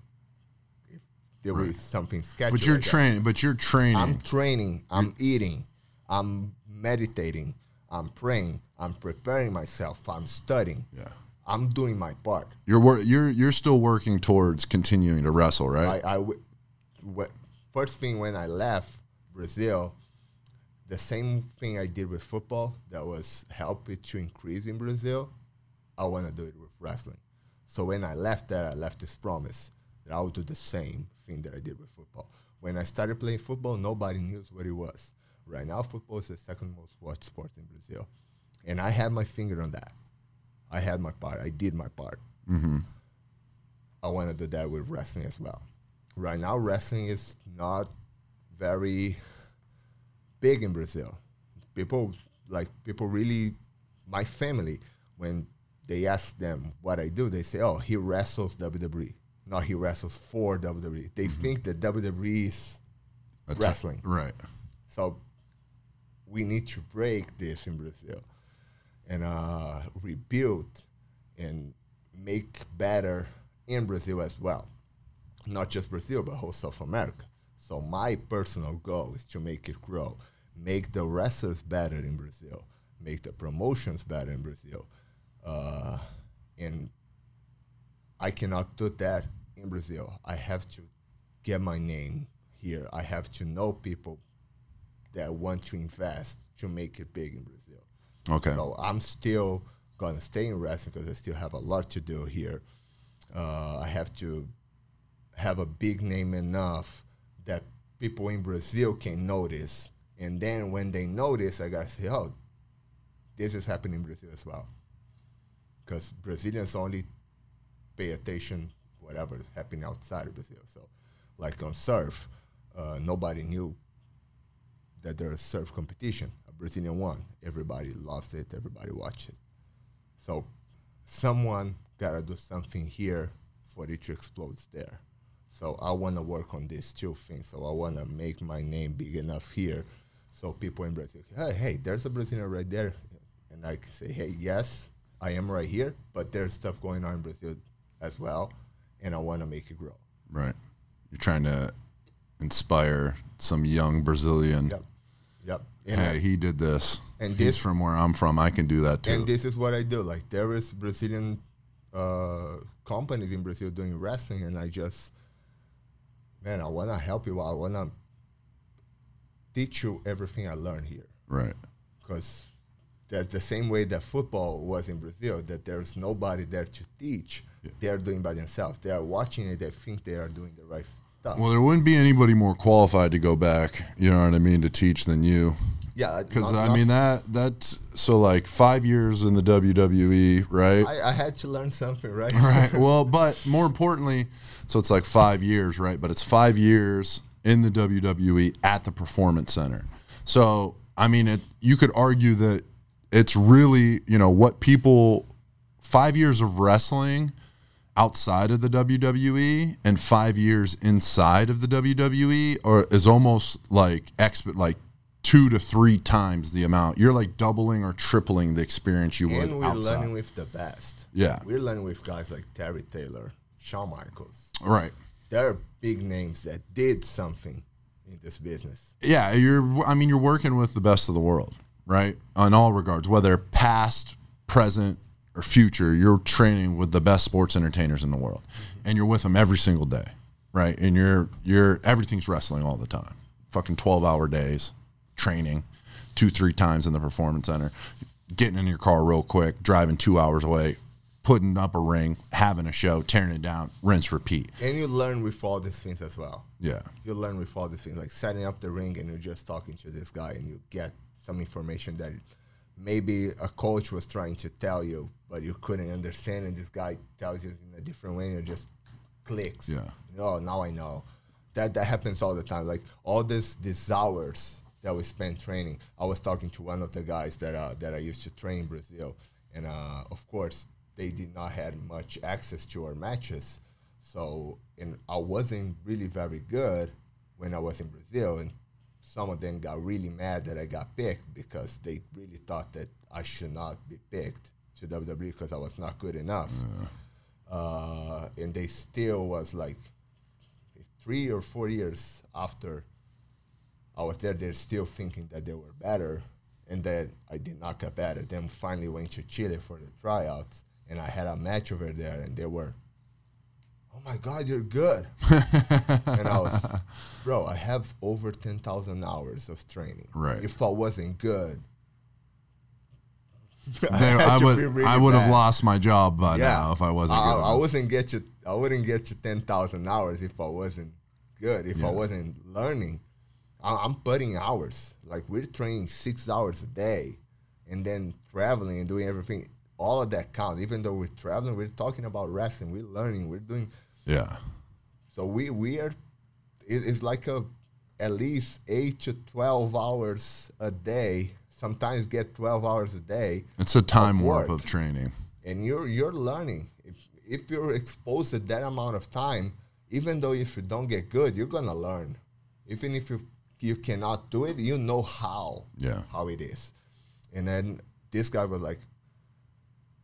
there was something scheduled. But you're like that. training. But you're training. I'm training. I'm eating. I'm meditating. I'm praying. I'm preparing myself. I'm studying. yeah. I'm doing my part. You're wor- you're you're still working towards continuing to wrestle, right? I, I w- w- first thing when I left Brazil, the same thing I did with football that was help it to increase in Brazil. I want to do it with wrestling. So when I left that, I left this promise that I would do the same thing that I did with football. When I started playing football, nobody knew what it was. Right now, football is the second most watched sport in Brazil, and I had my finger on that. I had my part. I did my part. Mm-hmm. I want to do that with wrestling as well. Right now, wrestling is not very big in Brazil. People like people really, my family, when they ask them what I do, they say, "Oh, he wrestles WWE." Not he wrestles for WWE. They think that WWE is Atta- wrestling. right. So we need to break this in Brazil and uh, rebuild and make better in Brazil as well. Not just Brazil, but whole South America. So my personal goal is to make it grow, make the wrestlers better in Brazil, make the promotions better in Brazil, uh, and I cannot do that in Brazil. I have to get my name here. I have to know people that want to invest to make it big in Brazil. Okay. So I'm still gonna stay in wrestling because I still have a lot to do here. Uh, I have to have a big name enough that people in Brazil can notice, and then when they notice, I gotta say, "Oh, this is happening in Brazil as well," because Brazilians only pay attention whatever is happening outside of Brazil. So, like on surf, uh, nobody knew that there's surf competition. A Brazilian one. Everybody loves it. Everybody watches it. So someone gotta do something here for it to explode there. So I wanna work on these two things. So I wanna make my name big enough here so people in Brazil, hey, hey, there's a Brazilian right there. And I can say, hey, yes, I am right here, but there's stuff going on in Brazil as well, and I wanna make it grow. Right. You're trying to inspire some young Brazilian. Yep. Yep. And Hey, he did this. And He's this- from where I'm from. I can do that too. And this is what I do. Like there is Brazilian uh, companies in Brazil doing wrestling, and I just, man, I wanna help you. I wanna teach you everything I learned here, right. because that's the same way that football was in Brazil. That there's nobody there to teach. They're doing by themselves. They are watching it. They think they are doing the right stuff. Well, there wouldn't be anybody more qualified to go back. You know what I mean to teach than you. yeah, Because I not mean that that's so like five years in the WWE, right? I, I had to learn something, right? right. Well, but more importantly, so it's like five years, right? But it's five years in the WWE at the Performance Center. So I mean, it, you could argue that it's really you know what people five years of wrestling outside of the WWE and five years inside of the WWE or is almost like exp like two to three times the amount. You're like doubling or tripling the experience you would and we're outside. learning with the best. Yeah. we're learning with guys like Terry Taylor, Shawn Michaels. right. They're big names that did something in this business. Yeah, you're. I mean, you're working with the best of the world, right? On all regards, whether past, present, or future, you're training with the best sports entertainers in the world, mm-hmm. and you're with them every single day, right? And you're you're everything's wrestling all the time. Fucking twelve hour days, training, two three times in the performance center, getting in your car real quick, driving two hours away, putting up a ring, having a show, tearing it down, rinse, repeat. And you learn with all these things as well. Yeah, You learn with all these things, like setting up the ring, and you're just talking to this guy, and you get some information that maybe a coach was trying to tell you, but you couldn't understand, and this guy tells you in a different way, and it just clicks. Yeah. Oh, now I know. That that happens all the time. Like all this these hours that we spend training. I was talking to one of the guys that uh, that I used to train in Brazil, and uh, of course they did not have much access to our matches. So, and I wasn't really very good when I was in Brazil, and some of them got really mad that I got picked because they really thought that I should not be picked to WWE because I was not good enough. Uh, and they still was like three or four years after I was there, they're still thinking that they were better, and that I did not get better. Then finally went to Chile for the tryouts, and I had a match over there, and they were, "Oh my God, you're good!" and I was, bro, I have over ten thousand hours of training. Right. If I wasn't good, They- had I would I would have lost my job by now if I wasn't. I, good I wasn't get you. I wouldn't get you ten thousand hours if I wasn't good. If I wasn't learning, I, I'm putting hours. Like we're training six hours a day, and then traveling and doing everything. All of that counts. Even though we're traveling, we're talking about wrestling. We're learning. We're doing. yeah, So we we are. It, it's like a at least eight to twelve hours a day. Sometimes get twelve hours a day it's a time warp of training. and you're you're learning. If if you're exposed to that amount of time, even though if you don't get good, you're gonna learn. Even if you you cannot do it, you know how Yeah. how it is. And then this guy was like,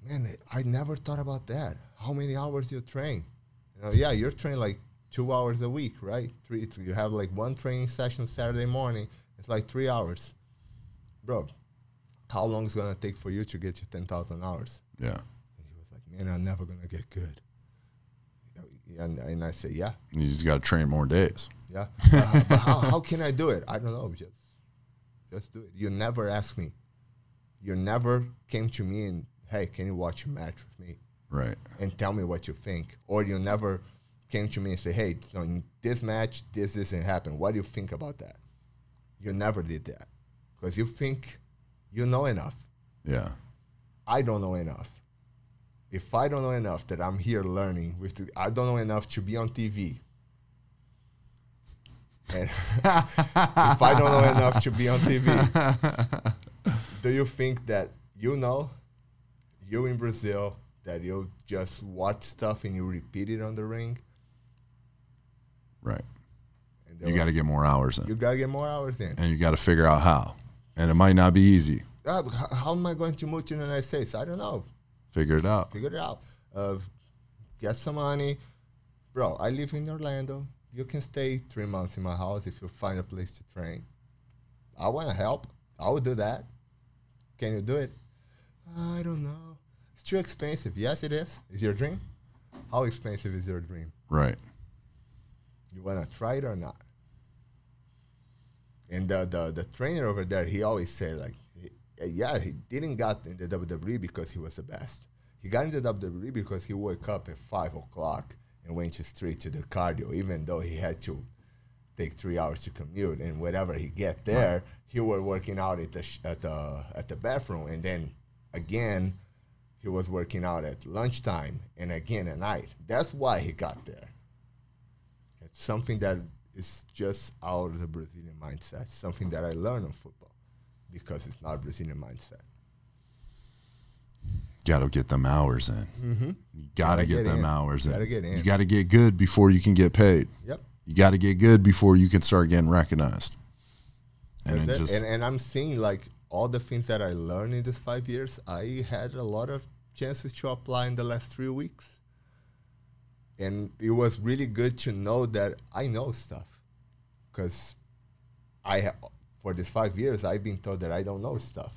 "Man, I never thought about that. How many hours you train? You know, yeah, you're training like two hours a week, right? Three. You have like one training session Saturday morning. It's like three hours, bro. How long is it gonna take for you to get your ten thousand hours? Yeah, And he was like, "Man, I'm never gonna get good." And, and I said, "Yeah, you just got to train more days. yeah. Uh, but how, how can I do it? I don't know. Just, just do it. You never asked me. You never came to me and, hey, can you watch a match with me Right. and tell me what you think? Or you never came to me and say, hey, so in this match, this doesn't happen. What do you think about that? You never did that because you think you know enough. Yeah. I don't know enough. If I don't know enough that I'm here learning with, the, I don't know enough to be on TV. And if I don't know enough to be on TV, do you think that you know, you in Brazil, that you just watch stuff and you repeat it on the ring? Right. And You got to get more hours in, you gotta get more hours in. and you got to figure out how. And it might not be easy. Uh, how am I going to move to the United States? I don't know. Figure it out. figure it out. Uh, get some money, bro. I live in Orlando. You can stay three months in my house if you find a place to train. I want to help. I will do that. Can you do it? I don't know. It's too expensive. Yes, it is. Is your dream? How expensive is your dream? Right. You want to try it or not? And the, the the trainer over there, he always said like, he- yeah, he didn't got in the WWE because he was the best. He got in the WWE because he woke up at five o'clock and went to straight to the cardio, even though he had to take three hours to commute. And whenever he get there, he was working out at the sh- at the at the bathroom, and then again, he was working out at lunchtime and again at night. That's why he got there. It's something that is just out of the Brazilian mindset. Something that I learned in football because it's not Brazilian mindset. Got to get them hours in. Mm-hmm. You got to get, get them in. hours in. Gotta get in. You got to get good before you can get paid. Yep. You got to get good before you can start getting recognized. and That's it. just and, and I'm seeing like all the things that I learned in these five years, I had a lot of chances to apply in the last three weeks. And it was really good to know that I know stuff. Because I ha- for these five years, I've been told that I don't know stuff.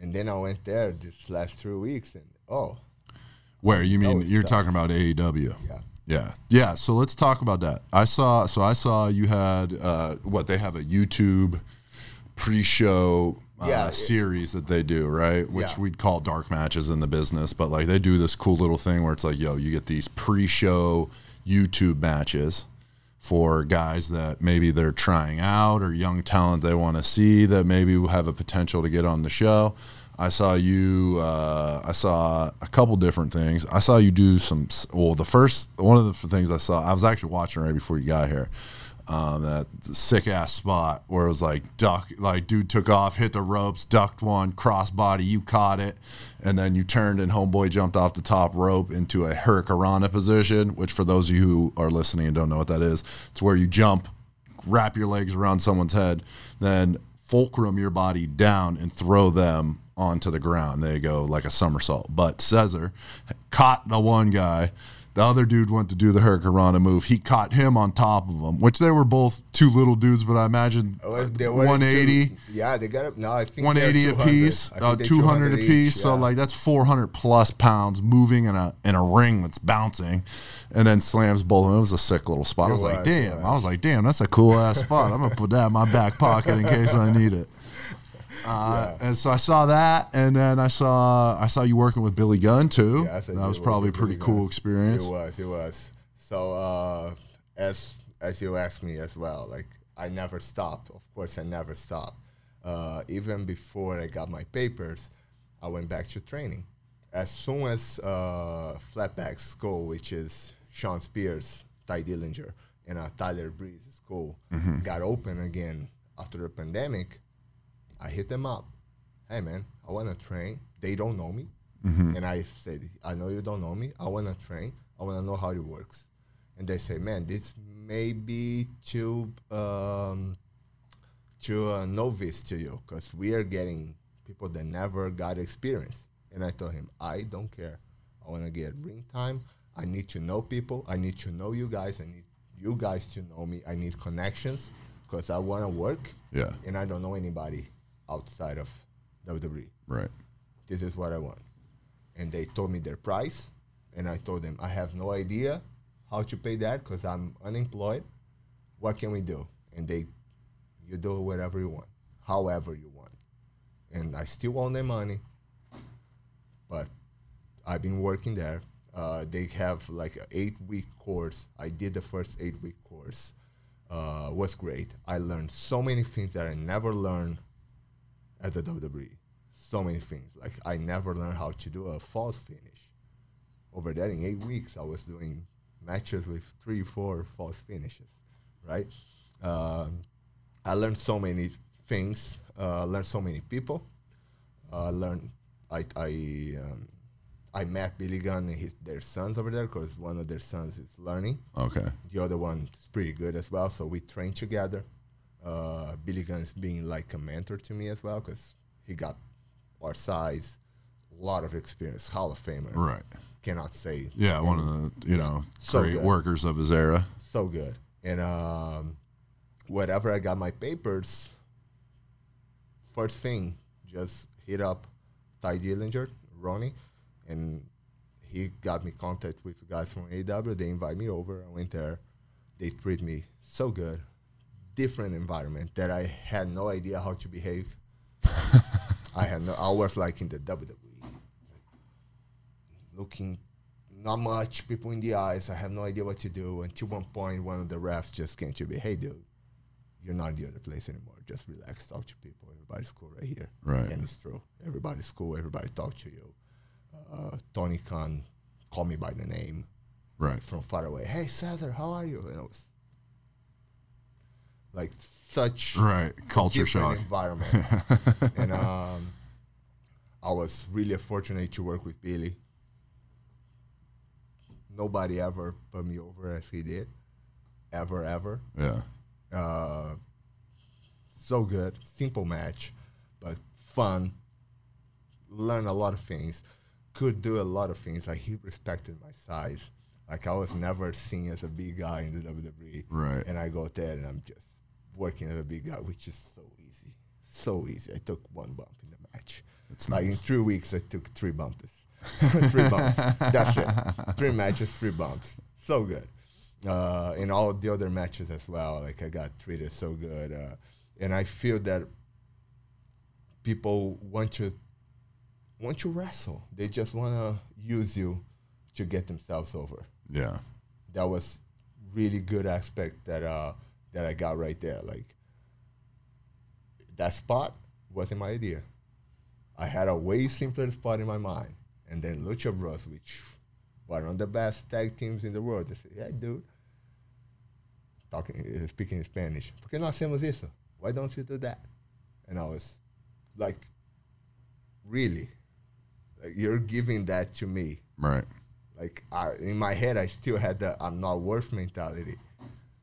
And then I went there this last three weeks and, oh, where you mean you're tough. talking about AEW. yeah. Yeah, yeah. So let's talk about that. I saw. So I saw you had uh, what they have a YouTube pre-show uh, Yeah, series that they do, right? Which Yeah. we'd call dark matches in the business, but like they do this cool little thing where it's like, yo, you get these pre-show YouTube matches for guys that maybe they're trying out or young talent they want to see that maybe will have a potential to get on the show. I saw you. Uh, I saw a couple different things. I saw you do some. Well, the first one of the things I saw, I was actually watching right before you got here. Um, that sick ass spot where it was like duck, like dude took off, hit the ropes, ducked one, crossbody, you caught it, and then you turned and homeboy jumped off the top rope into a hurricanrana position. Which for those of you who are listening and don't know what that is, it's where you jump, wrap your legs around someone's head, then fulcrum your body down and throw them onto the ground. They go, like a somersault. But Cezar caught the one guy. The other dude went to do the Hurricanrana move. He caught him on top of him, which they were both two little dudes, but I imagine It was- they 180. two- yeah, they got it. No, I think 180 they're a 200. piece, uh, they're 200 a piece. So like that's 400 plus pounds moving in a in a ring that's bouncing, and then slams both of them. It was a sick little spot. I It was like, damn. was. I was like, damn, that's a cool ass spot. I'm gonna put that in my back pocket in case I need it. Uh, And so I saw that, and then I saw I saw you working with Billy Gunn too. Yeah, that was probably a pretty Billy cool Gunn. experience. It was, it was. So uh, as as you asked me as well, like I never stopped. Of course, I never stopped. Uh, even before I got my papers, I went back to training. As soon as uh, Flatback School, which is Shawn Spears, Tye Dillinger, and uh, Tyler Breeze School, got open again after the pandemic, I hit them up. Hey man, I want to train. They don't know me, and I said, I know you don't know me. I want to train. I want to know how it works. And they say, man, this may be too um, too uh, novice to you because we are getting people that never got experience. And I told him, I don't care. I want to get ring time. I need to know people. I need to know you guys. I need you guys to know me. I need connections because I want to work Yeah, and I don't know anybody outside of WWE. right. This is what I want. And they told me their price, and I told them I have no idea how to pay that because I'm unemployed. What can we do? And they, you do whatever you want, however you want. And I still owe them money, but I've been working there. Uh, they have like an eight week course. I did the first eight week course. Uh, was great. I learned so many things that I never learned at the WWE. So many things. Like I never learned how to do a false finish. Over there in eight weeks, I was doing matches with three, four false finishes, right? Um, I learned so many things. Uh, learned so many people. Uh, learned. I I um, I met Billy Gunn and his their sons over there because one of their sons is learning Okay. the other one is pretty good as well. So we train together. Uh, Billy Gunn's being like a mentor to me as well because he got our size, a lot of experience, Hall of Famer. Right. Cannot say Yeah, one of the you know So great good. workers of his era. so good. And um, whatever I got my papers, first thing, just hit up Tye Dillinger, Ronnie, and he got me contact with guys from AEW. They invite me over. I went there. They treat me so good. Different environment that I had no idea how to behave. I had no. I was like in the WWE, looking not much people in the eyes. I have no idea what to do. Until one point, one of the refs just came to me, "Hey, dude, you're not the other place anymore. Just relax, talk to people. Everybody's cool right here." Right. and it's true. Everybody's cool. Everybody talk to you. Uh, Tony Khan called me by the name Right. from far away. Hey, Cezar, how are you? And it was like such Right. Culture shock. environment. and um, I was really fortunate to work with Billy. Nobody ever put me over as he did, ever, ever. Yeah. Uh, so good. Simple match, but fun. Learn a lot of things. Could do a lot of things. Like he respected my size. Like I was never seen as a big guy in the WWE. Right. And I go there and I'm just working as a big guy, which is so easy. So easy. I took one bump in the match. That's like in three weeks, I took three bumps. three bumps. That's it. Three matches, three bumps. So good. Uh, in all the other matches as well, like I got treated so good, uh, and I feel that people want to want to wrestle. They just want to use you to get themselves over. Yeah. That was really good aspect that uh, that I got right there. Like that spot wasn't my idea. I had a way simpler spot in my mind. And then Lucha Bros, which one of the best tag teams in the world, they said, "Yeah, dude." Talking, uh, speaking in Spanish. ¿Por qué no hacemos eso? Why don't you do that? And I was like, really? Like, you're giving that to me? Right. Like I, in my head, I still had the "I'm not worth" mentality,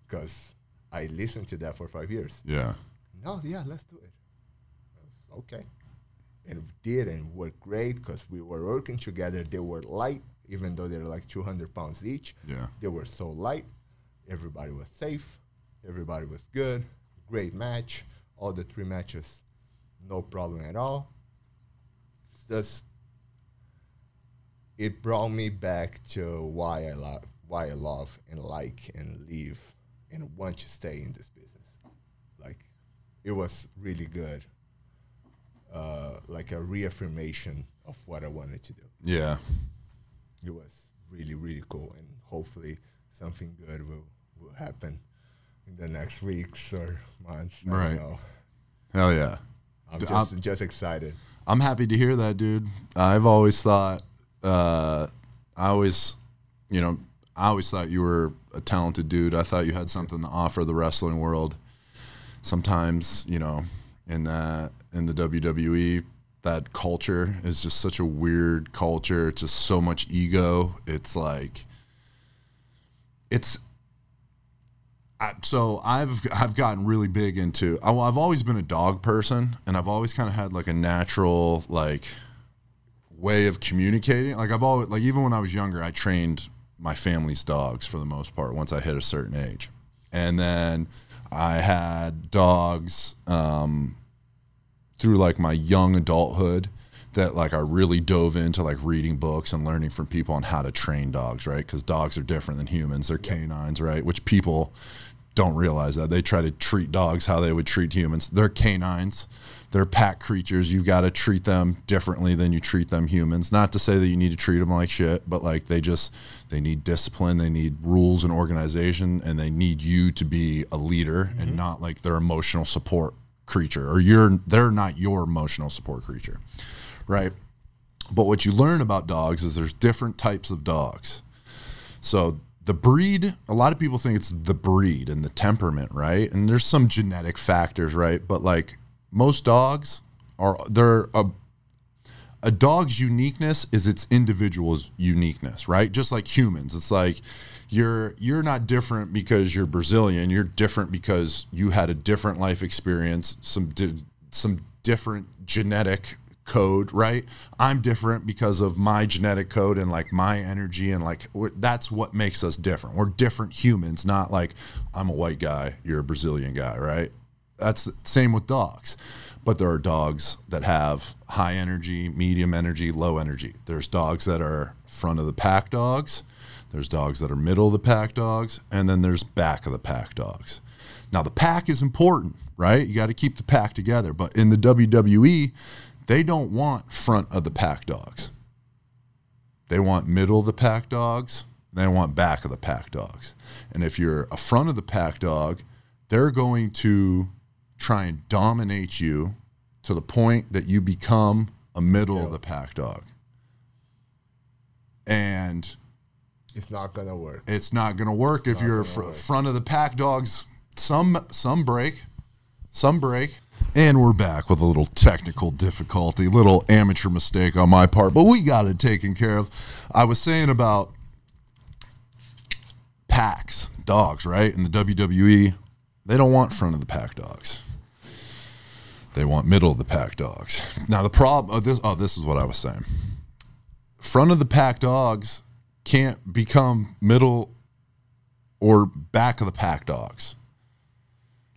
because I listened to that for five years. Yeah. No, yeah, let's do it. Was, okay, and did, and worked great because we were working together. They were light, even though they're like 200 pounds each. Yeah. They were so light. Everybody was safe. Everybody was good. Great match. All the three matches, no problem at all. It's just it brought me back to why I love, why I love and like and live and want to stay in this business. Like, it was really good. Uh, like a reaffirmation of what I wanted to do Yeah. it was really really cool and hopefully something good will, will happen in the next weeks or months Right. know. Hell yeah. i'm just, I'm- just excited I'm happy to hear that, dude. I've always thought, uh, I always, you know, I always thought you were a talented dude. I thought you had something to offer the wrestling world. Sometimes, you know, in that in the WWE, that culture is just such a weird culture. It's just so much ego. It's like, it's I, so I've I've gotten really big into. I, I've always been a dog person, and I've always kind of had like a natural like way of communicating. Like I've always like even when I was younger, I trained my family's dogs for the most part. Once I hit a certain age, and then I had dogs um, through like my young adulthood that like I really dove into like reading books and learning from people on how to train dogs, right? Because dogs are different than humans; they're canines, right? Which people don't realize that they try to treat dogs how they would treat humans. They're canines. They're pack creatures. You've got to treat them differently than you treat them humans. Not to say that you need to treat them like shit, but like they just they need discipline, they need rules and organization, and they need you to be a leader and mm-hmm. not like their emotional support creature or you're they're not your emotional support creature. Right? But what you learn about dogs is there's different types of dogs. So the breed, a lot of people think it's the breed and the temperament, right? And there's some genetic factors, right? But like most dogs are they're a a dog's uniqueness is its individual's uniqueness, right? Just like humans. It's like you're you're not different because you're Brazilian. You're different because you had a different life experience, some di- some different genetic code, right? I'm different because of my genetic code and like my energy and like that's what makes us different. We're different humans, not like I'm a white guy, you're a Brazilian guy, right? That's the same with dogs. But there are dogs that have high energy, medium energy, low energy. There's dogs that are front of the pack dogs. There's dogs that are middle of the pack dogs, and then there's back of the pack dogs. Now the pack is important, right? You got to keep the pack together. But in the WWE, they don't want front of the pack dogs. They want middle of the pack dogs. They want back of the pack dogs. And if you're a front of the pack dog, they're going to try and dominate you to the point that you become a middle of the pack dog. And It's not gonna work. it's not going to work if you're fr- work. front of the pack dogs. Some some break, some break, and we're back with a little technical difficulty, little amateur mistake on my part, but we got it taken care of. I was saying about packs, dogs, right? In the WWE, they don't want front of the pack dogs. They want middle of the pack dogs. Now the problem. Oh, this. Oh, this is what I was saying. Front of the pack dogs can't become middle or back of the pack dogs.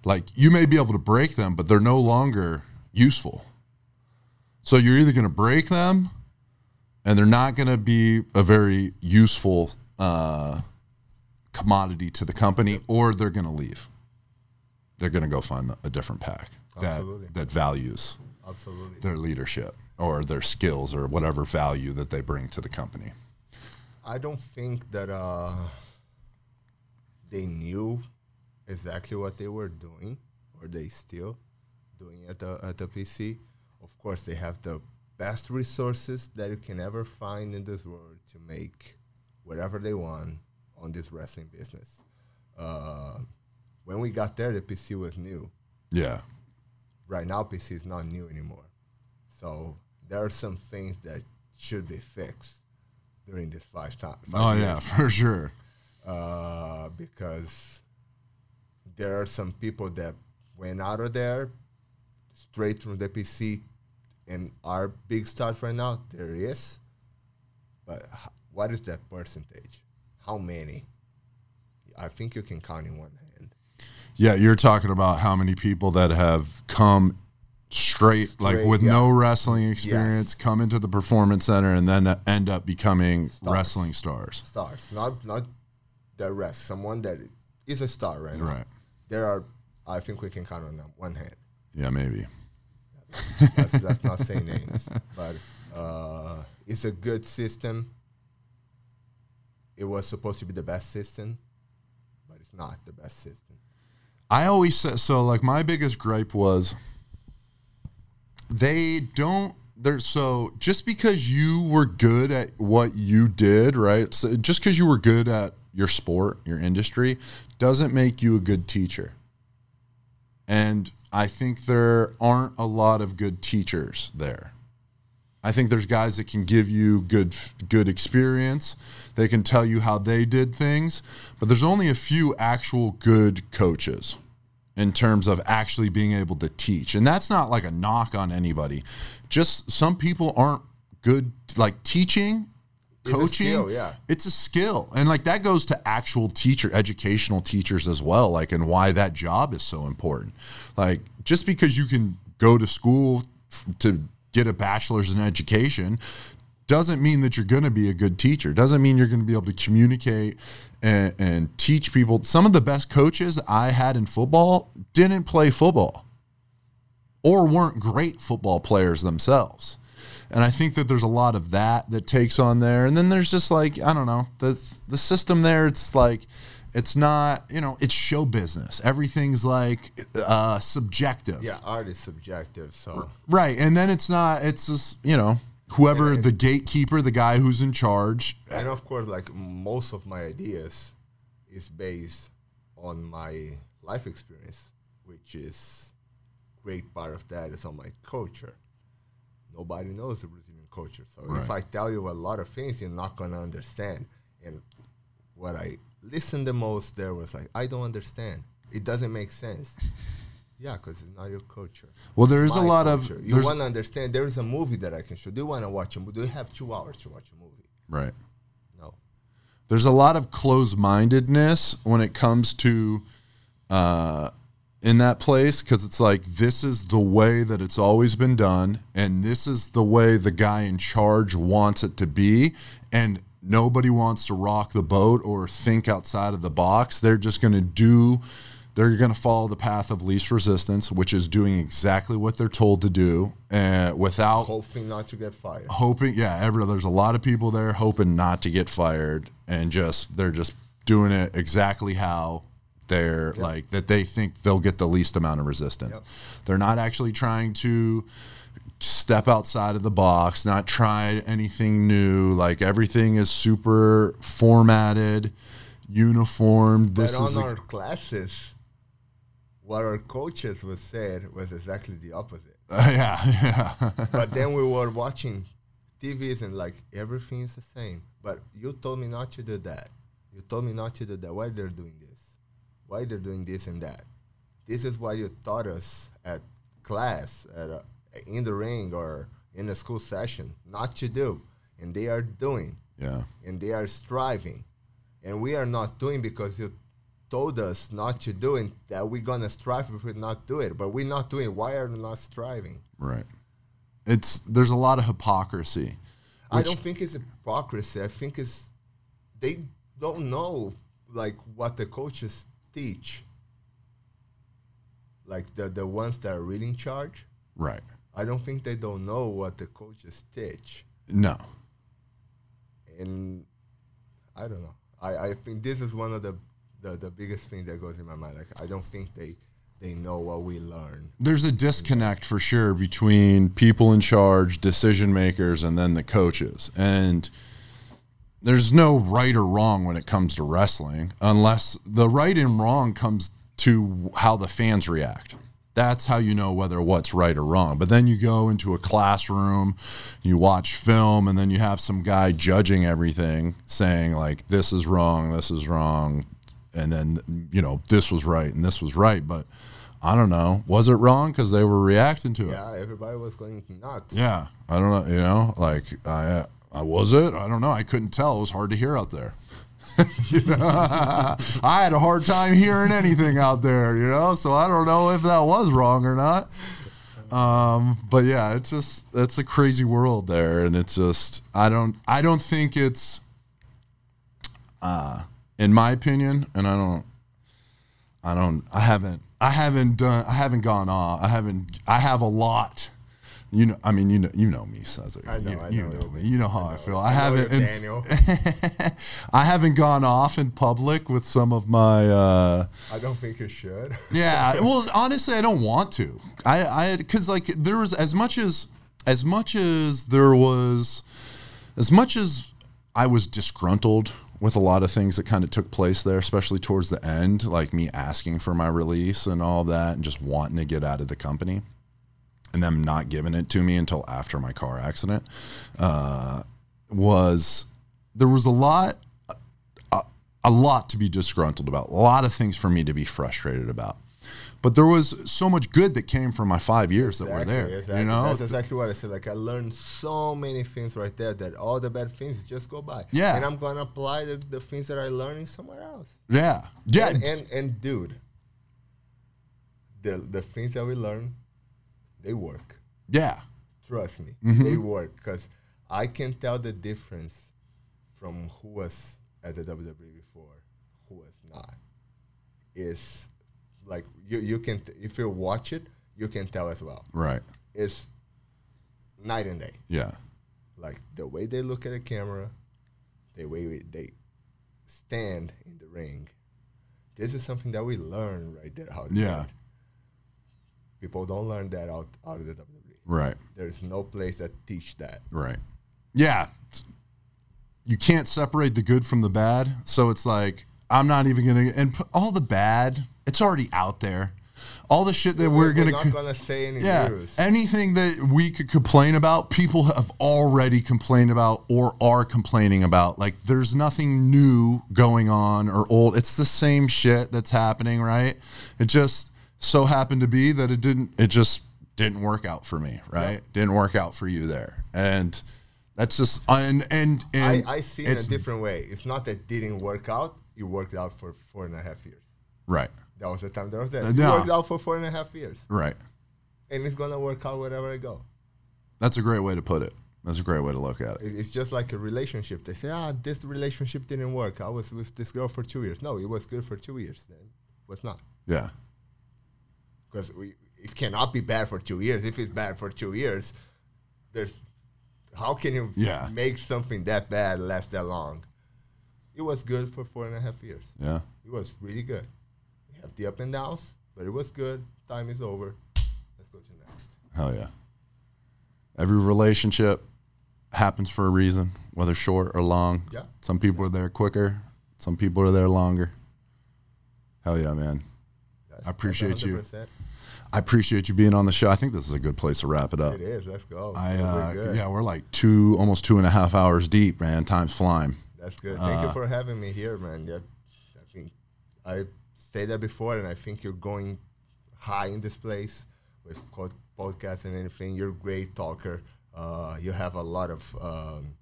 Like you may be able to break them, but they're no longer useful. So you're either going to break them, and they're not going to be a very useful uh, commodity to the company, or they're going to leave. They're going to go find a different pack that Absolutely. that values Absolutely. their leadership or their skills or whatever value that they bring to the company. I don't think that uh, they knew exactly what they were doing, or they still doing at the at the PC. Of course, they have the best resources that you can ever find in this world to make whatever they want on this wrestling business. Uh, when we got there, the PC was new. Yeah. Right now, PC is not new anymore. So there are some things that should be fixed during this five time. Oh yeah, for sure. uh, because there are some people that went out of there straight from the PC and are big stars right now. There is, but what is that percentage? How many? I think you can count in one. Yeah, you're talking about how many people that have come straight, like with yeah. no wrestling experience, Yes. come into the performance center and then end up becoming Stars. wrestling stars. Stars, not not the rest. Someone that is a star right now. Right. There are. I think we can count on them one hand. Yeah, maybe. that's, that's not saying names, but uh, it's a good system. It was supposed to be the best system, but it's not the best system. I always said so. Like my biggest gripe was they don't. They're so just because you were good at what you did, right? So just because you were good at your sport, your industry, doesn't make you a good teacher. And I think there aren't a lot of good teachers there. I think there's guys that can give you good good experience. They can tell you how they did things, but there's only a few actual good coaches in terms of actually being able to teach. And that's not like a knock on anybody. Just some people aren't good like teaching, It's coaching. skill, yeah. It's a skill. And like that goes to actual teacher, educational teachers as well, like and why that job is so important. Like just because you can go to school to get a bachelor's in education doesn't mean that you're going to be a good teacher. Doesn't mean you're going to be able to communicate and, and teach people. Some of the best coaches I had in football didn't play football or weren't great football players themselves. And I think that there's a lot of that that takes on there. And then there's just like, I don't know, the the system there it's like it's not, you know, it's show business. Everything's like uh subjective. Yeah, art is subjective, so Right. And then it's not it's just, you know, whoever the gatekeeper, the guy who's in charge. and of course, like most of my ideas is based on my life experience, which is great part of that is on my culture. Nobody knows the Brazilian culture, so if I tell you a lot of things, you're not gonna understand. And what I listened the most there was like, I don't understand. It doesn't make sense. yeah, because it's not your culture. Well, there is a lot culture. of You want to understand? There is a movie that I can show. Do you want to watch a movie? Do you have two hours to watch a movie? right. No. there's a lot of closed-mindedness when it comes to uh, in that place because it's like this is the way that it's always been done and this is the way the guy in charge wants it to be and nobody wants to rock the boat or think outside of the box they're just going to do they're going to follow the path of least resistance which is doing exactly what they're told to do uh, without Hoping not to get fired. hoping yeah ever there's a lot of people there hoping not to get fired and just they're just doing it exactly how they're like that they think they'll get the least amount of resistance Yep. they're not actually trying to step outside of the box not try anything new like everything is super formatted uniformed this but is on a- our classes, what our coaches was said was exactly the opposite. yeah yeah but then we were watching TVs and like everything is the same. But you told me not to do that. You told me not to do that. Why they're doing this? Why they're doing this and that? This is what you taught us at class at a, in the ring or in a school session not to do, and they are doing, Yeah. and they are striving, and we are not doing because you told us not to do it. That we're gonna strive if we not do it, but we're not doing. Why are we not striving? Right. It's there's a lot of hypocrisy. I don't think it's hypocrisy. I think it's they don't know like what the coaches teach. Like the the ones that are really in charge. Right. I don't think they don't know what the coaches teach. No. And I don't know. I, I think this is one of the, the, the biggest things that goes in my mind. Like I don't think they they know what we learn. There's a disconnect for sure between people in charge, decision makers, and then the coaches. And there's no right or wrong when it comes to wrestling, unless the right and wrong comes to how the fans react. That's how you know whether what's right or wrong. But then you go into a classroom, you watch film, and then you have some guy judging everything, saying, like, this is wrong, this is wrong, and then, you know, this was right and this was right. But I don't know. Was it wrong? Because they were reacting to it. Yeah, everybody was going nuts. Yeah, I don't know. You know, like I, I was it. I don't know. I couldn't tell. It was hard to hear out there. Know? I had a hard time hearing anything out there. You know, so I don't know if that was wrong or not. Um, but yeah, it's just it's a crazy world there, and it's just I don't I don't think it's, uh, in my opinion, and I don't I don't I haven't I haven't done I haven't gone off I haven't I have a lot you know I mean you know you know me Cezar I know, you, I you know know you. me you know how I, feel I, I haven't and- Daniel. I haven't gone off in public with some of my uh I don't think you should. yeah well honestly i don't want to i i because like there was as much as as much as there was as much as i was disgruntled with a lot of things that kind of took place there especially towards the end like me asking for my release and all that and just wanting to get out of the company and them not giving it to me until after my car accident uh, was there was a lot a, a lot to be disgruntled about a lot of things for me to be frustrated about but there was so much good that came from my five years that were there Exactly, you know that's exactly what I said. Like I learned so many things right there that all the bad things just go by. Yeah. and I'm gonna apply the, the things that I learned somewhere else. yeah yeah and, and and dude, the the things that we learn, they work. yeah Trust me, Mm-hmm. they work because I can tell the difference from who was at the WWE before, who was not. Is like you you can t- if you watch it, you can tell as well. right It's night and day. yeah Like the way they look at the camera, the way they stand in the ring. This is something that we learn right there. How to Yeah. People don't learn that out out of the WWE. right There's no place that teach that. Right. Yeah. You can't separate the good from the bad. So it's like, I'm not even going to, and all the bad, it's already out there. All the shit that we're, going not to, gonna say any yeah, news. anything that we could complain about, people have already complained about or are complaining about. Like, there's nothing new going on or old. It's the same shit that's happening, right? It just so happened to be that it didn't, it just didn't work out for me, right? Didn't work out for you there. And that's just, and, and, and I, I see it in a different way. It's not that it didn't work out. It worked out for four and a half years. Right, That was the time that was there. Uh, It no. worked out for four and a half years. right. And it's gonna work out wherever I go. That's a great way to put it. That's a great way to look at it. It- It's just like a relationship. They say, ah, this relationship didn't work. I was with this girl for two years. No, it was good for two years. Then it was not Yeah. Because we it cannot be bad for two years. If it's bad for two years, there's how can you Yeah. make something that bad last that long? It was good for four and a half years. Yeah. It was really good. We have the up and downs, but it was good. Time is over. Let's go to next. Hell yeah. Every relationship happens for a reason, whether short or long. Yeah. Some people are there quicker, some people are there longer. Hell yeah, man. That's, I appreciate you. 100%. I appreciate you being on the show. I think this is a good place to wrap it up. It is. Let's go. I uh, yeah, we're like two almost two and a half hours deep, man. Time's flying. That's good. Thank Uh, you for having me here, man. Yeah, I think I said that before, and I think you're going high in this place with podcasts and anything. You're a great talker. Uh, you have a lot of. Um,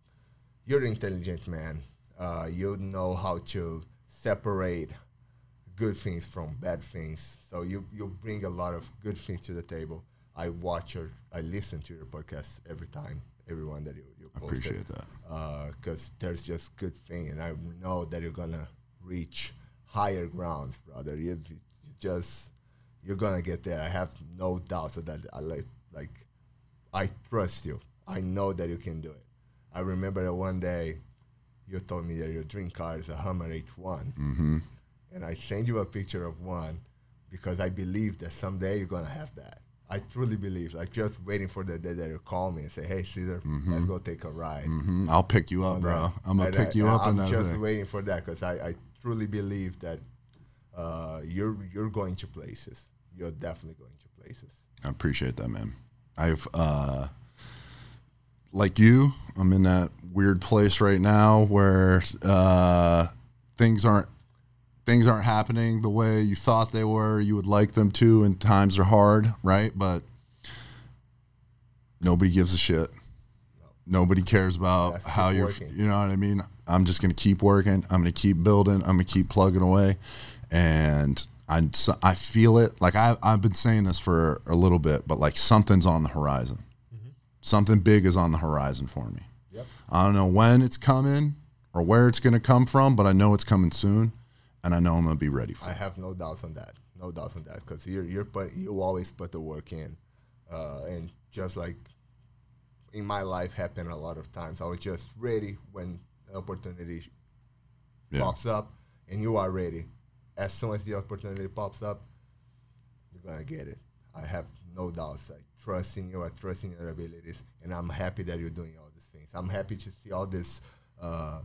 you're an intelligent man. Uh, you know how to separate good things from bad things. So you you bring a lot of good things to the table. I watch your, I listen to your podcast every time, everyone that you you post appreciate that. because there's just good thing, and I know that you're gonna reach higher grounds, brother. You, you just you're gonna get there. I have no doubts of that. I like like I trust you. I know that you can do it. I remember that one day you told me that your dream car is a Hummer H1, Mm-hmm. And I send you a picture of one because I believe that someday you're gonna have that. I truly believe, like just waiting for the day that you call me and say, "Hey, Cezar, let's go take a ride." hmm I'll pick you up, bro. I'm gonna And pick I- you up I'm just thing. waiting for that because I, I truly believe that uh, you're you're going to places. You're definitely going to places. I appreciate that, man. I've uh like you, I'm in that weird place right now where uh things aren't things aren't happening the way you thought they were, you would like them to, and times are hard, right? But nobody gives a shit. Nobody cares about That's how you're, working. you know what I mean? I'm just going to keep working. I'm going to keep building. I'm going to keep plugging away. And I, I feel it. Like I, I've been saying this for a little bit, but like something's on the horizon. Mm-hmm. Something big is on the horizon for me. Yep. I don't know when it's coming or where it's going to come from, but I know it's coming soon. And I know I'm going to be ready for I it. have no doubts on that. No doubts on that because you're you're put you always put the work in, uh, and just like in my life happened a lot of times. I was just ready when the opportunity Yeah. pops up, and you are ready. As soon as the opportunity pops up, you're gonna get it. I have no doubts. I trust in you. I trust in your abilities, and I'm happy that you're doing all these things. I'm happy to see all this, uh,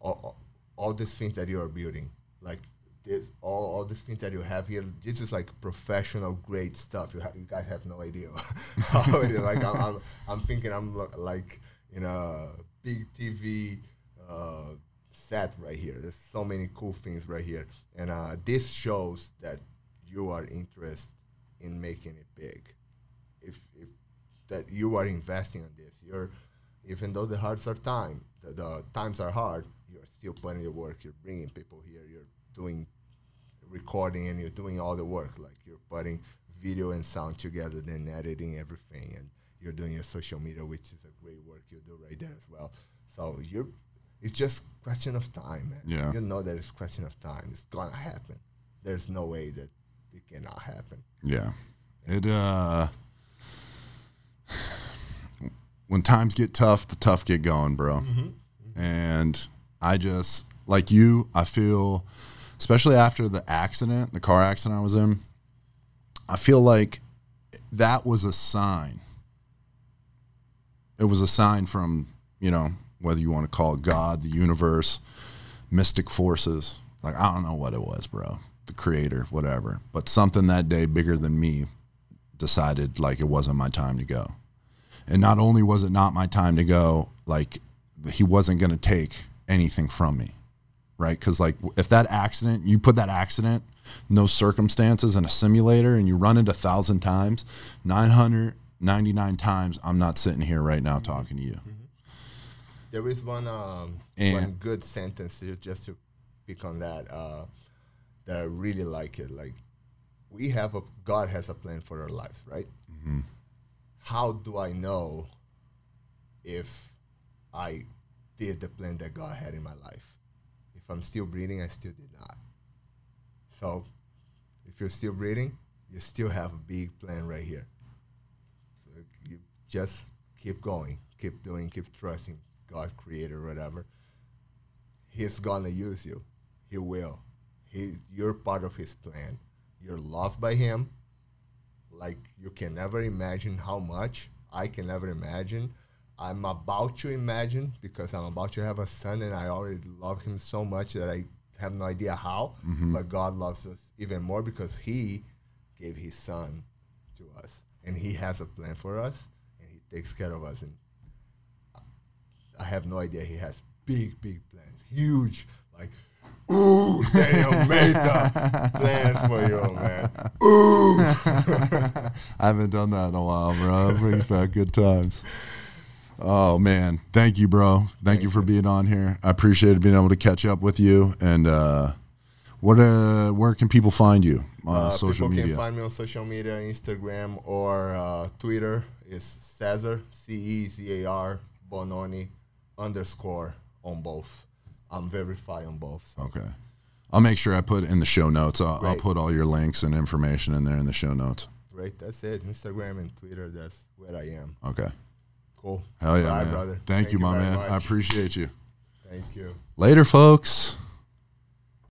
all, all these things that you are building. Like this, all, all these things that you have here. This is like professional, great stuff. You, ha- you guys have no idea. how it is. like I'm, I'm, I'm thinking I'm lo- like in a big TV. Uh, set right here. There's so many cool things right here, and uh, this shows that you are interested in making it big. If, if that you are investing on this, you're even though the hard are time, the, the times are hard, you're still putting the work. You're bringing people here. You're doing recording and you're doing all the work. Like you're putting video and sound together, then editing everything, and you're doing your social media, which is a great work you do right there as well. So you're, it's just question of time, man. Yeah. You know that it's question of time. It's gonna happen. There's no way that it cannot happen. Yeah. It uh when times get tough, the tough get going, bro. And I just like you, I feel especially after the accident, the car accident I was in, I feel like that was a sign. It was a sign from, you know, whether you want to call it God, the universe, mystic forces. Like I don't know what it was, bro. The creator, whatever. But something that day bigger than me decided like it wasn't my time to go. And not only was it not my time to go, like he wasn't going to take anything from me. Right? Cuz like if that accident, you put that accident, no circumstances in a simulator and you run it a 1000 times, 999 times I'm not sitting here right now talking to you. There is one um, one good sentence just to pick on that uh, that I really like it. Like we have a God has a plan for our lives, right? How do I know if I did the plan that God had in my life? If I'm still breathing, I still did not. So if you're still breathing, you still have a big plan right here. So you just keep going, keep doing, keep trusting God, Creator, whatever. He's gonna use you. He will. He, you're part of His plan. You're loved by Him. Like you can never imagine how much. I can never imagine. I'm about to imagine because I'm about to have a son, and I already love him so much that I have no idea how. Mm-hmm. But God loves us even more because He gave His Son to us, and He has a plan for us, and He takes care of us. And I have no idea. He has big, big plans, huge, like Ooh, Daniel made the plan for you, man. Ooh, I haven't done that in a while, bro. Brings back good times. Oh man, thank you, bro. Thank, you for being on here. I appreciated being able to catch up with you. And uh, what, uh, where can people find you? Uh, Uh, social people media. People can find me on social media, Instagram or uh, Twitter. It's Cezar C E Z A R Bononi underscore on both. I'm verified on both. So. okay, I'll make sure I put in the show notes. I'll, I'll put all your links and information in there in the show notes. Right, that's it. Instagram and Twitter. That's where I am. Okay. Cool. Hell yeah, Bye, man. brother. Thank, you, my man. I appreciate you. Thank you. Later, folks.